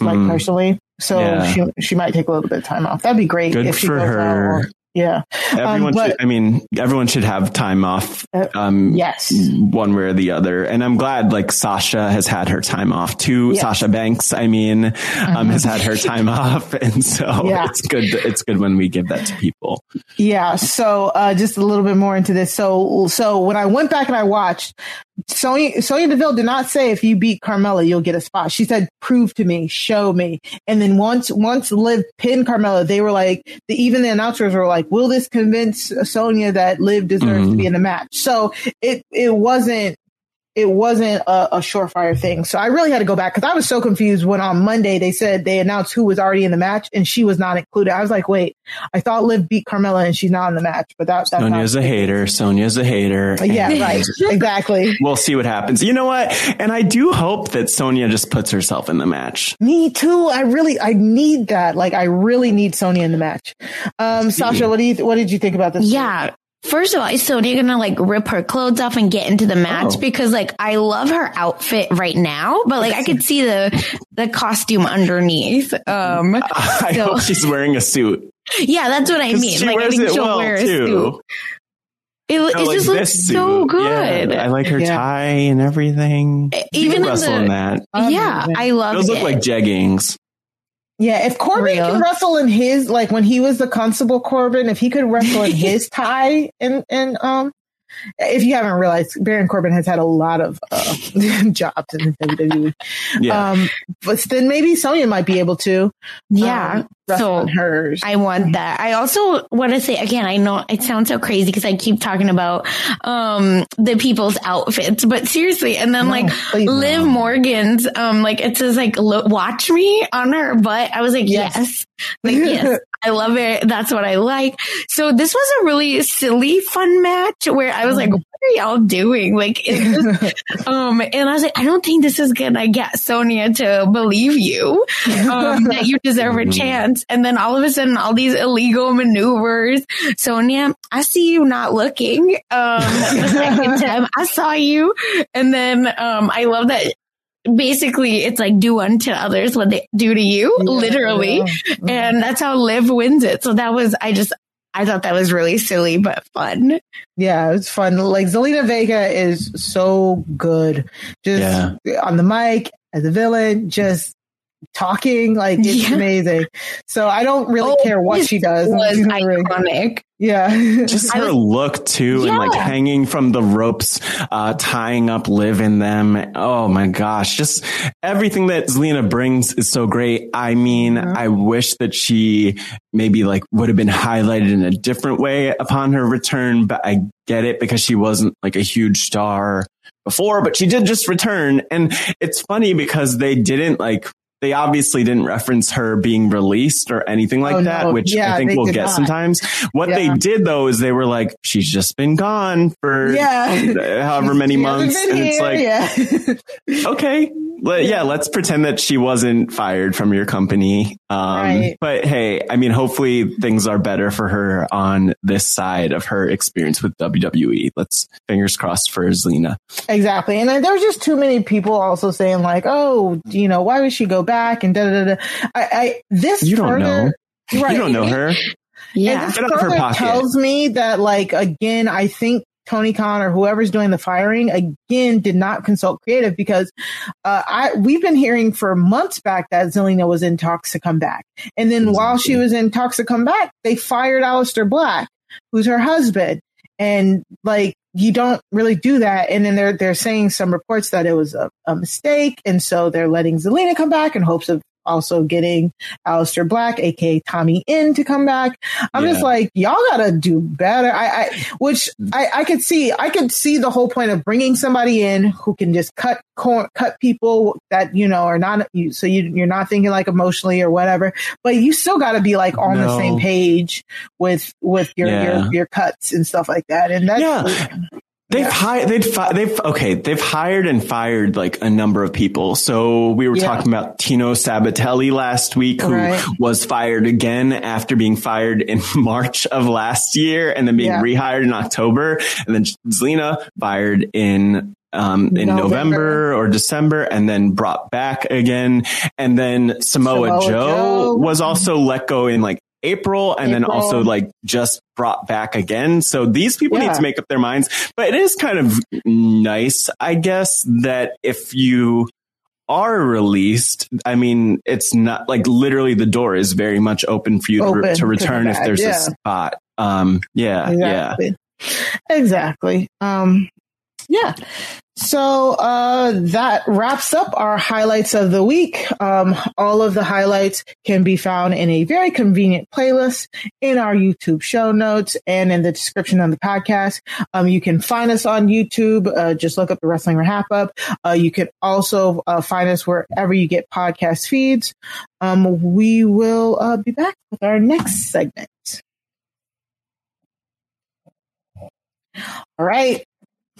like mm. personally. So yeah. she she might take a little bit of time off. That'd be great. Good if she for her. Yeah. Everyone um, but, should, I mean, everyone should have time off. Uh, um, yes. One way or the other. And I'm glad like Sasha has had her time off too. Yes. Sasha Banks, I mean, um, mm-hmm. has had her time off. And so yeah. it's good. It's good when we give that to people. Yeah. So, uh, just a little bit more into this. So, so when I went back and I watched, Sonya, Sonya Deville did not say if you beat Carmella, you'll get a spot. She said, prove to me, show me. And then once, once Liv pinned Carmella, they were like, the, even the announcers were like, will this convince Sonya that Liv deserves mm-hmm. to be in the match? So it, it wasn't, it wasn't a, a, surefire thing. So I really had to go back because I was so confused when on Monday they said they announced who was already in the match and she was not included. I was like, wait, I thought Liv beat Carmella and she's not in the match, but that, that's Sonya's a hater. Sonya's a hater. Yeah, right. exactly. We'll see what happens. You know what? And I do hope that Sonya just puts herself in the match. Me too. I really, I need that. Like, I really need Sonya in the match. Um, Sasha, what do you, what did you think about this? Yeah. First of all, is Sonya gonna like rip her clothes off and get into the match? Oh. Because like I love her outfit right now, but like I could see the the costume underneath. Um, I so. hope she's wearing a suit. Yeah, that's what I mean. Like I think she'll well wear a too. suit. It, it like just looks suit. so good. Yeah, I like her yeah. tie and everything. Even in, the, in that. Yeah, I love it. Those look like jeggings. Yeah, if Corbin Real. can wrestle in his like when he was the Constable Corbin, if he could wrestle in his tie and and um if you haven't realized, Baron Corbin has had a lot of uh, jobs in the WWE. Yeah. Um, but then maybe Sonya might be able to. Yeah. Um, so hers. I want that. I also want to say again, I know it sounds so crazy because I keep talking about um, the people's outfits, but seriously, and then no, like Liv no. Morgan's, um, like it says like watch me on her butt. I was like, yes, yes. like yes, I love it. That's what I like. So this was a really silly, fun match where I was like, what are y'all doing? Like, um, and I was like, I don't think this is gonna get Sonya to believe you, um, that you deserve a mm-hmm. chance. And then all of a sudden, all these illegal maneuvers. Sonya, I see you not looking. Um, the second time I saw you. And then, um, I love that basically it's like do unto others what they do to you, yeah, literally. Yeah. Mm-hmm. And that's how Liv wins it. So that was, I just, I thought that was really silly but fun. Yeah, it's fun. Like Zelina Vega is so good. Just yeah. on the mic as a villain, just talking like it's yeah. amazing. So I don't really oh, care what she does. Was iconic. Yeah. Just her was, look too yeah. and like hanging from the ropes, uh, tying up Liv in them. Oh my gosh. Just everything that Zelina brings is so great. I mean, mm-hmm. I wish that she maybe like would have been highlighted in a different way upon her return, but I get it because she wasn't like a huge star before, but she did just return. And it's funny because they didn't like they obviously didn't reference her being released or anything like oh, that, no. which yeah, I think we'll get not. sometimes. What yeah. they did though is they were like, she's just been gone for yeah. however many months. And here. it's like, okay, let, yeah, let's pretend that she wasn't fired from your company. Um, right. but hey, I mean, hopefully things are better for her on this side of her experience with WWE. Let's fingers crossed for Zelina. Exactly. And then there was just too many people also saying like, oh, you know, why would she go back and da da da. I, I this you don't know. Right. You don't know her. yeah, and this further tells me that like again, I think Tony Khan or whoever's doing the firing again did not consult creative because uh, I we've been hearing for months back that Zelina was in talks to come back, and then exactly. while she was in talks to come back, they fired Aleister Black, who's her husband, and like you don't really do that. And then they're they're saying some reports that it was a, a mistake, and so they're letting Zelina come back in hopes of also getting Aleister Black, aka Tommy End, to come back. I'm yeah. just like, y'all gotta do better. I, I which I, I could see, I could see the whole point of bringing somebody in who can just cut cut people that you know are not you, so you you're not thinking like emotionally or whatever, but you still got to be like on no. the same page with with your, yeah. your your cuts and stuff like that. And that's yeah. They've yeah. hired, they've, fi- they've, okay, they've hired and fired like a number of people. So we were yeah. talking about Tino Sabbatelli last week, who right. was fired again after being fired in March of last year and then being yeah. rehired in October. And then Zelina fired in um, in November. November. or December and then brought back again. And then Samoa, Samoa Joe, Joe, was also let go in like April and April. then also like just brought back again. So these people yeah. need to make up their minds. But it is kind of nice, I guess, that if you are released, I mean, it's not like literally the door is very much open for you open to, to, return if there's yeah. a spot. Um, yeah, exactly. yeah. Exactly. Um, yeah. So uh, that wraps up our highlights of the week. Um, all of the highlights can be found in a very convenient playlist in our YouTube show notes and in the description of the podcast. Um, you can find us on YouTube. Uh, just look up the Wrestling RHAPup. Uh, you can also uh, find us wherever you get podcast feeds. Um, we will uh, be back with our next segment. All right.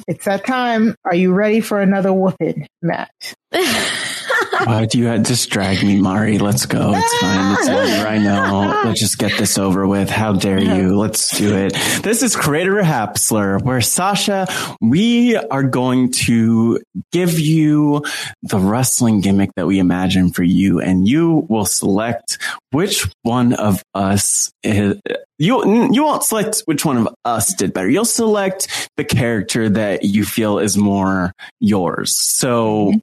It's that time. Are you ready for another whooping, Matt? Why do you just drag me, Mari? Let's go. It's fine. It's over. I know. Let's just get this over with. How dare you? Let's do it. This is Creator Hapsler, where Sasha, we are going to give you the wrestling gimmick that we imagine for you, and you will select which one of us is, you you won't select which one of us did better. You'll select the character that you feel is more yours. So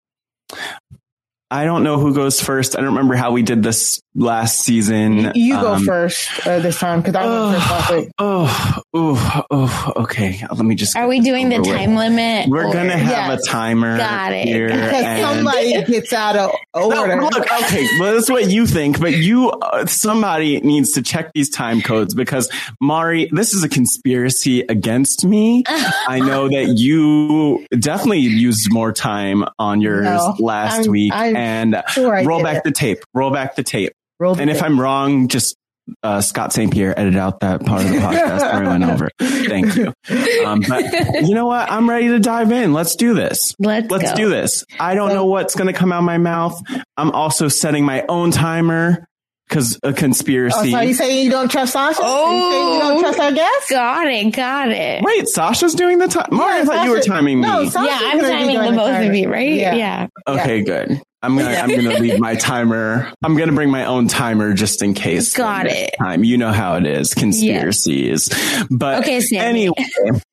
I don't know who goes first. I don't remember how we did this last season. You go um, first uh, this time because I oh, went first last week. Oh, oh, oh, okay. Let me just. Are we doing the time with. limit? We're or? gonna have yes. a timer. Got it. Here because somebody gets out of order. No, look, okay, well, that's what you think, but you, uh, somebody needs to check these time codes because Mari, this is a conspiracy against me. I know that you definitely used more time on yours no, last I'm, week. I'm, and sure roll back it. the tape. Roll back the tape. Roll and if I'm wrong, just uh, Scott St. Pierre edit out that part of the podcast where I went over. Thank you. Um, but you know what? I'm ready to dive in. Let's do this. Let's Let's go. do this. I don't so, know what's going to come out of my mouth. I'm also setting my own timer because a conspiracy. Oh, so you saying you don't trust Sasha? Oh, you, don't trust our guest? Got it, got it. Wait, Sasha's doing the time. Mari, yeah, I thought Sasha, you were timing me. No, Sasha's yeah, I'm timing the both of you, right? Yeah. yeah. Okay, yeah. good. I'm gonna I'm gonna leave my timer. I'm gonna bring my own timer just in case. Got it. Time. You know how it is. Conspiracies. But okay, anyway,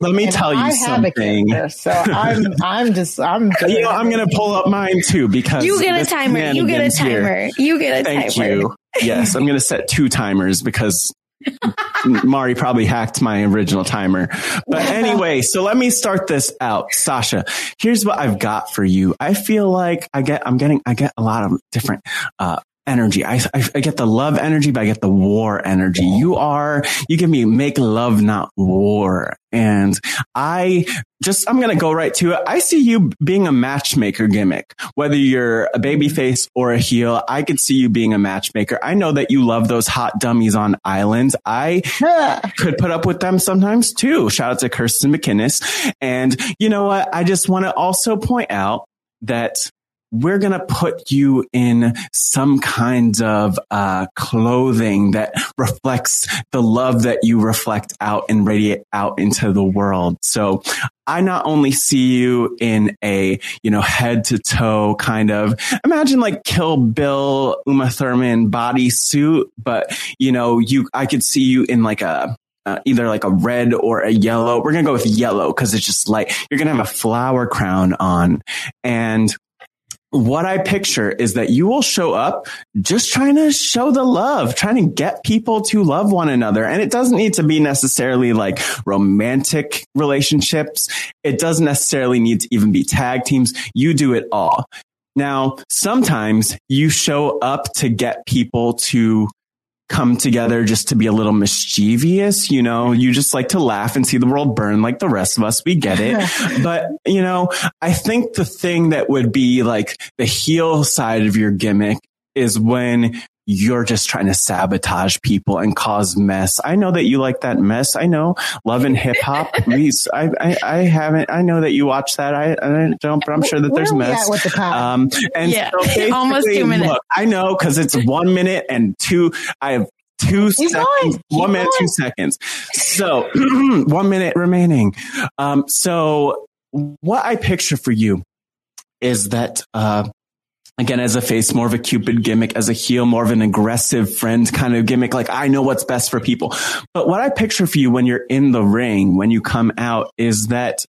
let me and tell you something. so I'm I'm just I'm you know, I'm gonna pull up mine too because you get a timer. You get a timer. Here. You get a Thank timer. You. Yes, I'm gonna set two timers because Mari probably hacked my original timer. But anyway, so let me start this out. Sasha, here's what I've got for you. I feel like I get, I'm getting, I get a lot of different, uh, energy. I, I, I, get the love energy, but I get the war energy. You are, you give me make love, not war. And I just, I'm going to go right to it. I see you being a matchmaker gimmick, whether you're a baby face or a heel. I could see you being a matchmaker. I know that you love those hot dummies on islands. I could put up with them sometimes too. Shout out to Kirsten McInnes. And you know what? I just want to also point out that we're going to put you in some kind of uh, clothing that reflects the love that you reflect out and radiate out into the world. So I not only see you in a, you know, head to toe kind of imagine like Kill Bill Uma Thurman bodysuit, but you know, you, I could see you in like a, uh, either like a red or a yellow. We're going to go with yellow because it's just like you're going to have a flower crown on and what I picture is that you will show up just trying to show the love, trying to get people to love one another. And it doesn't need to be necessarily like romantic relationships. It doesn't necessarily need to even be tag teams. You do it all. Now, sometimes you show up to get people to come together just to be a little mischievous. You know, you just like to laugh and see the world burn like the rest of us. We get it. but, you know, I think the thing that would be like the heel side of your gimmick is when you're just trying to sabotage people and cause mess. I know that you like that mess. I know love and hip hop. Please, I, I, I, haven't, I know that you watch that. I, I don't, but I'm sure that there's mess. with the time? Um, and yeah, so almost two minutes. Look, I know because it's one minute and two, I have two Keep seconds, going. one Keep minute, going. two seconds. So one minute remaining. Um, so what I picture for you is that, uh, again, as a face, more of a Cupid gimmick, as a heel, more of an aggressive friend kind of gimmick. Like I know what's best for people. But what I picture for you when you're in the ring, when you come out is that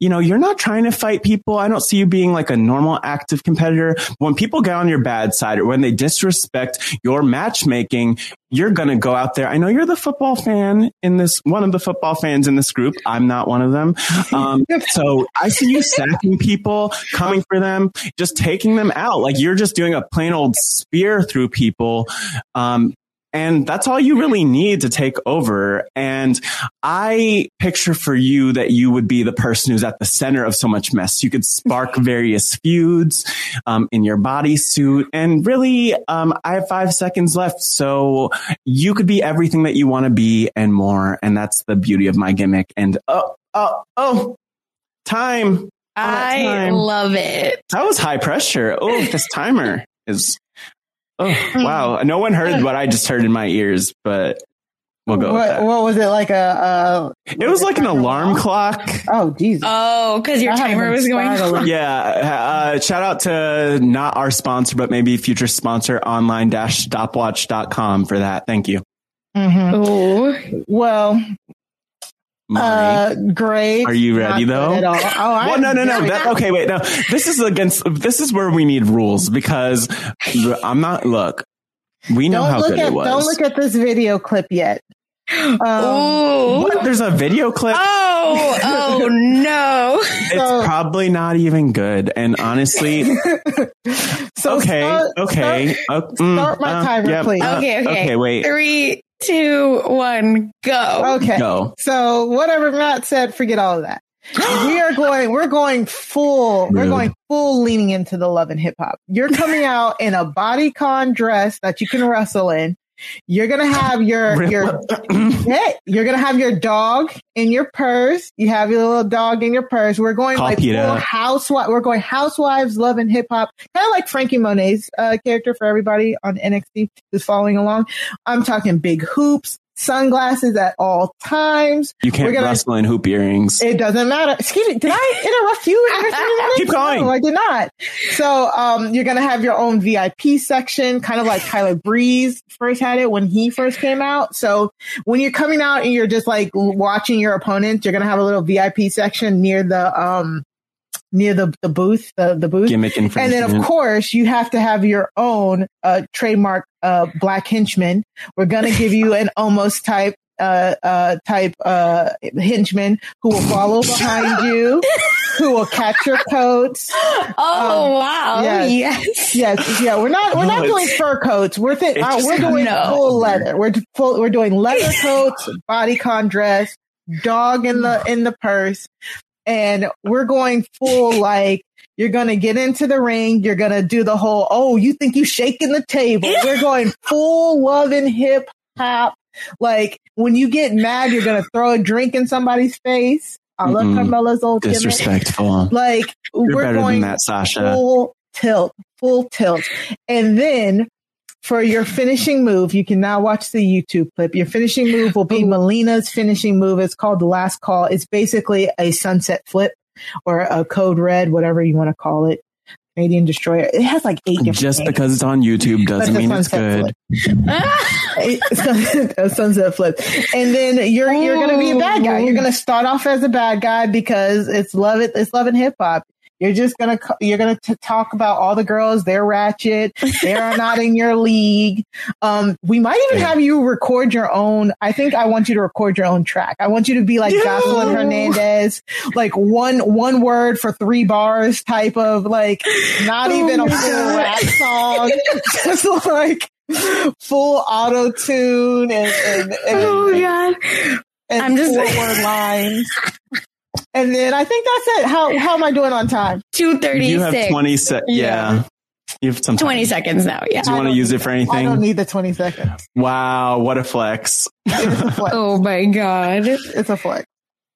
you know, you're not trying to fight people. I don't see you being like a normal active competitor. When people get on your bad side or when they disrespect your matchmaking, you're going to go out there. I know you're the football fan in this, one of the football fans in this group. I'm not one of them. Um, so I see you sacking people, coming for them, just taking them out. Like you're just doing a plain old spear through people. Um, and that's all you really need to take over. And I picture for you that you would be the person who's at the center of so much mess. You could spark various feuds um, in your bodysuit. And really, um, I have five seconds left. So you could be everything that you want to be and more. And that's the beauty of my gimmick. And oh, oh, oh, time. I time. love it. That was high pressure. Oh, this timer is Oh, wow. No one heard what I just heard in my ears, but we'll go. What, what was it like a, It was like an alarm clock. Oh, Jesus. Oh, because your timer was going. yeah. Uh, shout out to not our sponsor, but maybe future sponsor online dash stopwatch.com for that. Thank you. Mm-hmm. Oh, well, uh, great. Are you ready though? Oh, well, no, no, no. That, okay, wait. No, this is against. This is where we need rules because I'm not. Look, we know don't how good at, it was. Don't look at this video clip yet. Um, what? There's a video clip. Oh, oh no! it's so, probably not even good. And honestly, so okay, start, okay, start, uh, start my uh, timer, yep, please. Uh, okay, okay, okay. Wait, three, two, one, go. Okay. Go. So whatever Matt said, forget all of that. we are going, we're going full, we're going full leaning into the love and hip hop. You're coming out in a bodycon dress that you can wrestle in. You're gonna have your your hey, you're gonna have your dog in your purse. You have your little dog in your purse. We're going Call like housewife. We're going housewives, love and hip hop, kind of like Franky Monet's uh, character for everybody on NXT who's following along. I'm talking big hoops, sunglasses at all times. You can't gonna, wrestle in hoop earrings. It doesn't matter. Excuse me. Did I interrupt you? Keep going. No, I did not. So, um, you're going to have your own VIP section, kind of like Tyler Breeze first had it when he first came out. So when you're coming out and you're just like watching your opponent, you're going to have a little VIP section near the, um, near the, the booth, the, the booth. Gimmick and then of course you have to have your own, uh, trademark, uh, black henchman. We're going to give you an almost type, uh, uh, type, uh, henchman who will follow behind you, who will catch your coats. Oh, um, wow. Yes, yes. Yes. Yeah. We're not, we're not doing fur coats. We're, th- uh, we're doing no. full leather. We're full, we're doing leather coats, bodycon dress, dog in the, in the purse and we're going full like you're going to get into the ring. You're going to do the whole, oh, you think you shaking the table. We're going full love and hip hop. Like when you get mad, you're going to throw a drink in somebody's face. I love mm Carmella's old disrespectful. Gimmick. Like you're we're going that, Sasha. full tilt, full tilt. And then for your finishing move, you can now watch the YouTube clip. Your finishing move will be Melina's finishing move. It's called the last call. It's basically a sunset flip or a code red, whatever you want to call it. Canadian Destroyer. It has like eight different Just names. because it's on YouTube doesn't mean it's good. a sunset flip. And then you're you're gonna be a bad guy. You're gonna start off as a bad guy because it's love it it's love and hip hop. You're just gonna you're gonna t- talk about all the girls. They're ratchet. They are not in your league. Um, we might even have you record your own. I think I want you to record your own track. I want you to be like yeah. Joseline Hernandez, like one one word for three bars type of like not oh even a full rap song, just like full auto tune and, and, and oh god. And I'm just word lines. And then I think that's it. How how am I doing on time? Two thirty. You have twenty seconds. Yeah. yeah. You have some time. 20 seconds now. Yeah. Do you want to use it for anything? I don't need the 20 seconds. Wow. What a flex. A flex. oh my God. It's a flex.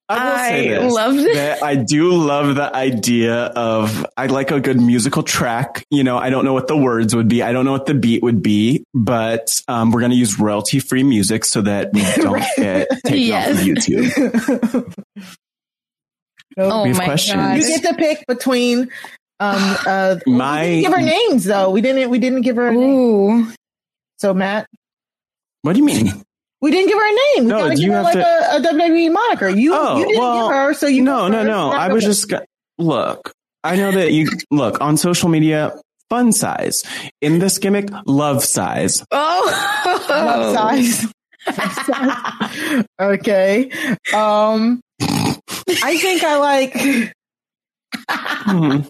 I, I love this. I do love the idea of I like a good musical track. You know, I don't know what the words would be. I don't know what the beat would be, but um, we're going to use royalty free music so that we don't get taken yes. off of YouTube. Oh my questions. god! You get to pick between. Um, uh, my we give her names though. We didn't. We didn't give her. A Ooh. Name. So Matt. What do you mean? We didn't give her a name. We no, gotta give her like to... a, a, WWE moniker. You, oh, you didn't well, give her, so you. No, no, no. I was just look. I know that you look on social media. Fun size in this gimmick, love size. Oh, love size. okay. Um, I think I like. hmm.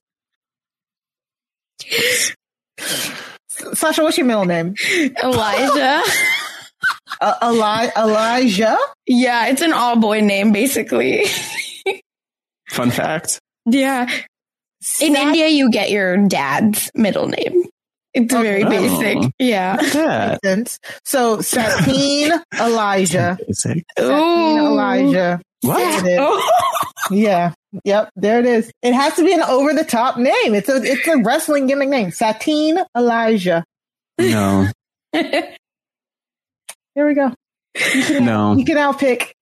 Sasha, what's your middle name? Elijah. uh, Eli- Elijah? Yeah, it's an all boy name, basically. Fun fact. Yeah. In India, you get your dad's middle name. It's oh, okay. very basic. Oh. Yeah. yeah. So Satine Elijah. Satine Elijah. What? Oh. yeah. Yep. There it is. It has to be an over the top name. It's a it's a wrestling gimmick name. Satine Elijah. No. Here we go. You can, no. You can now pick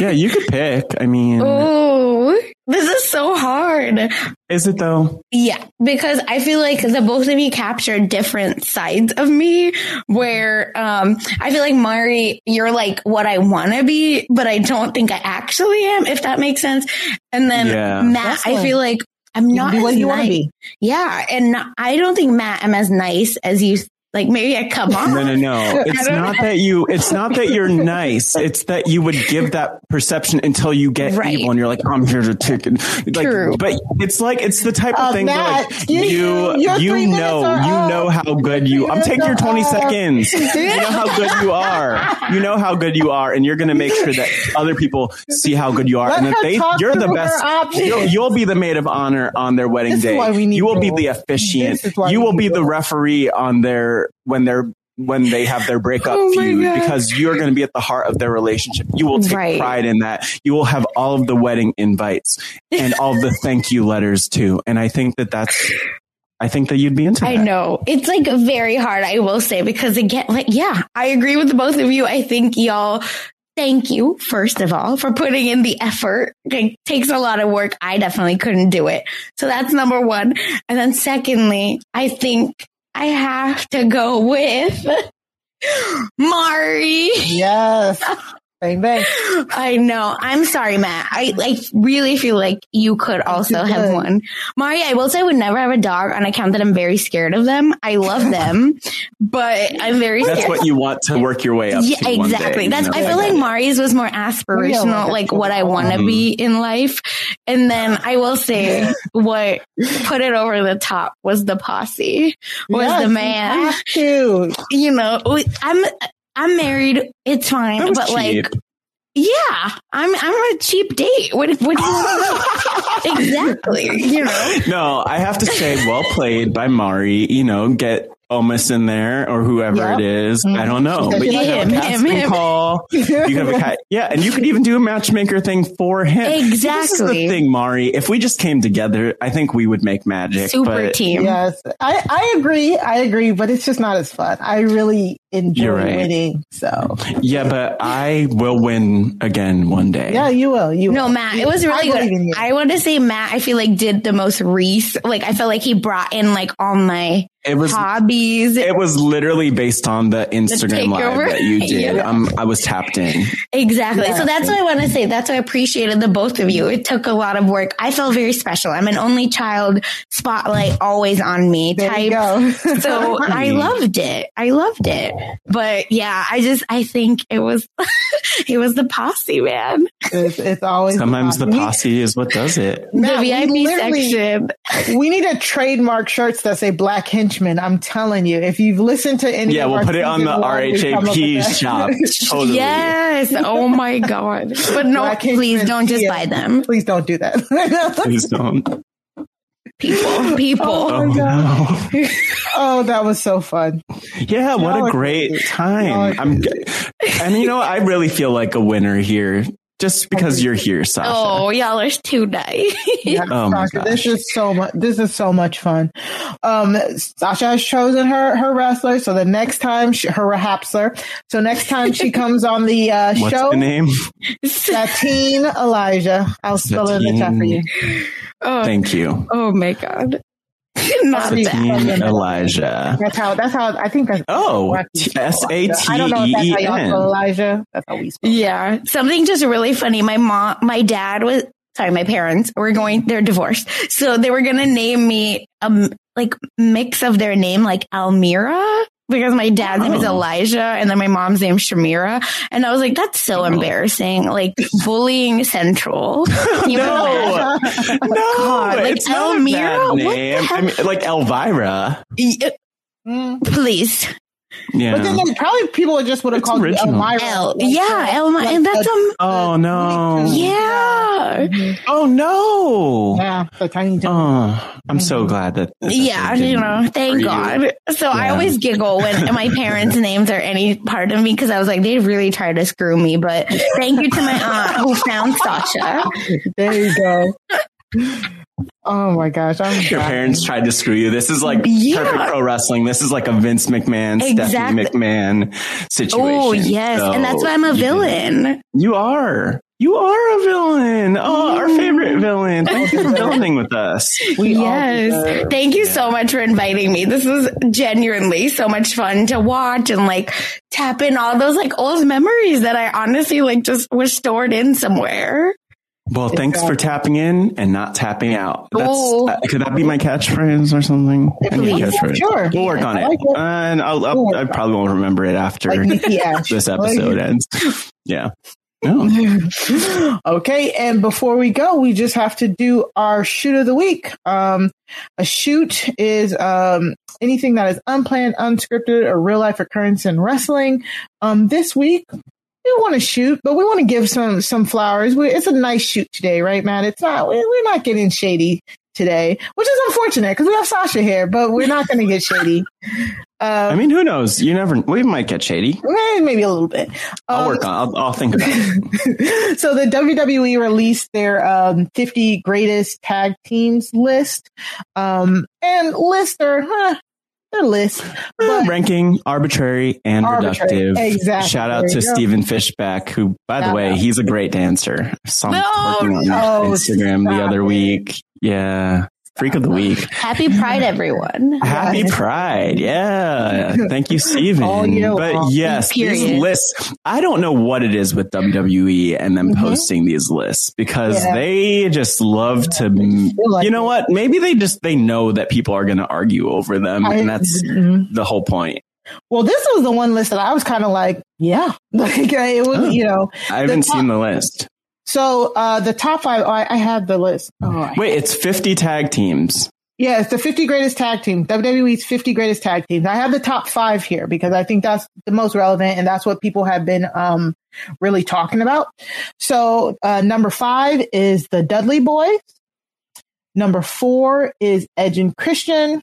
yeah, you could pick. I mean, oh, this is so hard. Is it though? Yeah, because I feel like the both of you capture different sides of me. Where um, I feel like Mari, you're like what I want to be, but I don't think I actually am. If that makes sense. And then yeah. Matt, I feel like I'm not what you want to be. Yeah, and I don't think Matt, I'm as nice as you like maybe I come on. No, no, no. It's not know. that you. It's not that you're nice. It's that you would give that perception until you get right. evil, and you're like, I'm here to take it. Like, True. But it's like it's the type of uh, thing Matt, that like, you you, you know you know how good you. I'm taking your 20 seconds. you know how good you are. You know how good you are, and you're going to make sure that other people see how good you are, Let and that they you're the best. You'll, you'll, be the maid of honor on their wedding this day. you will be the officiant. You will be the referee on their when they're when they have their breakup oh feud because you're going to be at the heart of their relationship. You will take right. pride in that. You will have all of the wedding invites and all the thank you letters too. And I think that that's I think that you'd be into I know. It's like very hard, I will say, because again, like, yeah, I agree with both of you. I think y'all, thank you, first of all, for putting in the effort. It takes a lot of work. I definitely couldn't do it. So that's number one. And then secondly, I think I have to go with Mari. Yes. Bang bang. I know. I'm sorry, Matt. I like really feel like you could also have one. Mari, I will say I would never have a dog on account that I'm very scared of them. I love them, but I'm very scared. That's what you want to work your way up yeah, exactly. Day, That's I feel like Mari's was more aspirational, like what I want to mm-hmm. be in life. And then I will say what put it over the top was the posse, was yes, the man. You, you know, I'm I'm married. It's fine. But cheap. like, yeah, I'm I'm a cheap date. What what do you exactly? You know. No, I have to say, well played by Mari. You know, get Omos in there or whoever yep. it is. Mm-hmm. I don't know. But you him, have a him, him. call. you have a cat. Yeah. And you could even do a matchmaker thing for him. Exactly. This is the thing, Mari. If we just came together, I think we would make magic. Super but, team. Yes. I, I agree. I agree, but it's just not as fun. I really enjoy right. winning. So yeah, but I will win again one day. Yeah, you will. You no. Matt. It was really I good. I want to say Matt. I feel like did the most reese. Like I felt like he brought in like all my it was hobbies. It was literally based on the Instagram the live that you did. yeah. um, I was tapped in. Exactly. Yeah. So that's what I want to say. That's why I appreciated the both of you. It took a lot of work. I felt very special. I'm an only child spotlight always on me there type. so I loved it. I loved it. But yeah, I just, I think it was, it was the posse, man. It's, it's always sometimes the posse. the posse is what does it. the VIP section. We need a trademark shirts that say Black Henchman. I'm telling you, if you've listened to any, yeah, we'll put it on the RHAP shop. totally. Yes. Oh my god. But no, Black please don't just buy them. Please don't do that. please don't. People, oh, people. Oh, oh, no. oh, that was so fun. Yeah, what a great time. I'm, and you know, I really feel like a winner here just because you're here, Sasha. Oh, y'all are too nice. yeah, oh Sasha, this is so much. This is so much fun. Um, Sasha has chosen her her wrestler, so the next time she, her Hapsler. So next time she comes on the uh, What's show, the name Satine Elijah. I'll spell it in the chat for you. Oh, Thank you. Oh my god. Not Satine Elijah. That's how. That's how. I think that's. Oh, S A T E N. Elijah. That's how we spell. Yeah, something just really funny. My mom, my dad was sorry, my parents were going. They're divorced, so they were gonna name me um like mix of their name, like Almira because my dad's oh. name is oh. Elijah and then my mom's name is Shamira. And I was like, that's so oh. embarrassing. Like bullying central. You no, oh no, God, like it's Elmira? name. I mean, like Elvira. Uh, mm. Please. Yeah. But then like, probably people just would have called original. you Elmira. El, yeah, Elmira. and that's um. Oh no. Yeah. Oh no. Yeah, the tiny. Oh, I'm so mm-hmm. glad that. Yeah, you know, thank God. You. So yeah. I always giggle when my parents' names are any part of me because I was like, they really tried to screw me. But thank you to my aunt who found Sasha. There you go. Oh my gosh. I'm Your parents tried to screw you. This is like yeah. perfect pro wrestling. This is like a Vince McMahon, exactly. Stephanie McMahon oh, situation. Oh, yes. So and that's why I'm a villain. You are. You are a villain. Oh, our favorite villain. Thank you for villaining with us. We yes. Thank you yeah. so much for inviting me. This was genuinely so much fun to watch and like tap in all those like old memories that I honestly like just was stored in somewhere. Well, thanks for tapping in and not tapping out. That's, uh, could that be my catchphrase or something? Catchphrase. Sure. We'll work on like it. it. and I'll, I'll I probably won't remember it after like this episode ends. Yeah. No. okay. And before we go, we just have to do our shoot of the week. Um, a shoot is um, anything that is unplanned, unscripted, or real life occurrence in wrestling. Um, this week, we want to shoot, but we want to give some some flowers. We, it's a nice shoot today, right, Matt? It's not. We're not getting shady today, which is unfortunate because we have Sasha here, but we're not going to get shady. Uh, I mean, who knows? You never. We might get shady. Maybe a little bit. I'll um, work on. I'll, I'll, think about it. so the WWE released their um, 50 greatest tag teams list, um, and list their huh, their list. But ranking arbitrary and arbitrary. reductive. Exactly. Shout out to Stephen Fishbach, who, by the way, he's a great dancer. I saw him no, working on no, Instagram the other week. Yeah. Freak of the week. Happy Pride, everyone. Happy Pride. Yeah. Thank you, Steven. Oh, you but yes, Period. these lists, I don't know what it is with WWE and them mm-hmm. posting these lists because yeah. they just love to, like you know it. what? Maybe they just, they know that people are going to argue over them. I, and that's mm-hmm. the whole point. Well, this was the one list that I was kind of like, yeah, like it was, oh, you know, I haven't top, seen the list. So uh, the top five, oh, I, I have the list. Oh, Wait, it's 50 tag teams. Yeah, it's the 50 greatest tag teams. WWE's 50 greatest tag teams. I have the top five here because I think that's the most relevant and that's what people have been um, really talking about. So uh, number five is the Dudley Boyz. Number four is Edge and Christian.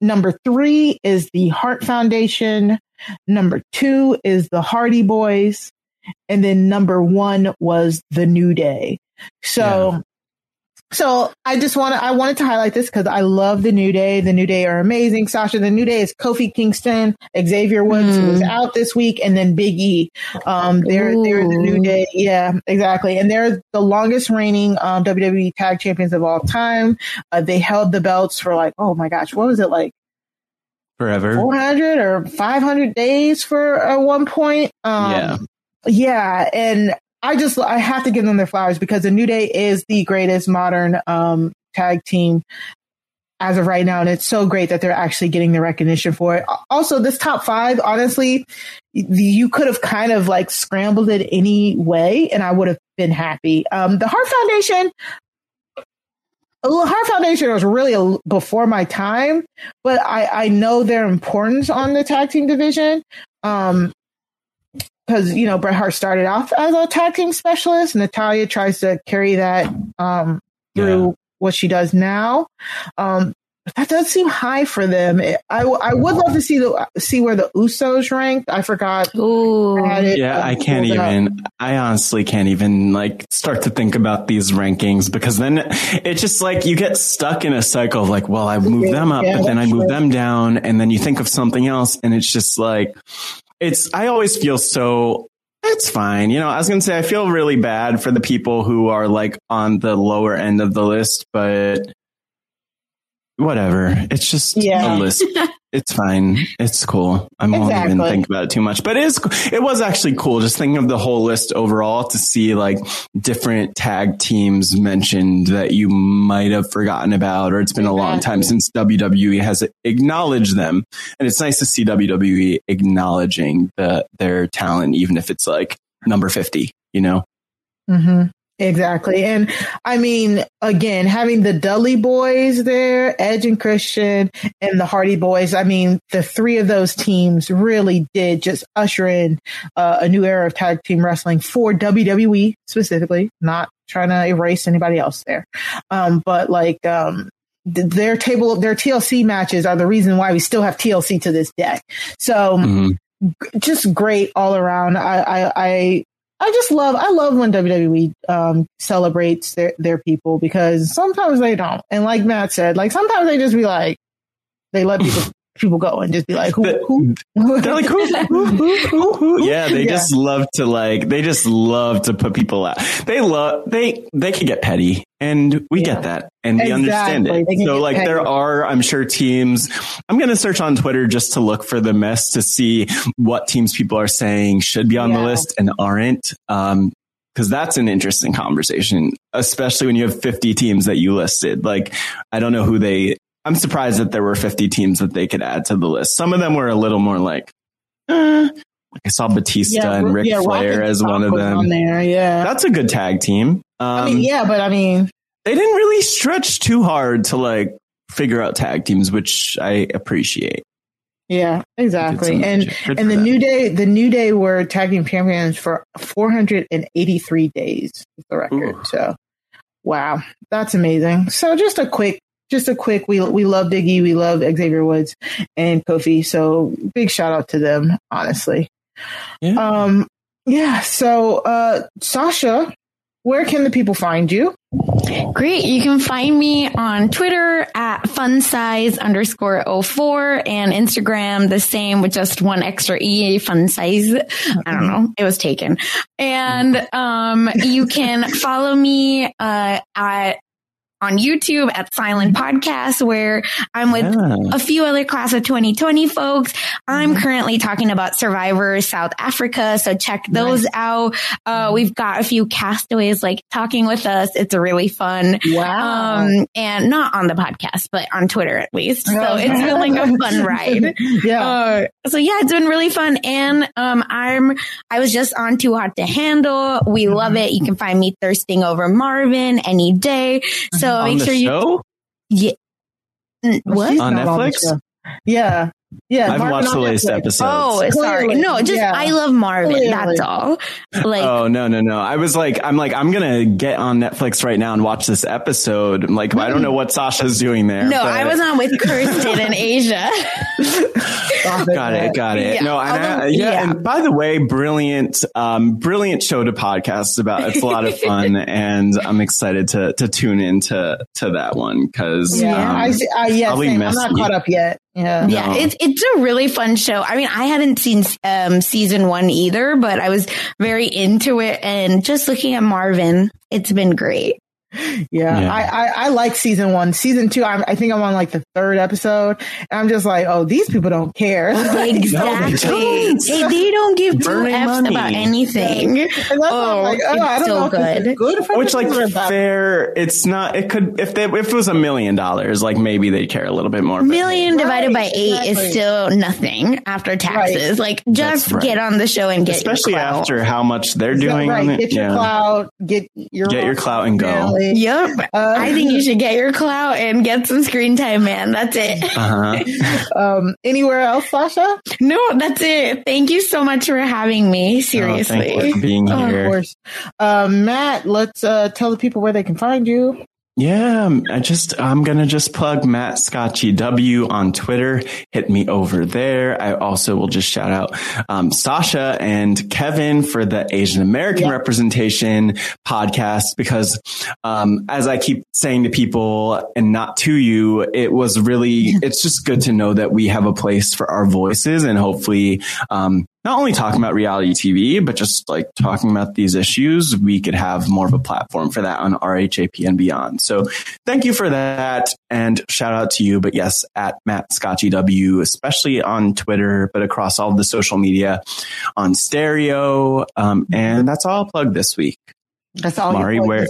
number three is the Hart Foundation. Number two is the Hardy Boyz. And then number one was the New Day. So yeah. So I just want to, I wanted to highlight this because I love the New Day. The New Day are amazing. Sasha, the New Day is Kofi Kingston, Xavier Woods, mm. who was out this week, and then Big E. Um, they're, they're the New Day. Yeah, exactly. And they're the longest reigning, um, WWE tag champions of all time. Uh, they held the belts for like, oh my gosh, what was it like? Forever. 400 or 500 days for uh, one point. Um, yeah. Yeah. And I just I have to give them their flowers because the New Day is the greatest modern um, tag team as of right now, and it's so great that they're actually getting the recognition for it. Also, this top five, honestly, you could have kind of like scrambled it any way, and I would have been happy. Um, the Hart Foundation, the Hart Foundation was really a, before my time, but I, I know their importance on the tag team division. Um, because you know Bret Hart started off as a tag team specialist. Natalya tries to carry that um, through yeah. what she does now. Um, that does seem high for them. I, I would love to see the see where the Usos ranked. I forgot. Ooh. yeah, I can't even. I honestly can't even like start to think about these rankings because then it's just like you get stuck in a cycle of like, well, I move them up, yeah, but then I move true. them down, and then you think of something else, and it's just like it's, I always feel so, it's fine. You know, I was going to say, I feel really bad for the people who are like on the lower end of the list, but whatever. It's just yeah. a list. it's fine. It's cool. I won't exactly. even think about it too much, but it is, it was actually cool just thinking of the whole list overall to see like different tag teams mentioned that you might have forgotten about, or it's been exactly. a long time since WWE has acknowledged them. And it's nice to see WWE acknowledging the, their talent, even if it's like number 50, you know? Mm-hmm. Exactly. And I mean, again, having the Dudley Boyz there, Edge and Christian and the Hardy Boyz, I mean, the three of those teams really did just usher in uh, a new era of tag team wrestling for WWE specifically, not trying to erase anybody else there. Um, but like, um, their table, their TLC matches are the reason why we still have TLC to this day. So, mm-hmm just great all around. I, I, I, I just love I love when WWE um, celebrates their their people because sometimes they don't. And like Matt said, like sometimes they just be like they let people people go and just be like, who, who? They're like, who, who, who, who, Yeah, they yeah. just love to like, they just love to put people out. They love, they, they can get petty and we yeah. get that and we understand it. So like there are, I'm sure teams, I'm going to search on Twitter just to look for the mess to see what teams people are saying should be on yeah. the list and aren't. Um, because that's an interesting conversation, especially when you have 50 teams that you listed. Like, I don't know who they I'm surprised that there were 50 teams that they could add to the list. Some of them were a little more like, eh. I saw Batista yeah, and Ric yeah, Flair as one of them. On there, yeah, that's a good tag team. Um, I mean, yeah, but I mean, they didn't really stretch too hard to like figure out tag teams, which I appreciate. Yeah, exactly. And and the them. new day, the new day were tag team champions for 483 days. is The record. Ooh. So, wow, that's amazing. So, just a quick just a quick we we love Biggie, we love Xavier Woods and Kofi. So big shout out to them, honestly. Yeah. Um yeah, so uh Sasha, where can the people find you? Great. You can find me on Twitter at funsize underscore 04 and Instagram the same with just one extra E, fun size. I don't know. It was taken. And, um, you can follow me, uh, at on YouTube at Silent Podcast, where I'm with yeah. a few other class of 2020 folks. I'm mm-hmm. currently talking about Survivor South Africa. So check those nice. out. Uh, mm-hmm. we've got a few castaways like talking with us. It's really fun. Wow. Um, and not on the podcast, but on Twitter at least. So oh, it's been like a fun ride. yeah. Uh, so yeah, it's been really fun. And, um, I'm, I was just on Too Hot to Handle. We mm-hmm. love it. You can find me thirsting over Marvin any day. So so make sure you. Yeah. What on Netflix? Yeah. Yeah, I've watched the latest episodes. Oh, sorry. No, just yeah. I love Marvin. Clearly. That's all. Like, oh no, no, no. I was like, I'm like, I'm gonna get on Netflix right now and watch this episode. I'm like, I don't know what Sasha's doing there. No, but... I was on with Kirsten in Asia. got it, got it. Yeah. No, and I, yeah, yeah, And by the way, brilliant, um, brilliant show to podcast about. It's a lot of fun, and I'm excited to to tune into to that one because yeah, um, I, I yeah, I'm not caught up yet. Yeah. Yeah. It's, it's a really fun show. I mean, I hadn't seen, um, season one either, but I was very into it and just looking at Marvin, it's been great. Yeah, yeah. I, I, I, like season one. Season two, I'm, i think I'm on like the third episode, and I'm just like, oh, these people don't care. Oh, exactly. no, they, don't. they, don't give two f's money. about anything. Oh, like, oh, oh I don't so know good. good Which, like, fair. It's not. It could if they if it was a million dollars, like maybe they'd care a little bit more. Million right, divided by eight exactly. is still nothing after taxes. Right. Like, just right. get on the show and get especially after how much they're doing. Right. Get your yeah. clout. Get your get your clout and go. Yep. Uh, I think you should get your clout and get some screen time, man. That's it. Uh-huh. um, anywhere else, Sasha? No, that's it. Thank you so much for having me. Seriously. Oh, for being here. Oh, of course. Uh, Matt, let's uh, tell the people where they can find you. Yeah, I just I'm gonna just plug Matt Scott GW on Twitter. Hit me over there. I also will just shout out um, Sasha and Kevin for the Asian American yeah. representation podcast because um, as I keep saying to people and not to you, it was really it's just good to know that we have a place for our voices and hopefully um, not only talking about reality TV, but just like talking about these issues, we could have more of a platform for that on RHAP and beyond. So thank you for that. And shout out to you. But yes, at Matt Scott GW, especially on Twitter, but across all the social media on stereo. Um, and that's all I'll plug this week. That's all Mari, where,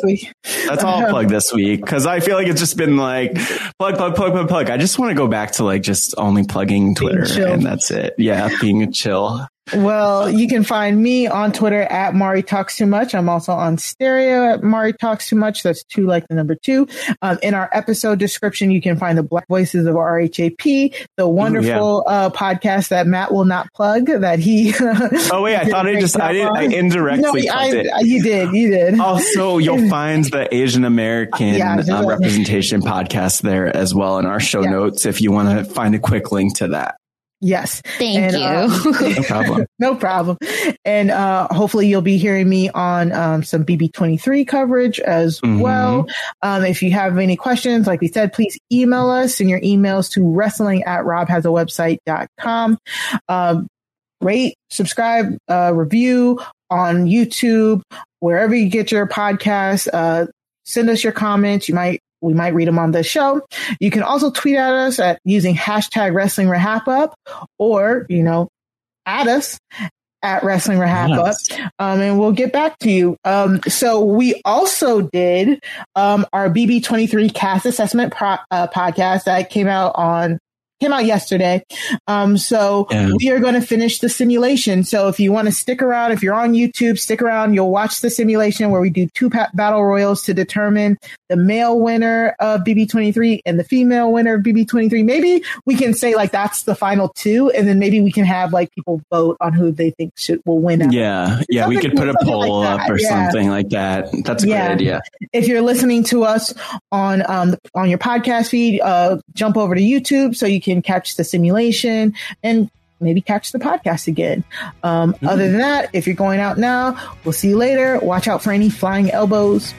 That's all I'll plug this week because I feel like it's just been like plug, plug, plug, plug, plug. I just want to go back to like just only plugging Twitter and that's it. Yeah, being a chill. Well, you can find me on Twitter at Mari Talks Too Much. I'm also on stereo at Mari Talks Too Much. That's two like the number two. Um, in our episode description, you can find the Black Voices of RHAP, the wonderful yeah. uh, podcast that Matt will not plug that he. oh wait, I thought I just I did I indirectly. No, I, I, you did, you did. Also, you'll find the Asian American yeah, uh, representation podcast there as well in our show yeah. notes if you want to find a quick link to that. Yes. Thank and, you. Uh, no problem. no problem. And uh, hopefully you'll be hearing me on um, some BB23 coverage as mm-hmm. well. Um, if you have any questions, like we said, please email us. and your emails to wrestling at robhasawebsite.com. Um, rate, subscribe, uh, review on YouTube, wherever you get your podcast. Uh, send us your comments. You might we might read them on the show. You can also tweet at us at using hashtag Wrestling RHAPup or, you know, add us at wrestling rehab yes. Um, and we'll get back to you. Um, so we also did, um, our BB23 cast assessment pro- uh, podcast that came out on came out yesterday. Um, so yeah. we are going to finish the simulation. So if you want to stick around, if you're on YouTube, stick around. You'll watch the simulation where we do two pa- battle royals to determine the male winner of BB23 and the female winner of BB23. Maybe we can say like that's the final two, and then maybe we can have like people vote on who they think should will win. Yeah, yeah, something, we could put a poll like up or yeah. something like that. That's a yeah. good idea. If you're listening to us on um on your podcast feed, uh, jump over to YouTube so you can catch the simulation and maybe catch the podcast again. Um, mm-hmm. Other than that, if you're going out now, we'll see you later. Watch out for any flying elbows.